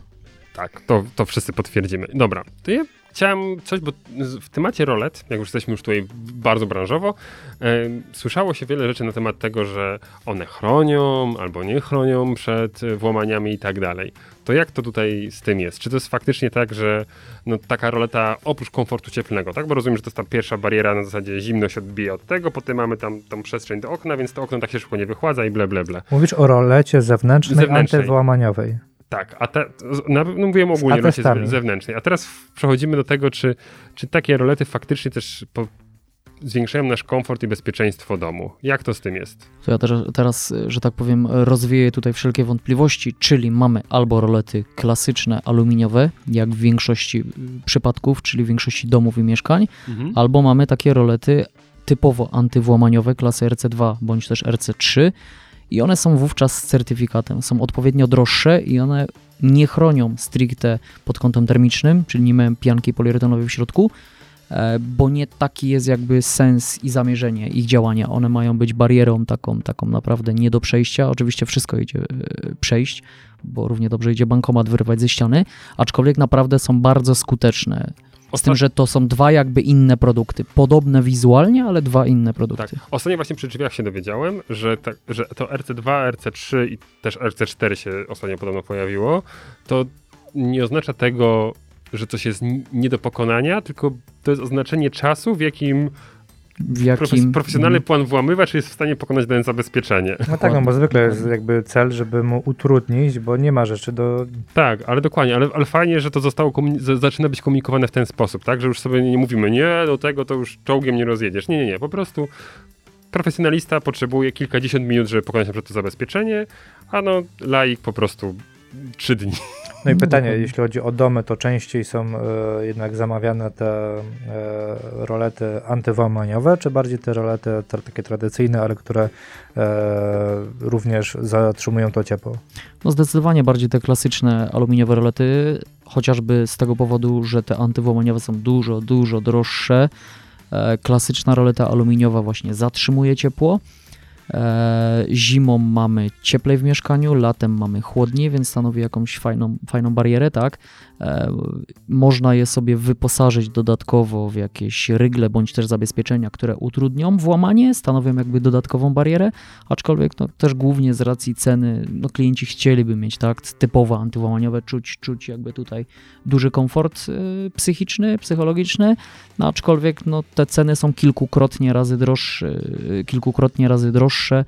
Tak, to, to wszyscy potwierdzimy. Dobra, to ja chciałem coś, bo w temacie rolet, jak już jesteśmy już tutaj bardzo branżowo, słyszało się wiele rzeczy na temat tego, że one chronią albo nie chronią przed e, włamaniami i tak dalej. To jak to tutaj z tym jest? Czy to jest faktycznie tak, że no, taka roleta oprócz komfortu cieplnego, tak? Bo rozumiem, że to jest ta pierwsza bariera na zasadzie zimno się odbija od tego, potem mamy tam tą przestrzeń do okna, więc to okno tak się szybko nie wychładza i ble, ble, ble. Mówisz o rolecie zewnętrznej, Zewnętrznej. antywłamaniowej. Tak, a te, na, no mówiłem ogólnie o rolecie zewnętrznej. A teraz przechodzimy do tego, czy, czy takie rolety faktycznie też po, zwiększają nasz komfort i bezpieczeństwo domu. Jak to z tym jest? To ja też, teraz, że tak powiem, rozwieję tutaj wszelkie wątpliwości, czyli mamy albo rolety klasyczne, aluminiowe, jak w większości przypadków, czyli w większości domów i mieszkań, albo mamy takie rolety typowo antywłamaniowe klasy RC2 bądź też RC3 i one są wówczas z certyfikatem, są odpowiednio droższe i one nie chronią stricte pod kątem termicznym, czyli nie mają pianki poliuretanowej w środku, e, bo nie taki jest jakby sens i zamierzenie ich działania. One mają być barierą taką, taką naprawdę nie do przejścia. Oczywiście wszystko idzie e, przejść, bo równie dobrze idzie bankomat wyrywać ze ściany, aczkolwiek naprawdę są bardzo skuteczne. Z tym, że to są dwa jakby inne produkty. Podobne wizualnie, ale dwa inne produkty. Tak. Ostatnio właśnie przy drzwiach się dowiedziałem, że, że to RC2, RC3 i też RC4 się ostatnio podobno pojawiło. To nie oznacza tego, że coś jest nie do pokonania, tylko to jest oznaczenie czasu, w jakim, W jakim... profes- profesjonalny plan włamywacz jest w stanie pokonać dane zabezpieczenie. No tak, no bo zwykle jest jakby cel, żeby mu utrudnić, bo nie ma rzeczy do... Tak, ale dokładnie, ale, ale fajnie, że to zostało zaczyna być komunikowane w ten sposób, tak? Że już sobie nie mówimy, nie, do tego to już czołgiem nie rozjedziesz. Nie, nie, nie, po prostu profesjonalista potrzebuje kilkadziesiąt minut, żeby pokonać na przykład to zabezpieczenie, a no laik po prostu trzy dni. No i pytanie, dokładnie. jeśli chodzi o domy, to częściej są e, jednak zamawiane te e, rolety antywłamaniowe, czy bardziej te rolety te, takie tradycyjne, ale które e, również zatrzymują to ciepło? No zdecydowanie bardziej te klasyczne aluminiowe rolety, chociażby z tego powodu, że te antywłamaniowe są dużo, dużo droższe. E, klasyczna roleta aluminiowa właśnie zatrzymuje ciepło. E, zimą mamy cieplej w mieszkaniu, latem mamy chłodniej, więc stanowi jakąś fajną, fajną barierę, tak? E, można je sobie wyposażyć dodatkowo w jakieś rygle bądź też zabezpieczenia, które utrudnią włamanie, stanowią jakby dodatkową barierę, aczkolwiek no, też głównie z racji ceny no, klienci chcieliby mieć tak typowo antywłamaniowe, czuć, czuć jakby tutaj duży komfort y, psychiczny, psychologiczny, no, aczkolwiek no, te ceny są kilkukrotnie razy droższe, y, kilkukrotnie razy droższe, e,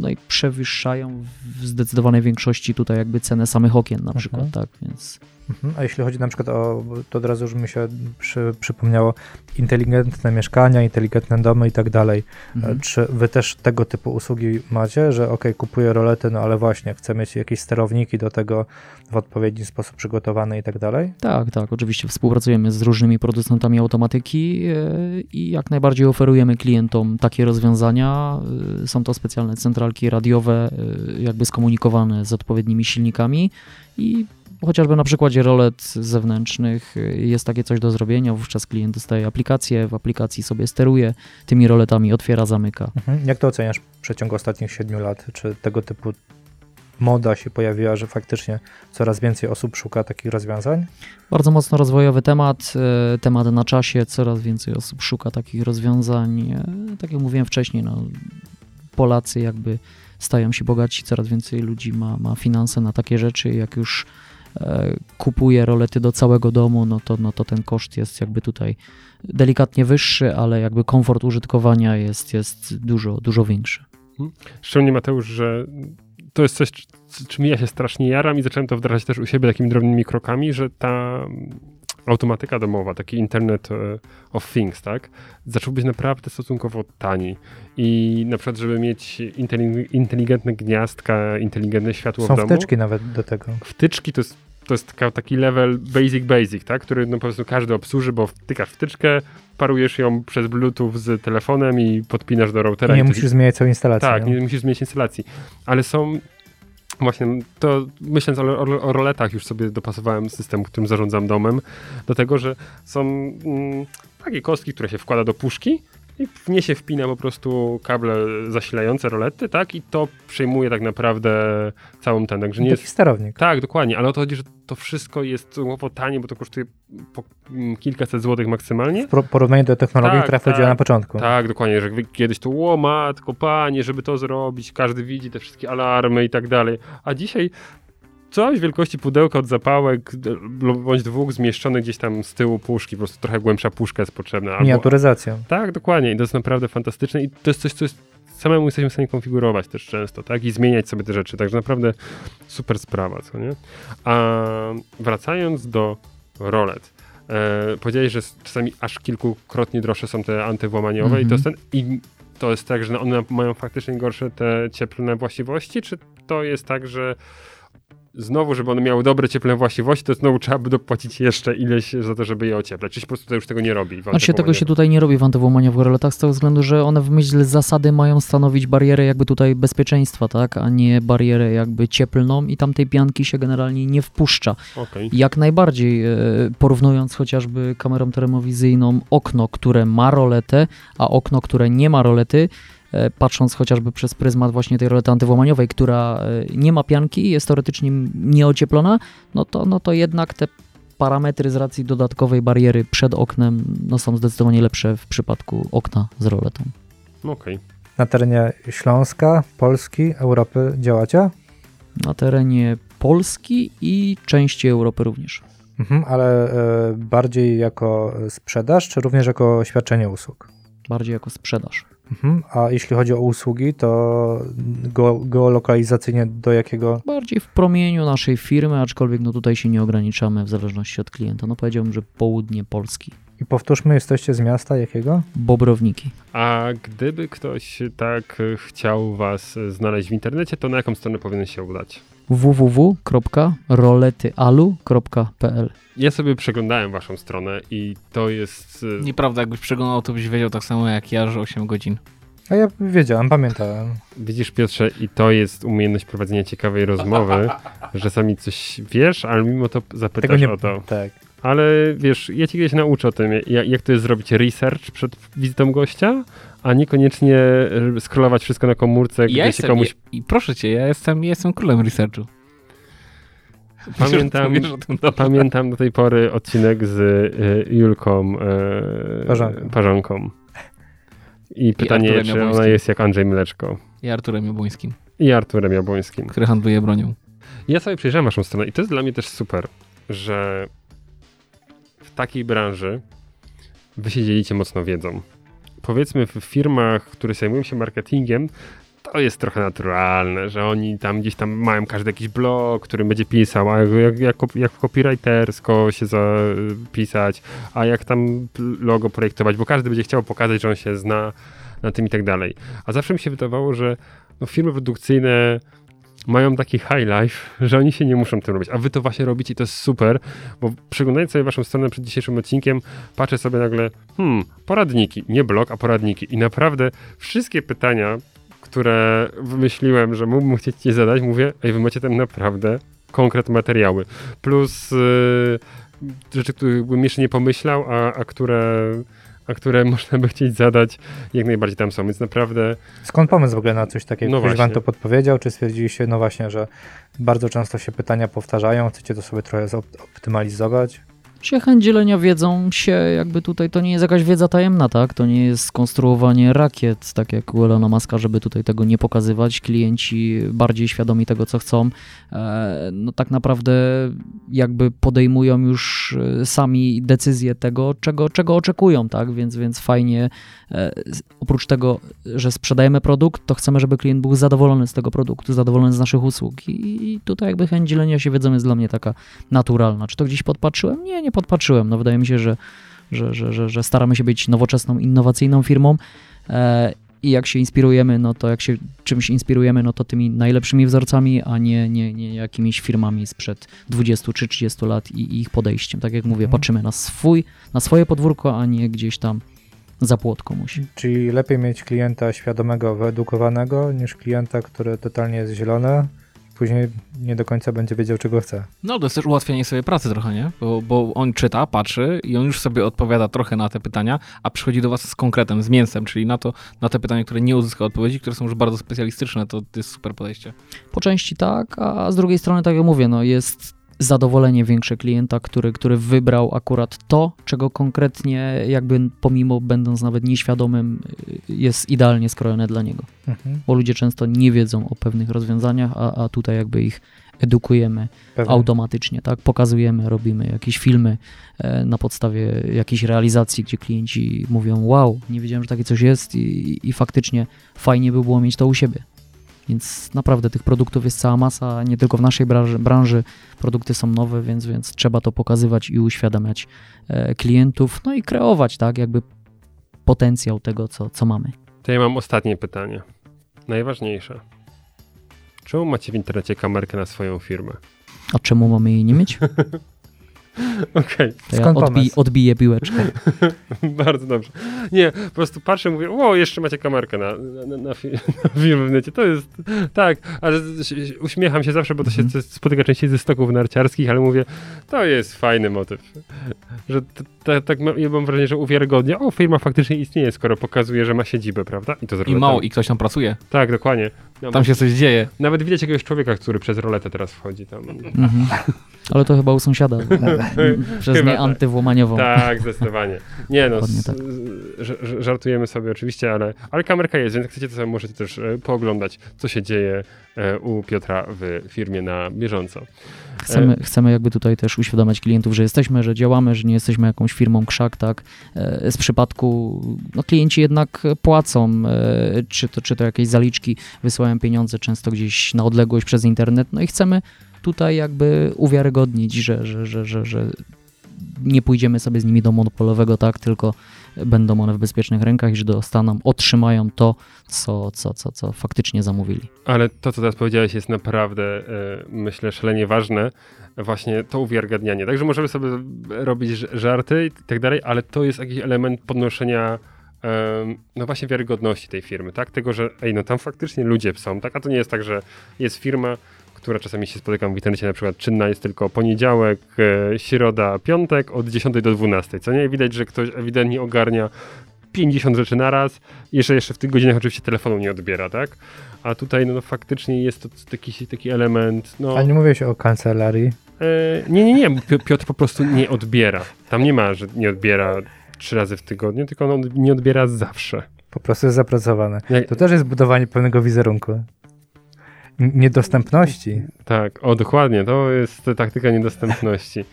no i przewyższają w zdecydowanej większości tutaj jakby cenę samych okien na przykład, tak, więc Mhm. A jeśli chodzi na przykład o, to od razu już mi się przy, przypomniało, inteligentne mieszkania, inteligentne domy i tak dalej. mhm. Czy wy też tego typu usługi macie, że ok, kupuję rolety, no ale właśnie chcę mieć jakieś sterowniki do tego w odpowiedni sposób przygotowane i tak dalej? Tak, tak, oczywiście współpracujemy z różnymi producentami automatyki e, i jak najbardziej oferujemy klientom takie rozwiązania. E, Są to specjalne centralki radiowe, e, jakby skomunikowane z odpowiednimi silnikami i chociażby na przykładzie rolet zewnętrznych y, jest takie coś do zrobienia, wówczas klient dostaje aplikację, w aplikacji sobie steruje tymi roletami, otwiera, zamyka. Mhm. Jak to oceniasz w przeciągu ostatnich siedmiu lat? Czy tego typu moda się pojawiła, że faktycznie coraz więcej osób szuka takich rozwiązań? Bardzo mocno rozwojowy temat, e, temat na czasie, coraz więcej osób szuka takich rozwiązań. E, Tak jak mówiłem wcześniej, no, Polacy jakby stają się bogaci, coraz więcej ludzi ma, ma finanse na takie rzeczy. Jak już kupuje rolety do całego domu, no to, no to ten koszt jest jakby tutaj delikatnie wyższy, ale jakby komfort użytkowania jest, jest dużo, dużo większy. Szczególnie Mateusz, że to jest coś, czym ja się strasznie jaram i zacząłem to wdrażać też u siebie takimi drobnymi krokami, że ta automatyka domowa, taki Internet e, of Things, tak, zaczął być naprawdę stosunkowo tani. I na przykład, żeby mieć inteli- inteligentne gniazdka, inteligentne światło Są w domu. wtyczki nawet do tego. Wtyczki to jest, to jest taka, taki level basic basic, tak, który no po prostu każdy obsłuży, bo wtykasz wtyczkę, parujesz ją przez Bluetooth z telefonem i podpinasz do routera. Nie musisz zmieniać całej instalacji. tak, no. nie musisz zmienić instalacji. Ale są. Właśnie, to myśląc o, o, o roletach, już sobie dopasowałem system, którym zarządzam domem, do tego, że są mm, takie kostki, które się wkłada do puszki i w nie się wpina po prostu kable zasilające rolety, tak? I to przejmuje tak naprawdę całą ten. Także nie Taki jest. sterownik. Tak, dokładnie, ale o to chodzi, że to wszystko jest stosunkowo tanie, bo to kosztuje po mm, kilkaset złotych maksymalnie. W porównaniu do technologii, Tak, która wchodziła tak, na początku. Tak, dokładnie, że kiedyś to ło matko, panie, żeby to zrobić, każdy widzi te wszystkie alarmy i tak dalej. A dzisiaj coś wielkości pudełka od zapałek bądź dwóch zmieszczony gdzieś tam z tyłu puszki, po prostu trochę głębsza puszka jest potrzebna. Albo, Miniaturyzacja. tak, dokładnie i to jest naprawdę fantastyczne i to jest coś, co jest, samemu jesteśmy w stanie konfigurować też często, tak, i zmieniać sobie te rzeczy, także naprawdę super sprawa, co nie? A wracając do rolet, e, powiedziałeś, że czasami aż kilkukrotnie droższe są te antywłamaniowe i to jest ten, i to jest tak, że one mają faktycznie gorsze te cieplne właściwości, czy to jest tak, że znowu, żeby one miały dobre cieplne właściwości, to znowu trzeba by dopłacić jeszcze ileś za to, żeby je ocieplać. Czy się po prostu to już tego nie robi? w A się tego się tutaj nie robi w antywłamaniowych roletach z tego względu, że one w myśl zasady mają stanowić barierę jakby tutaj bezpieczeństwa, tak, a nie barierę jakby cieplną i tam tej pianki się generalnie nie wpuszcza. Okej. Jak najbardziej, e, porównując chociażby kamerą termowizyjną okno, które ma roletę, a okno, które nie ma rolety, patrząc chociażby przez pryzmat właśnie tej rolety antywłamaniowej, która e, nie ma pianki i jest teoretycznie nieocieplona, no to, no to jednak te parametry z racji dodatkowej bariery przed oknem no, są zdecydowanie lepsze w przypadku okna z roletą. Okej. Na terenie Śląska, Polski, Europy działacie? Na terenie Polski i części Europy również. Mhm, ale e, bardziej jako sprzedaż, czy również jako świadczenie usług? Bardziej jako sprzedaż. Mhm, a jeśli chodzi o usługi, to go, geolokalizacyjnie do jakiego? Bardziej w promieniu naszej firmy, aczkolwiek no tutaj się nie ograniczamy w zależności od klienta. No powiedziałbym, że południe Polski. I powtórzmy, jesteście z miasta jakiego? Bobrowniki. A gdyby ktoś tak chciał was znaleźć w internecie, to na jaką stronę powinien się udać? www.roletyalu.pl Ja sobie przeglądałem waszą stronę i to jest... e, Nieprawda, jakbyś przeglądał, to byś wiedział tak samo jak ja, że 8 godzin. A ja wiedziałem, pamiętałem. Widzisz Piotrze, i to jest umiejętność prowadzenia ciekawej rozmowy, że czasami coś wiesz, ale mimo to zapytasz Tego nie... o to. Tak. Ale wiesz, ja cię kiedyś nauczę o tym, jak, jak to jest zrobić research przed wizytą gościa, a niekoniecznie e, scrollować wszystko na komórce, Ja się jestem, komuś... i, I proszę cię, ja jestem, ja jestem królem researchu. Pamiętam, Wiesz, o tym dobrze. pamiętam do tej pory odcinek z y, Julką y, Parzanką. Parzanką. I pytanie, Arturem czy ona jest jak Andrzej Mleczko. I Arturem Jabłońskim, I Arturem Jabłońskim. który handluje bronią. Ja sobie przejrzałem waszą stronę i to jest dla mnie też super, że w takiej branży wy się dzielicie mocno wiedzą. Powiedzmy w firmach, które zajmują się marketingiem, to jest trochę naturalne, że oni tam gdzieś tam mają każdy jakiś blog, który będzie pisał, a jak, jak, jak, copywritersko się zapisać, a jak tam logo projektować, bo każdy będzie chciał pokazać, że on się zna na tym i tak dalej. A zawsze mi się wydawało, że no, firmy produkcyjne mają taki high life, że oni się nie muszą tym robić. A wy to właśnie robicie i to jest super, bo przeglądając sobie waszą stronę przed dzisiejszym odcinkiem, patrzę sobie nagle, hmm, poradniki, nie blog, a poradniki. I naprawdę wszystkie pytania, które wymyśliłem, że mógłbym chcieć ci zadać, mówię, ej, wy macie tam naprawdę konkret materiały. Plus y, rzeczy, których bym jeszcze nie pomyślał, a, a które a które można by chcieć zadać, jak najbardziej tam są, więc naprawdę... Skąd pomysł w ogóle na coś takiego? No Ktoś wam to podpowiedział, czy stwierdziliście, no właśnie, że bardzo często się pytania powtarzają, chcecie to sobie trochę zoptymalizować? Się chęć dzielenia wiedzą się, jakby tutaj to nie jest jakaś wiedza tajemna, tak? To nie jest skonstruowanie rakiet, tak jak u Elona żeby tutaj tego nie pokazywać. Klienci bardziej świadomi tego, co chcą, e, no tak naprawdę jakby podejmują już e, sami decyzję tego, czego, czego oczekują, tak? Więc, więc fajnie, e, oprócz tego, że sprzedajemy produkt, to chcemy, żeby klient był zadowolony z tego produktu, zadowolony z naszych usług i tutaj jakby chęć dzielenia się wiedzą jest dla mnie taka naturalna. Czy to gdzieś podpatrzyłem? Nie, nie podpatrzyłem. No wydaje mi się, że, że, że, że, że staramy się być nowoczesną, innowacyjną firmą e, i jak się inspirujemy, no to jak się czymś inspirujemy, no to tymi najlepszymi wzorcami, a nie, nie, nie jakimiś firmami sprzed 20 czy 30 lat i, i ich podejściem. Tak jak mówię, Mhm. patrzymy na swój, na swoje podwórko, a nie gdzieś tam za płotką musi. Czyli lepiej mieć klienta świadomego, wyedukowanego, niż klienta, który totalnie jest zielony, później nie do końca będzie wiedział, czego chce. No to jest też ułatwianie sobie pracy trochę, nie? Bo, bo on czyta, patrzy i on już sobie odpowiada trochę na te pytania, a przychodzi do was z konkretem, z mięsem, czyli na to, na te pytania, które nie uzyska odpowiedzi, które są już bardzo specjalistyczne, to, to jest super podejście. Po części tak, a z drugiej strony, tak jak mówię, no jest zadowolenie większe klienta, który, który wybrał akurat to, czego konkretnie jakby pomimo będąc nawet nieświadomym y, jest idealnie skrojone dla niego. Mhm. Bo ludzie często nie wiedzą o pewnych rozwiązaniach, a, a tutaj jakby ich edukujemy Pewnie. automatycznie, tak? Pokazujemy, robimy jakieś filmy e, na podstawie jakiejś realizacji, gdzie klienci mówią wow, nie wiedziałem, że takie coś jest i, i faktycznie fajnie by było mieć to u siebie. Więc naprawdę tych produktów jest cała masa, nie tylko w naszej branży, branży produkty są nowe, więc, więc trzeba to pokazywać i uświadamiać e, klientów, no i kreować, tak, jakby potencjał tego, co, co mamy. To ja mam ostatnie pytanie. Najważniejsze. Czemu macie w internecie kamerkę na swoją firmę? A czemu mamy jej nie mieć? Okej, To ja pomysł? odbiję piłeczkę. bardzo dobrze. Nie, po prostu patrzę, mówię, o, jeszcze macie kamerkę na, na, na, fi- na w necie. To jest, tak, ale uśmiecham się zawsze, bo to się Mhm. spotyka częściej ze stoków narciarskich, ale mówię, to jest fajny motyw. Że t- t- tak mam, ja mam wrażenie, że uwiarygodnia, o, firma faktycznie istnieje, skoro pokazuje, że ma siedzibę, prawda? I to z I mało, i ktoś tam pracuje. Tak, dokładnie. No, Tam się coś dzieje. Nawet widać jakiegoś człowieka, który przez roletę teraz wchodzi tam. Mhm. Ale to chyba u sąsiada. Przez Chyba nie tak. antywłomaniową. Tak, zdecydowanie. Nie no, tak. żartujemy sobie oczywiście, ale, ale kamerka jest, więc jak chcecie, to sobie możecie też e, pooglądać, co się dzieje e, u Piotra w firmie na bieżąco. Chcemy, chcemy jakby tutaj też uświadamiać klientów, że jesteśmy, że działamy, że nie jesteśmy jakąś firmą krzak, tak. E, Z przypadku, no klienci jednak płacą, e, czy to, czy to jakieś zaliczki, wysyłają pieniądze często gdzieś na odległość przez internet, no i chcemy tutaj jakby uwiarygodnić, że, że, że, że, że nie pójdziemy sobie z nimi do monopolowego, tak, tylko będą one w bezpiecznych rękach i że dostaną, otrzymają to, co, co, co, co faktycznie zamówili. Ale to, co teraz powiedziałeś, jest naprawdę, e, myślę, szalenie ważne. Właśnie to uwiarygadnianie. Także możemy sobie robić żarty i tak dalej, ale to jest jakiś element podnoszenia no właśnie wiarygodności tej firmy, tak? Tego, że ej, no tam faktycznie ludzie są, tak? A to nie jest tak, że jest firma, która czasami się spotykam w internecie, na przykład czynna jest tylko poniedziałek, e, środa, piątek od 10 do 12, co nie? Widać, że ktoś ewidentnie ogarnia 50 rzeczy naraz, jeszcze, jeszcze w tych godzinach oczywiście telefonu nie odbiera, tak? A tutaj no, faktycznie jest to taki, taki element, no... Ale nie mówiłeś o kancelarii. E, nie, nie, nie, Pi- Piotr po prostu nie odbiera. Tam nie ma, że nie odbiera trzy razy w tygodniu, tylko on nie odbiera zawsze. Po prostu jest zapracowane. Jak, To też jest budowanie pewnego wizerunku. Niedostępności. tak, o dokładnie, to jest taktyka niedostępności.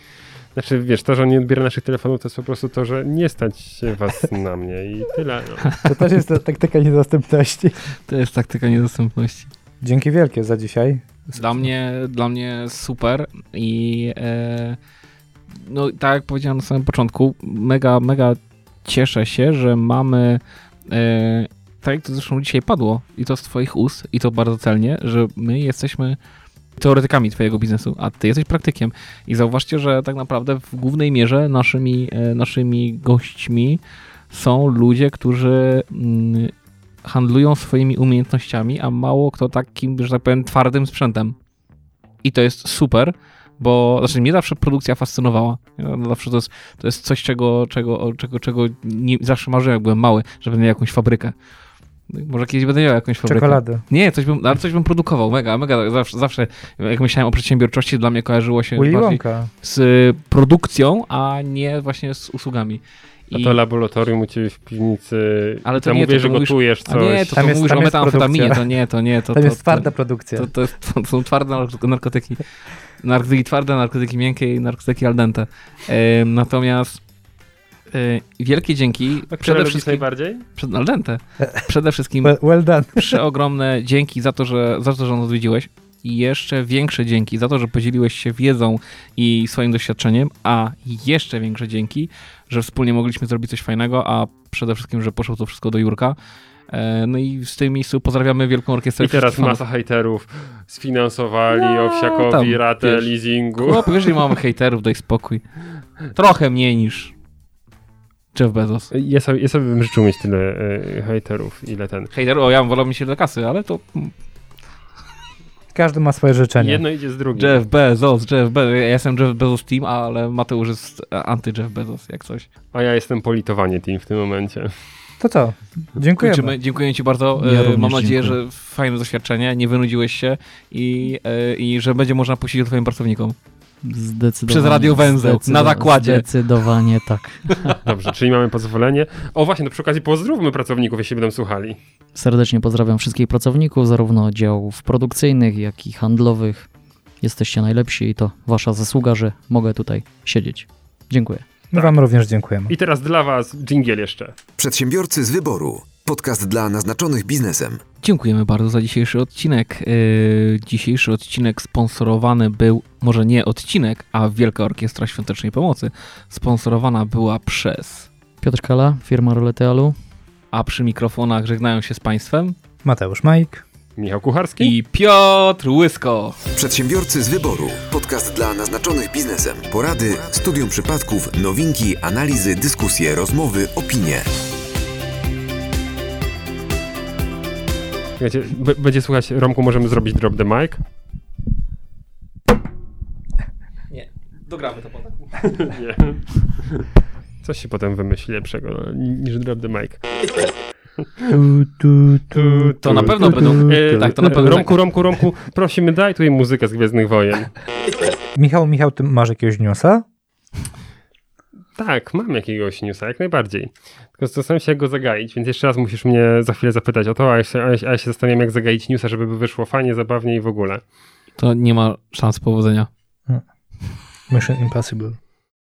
Znaczy, wiesz, to, że on nie odbiera naszych telefonów, to jest po prostu to, że nie stać was na mnie i tyle. No. To też jest ta taktyka niedostępności. To jest taktyka niedostępności. Dzięki wielkie za dzisiaj. Dla mnie, dla mnie super i e, no tak jak powiedziałem na samym początku, mega, mega cieszę się, że mamy e, tak jak to zresztą dzisiaj padło i to z twoich ust i to bardzo celnie, że my jesteśmy teoretykami twojego biznesu, a ty jesteś praktykiem i zauważcie, że tak naprawdę w głównej mierze naszymi, e, naszymi gośćmi są ludzie, którzy mm, handlują swoimi umiejętnościami, a mało kto takim, że tak powiem, twardym sprzętem. i to jest super, bo znaczy mnie zawsze produkcja fascynowała. Zawsze to jest, to jest coś, czego, czego, czego, czego nie, zawsze marzyłem, jak byłem mały, że będę miał jakąś fabrykę. Może kiedyś będę miał jakąś fabrykę. Czekolady. Nie, coś bym, ale coś bym produkował, mega, mega. Zawsze, zawsze jak myślałem o przedsiębiorczości, dla mnie kojarzyło się z produkcją, a nie właśnie z usługami. A to laboratorium u ciebie w piwnicy. Ale to tam nie, mówię, to że mówisz- gotujesz coś. nie, to, Tam to jest- mówisz tam o metamfetaminie, to nie, to nie. To, Tam to, jest twarda to, produkcja. to, to, jest, to są twarde narko- narkotyki. Narkotyki twarde, narkotyki miękkie i narkotyki al dente. Natomiast wielkie dzięki A przede wszystkim najbardziej? przed, al dente. Przede wszystkim Well, well done. przeogromne dzięki za to, że, za to, że nas odwiedziłeś. I jeszcze większe dzięki za to, że podzieliłeś się wiedzą i swoim doświadczeniem, a jeszcze większe dzięki, że wspólnie mogliśmy zrobić coś fajnego, a przede wszystkim, że poszło to wszystko do Jurka. E, No i w tym miejscu pozdrawiamy Wielką Orkiestrę I teraz masa hejterów sfinansowali No, Owsiakowi tam, ratę wiesz. leasingu. Chłop, wiesz, że mamy hejterów, daj spokój. Trochę mniej niż Jeff Bezos. Ja sobie, ja sobie bym życzył mieć tyle e, hejterów, ile ten. Hejter, o ja bym wolał mieć się do kasy, ale to Każdy ma swoje życzenie. Jedno idzie z drugim. Jeff Bezos, Jeff Bezos. Ja jestem Jeff Bezos Team, ale Mateusz jest anty-Jeff Bezos, jak coś. A ja jestem politowanie team w tym momencie. To co? Dziękujemy. Kończymy. Dziękuję Ci bardzo. Ja E, Mam nadzieję, dziękuję. że fajne doświadczenie, nie wynudziłeś się i, e, i że będzie można puścić o Twoim pracownikom. Zdecydowanie. Przez radiowęzeł, na zakładzie. Zdecydowanie tak. Dobrze, czyli mamy pozwolenie. O właśnie, no przy okazji pozdrówmy pracowników, jeśli będą słuchali. Serdecznie pozdrawiam wszystkich pracowników, zarówno działów produkcyjnych, jak i handlowych. Jesteście najlepsi i to wasza zasługa, że mogę tutaj siedzieć. Dziękuję. My wam również dziękujemy. I teraz dla was dżingiel jeszcze. Przedsiębiorcy z wyboru. Podcast dla naznaczonych biznesem. Dziękujemy bardzo za dzisiejszy odcinek. Yy, dzisiejszy odcinek sponsorowany był, może nie odcinek, a Wielka Orkiestra Świątecznej Pomocy sponsorowana była przez, Piotr Kala, firma Roletealu. a przy mikrofonach żegnają się z Państwem Mateusz Majk. Michał Kucharski. i Piotr Łysko. Przedsiębiorcy z wyboru. Podcast dla naznaczonych biznesem. Porady, studium przypadków, nowinki, analizy, dyskusje, rozmowy, opinie. Słuchajcie, b- będzie słuchać, Romku, możemy zrobić drop the mic? Dogramy to potem. Nie. Coś się potem wymyśli lepszego niż drop the mic. To na pewno będą. E, tak, to na pewno. Romku, Romku, Romku, prosimy, daj tutaj muzykę z Gwiezdnych Wojen. Michał, Michał, ty masz jakiegoś newsa? Tak, mam jakiegoś newsa, jak najbardziej. Tylko zastanawiam się, jak go zagaić, więc jeszcze raz musisz mnie za chwilę zapytać o to, a ja się, a ja się, zastanawiam, jak zagaić newsa, żeby wyszło fajnie, zabawnie i w ogóle. To nie ma szans powodzenia. Mission Impossible.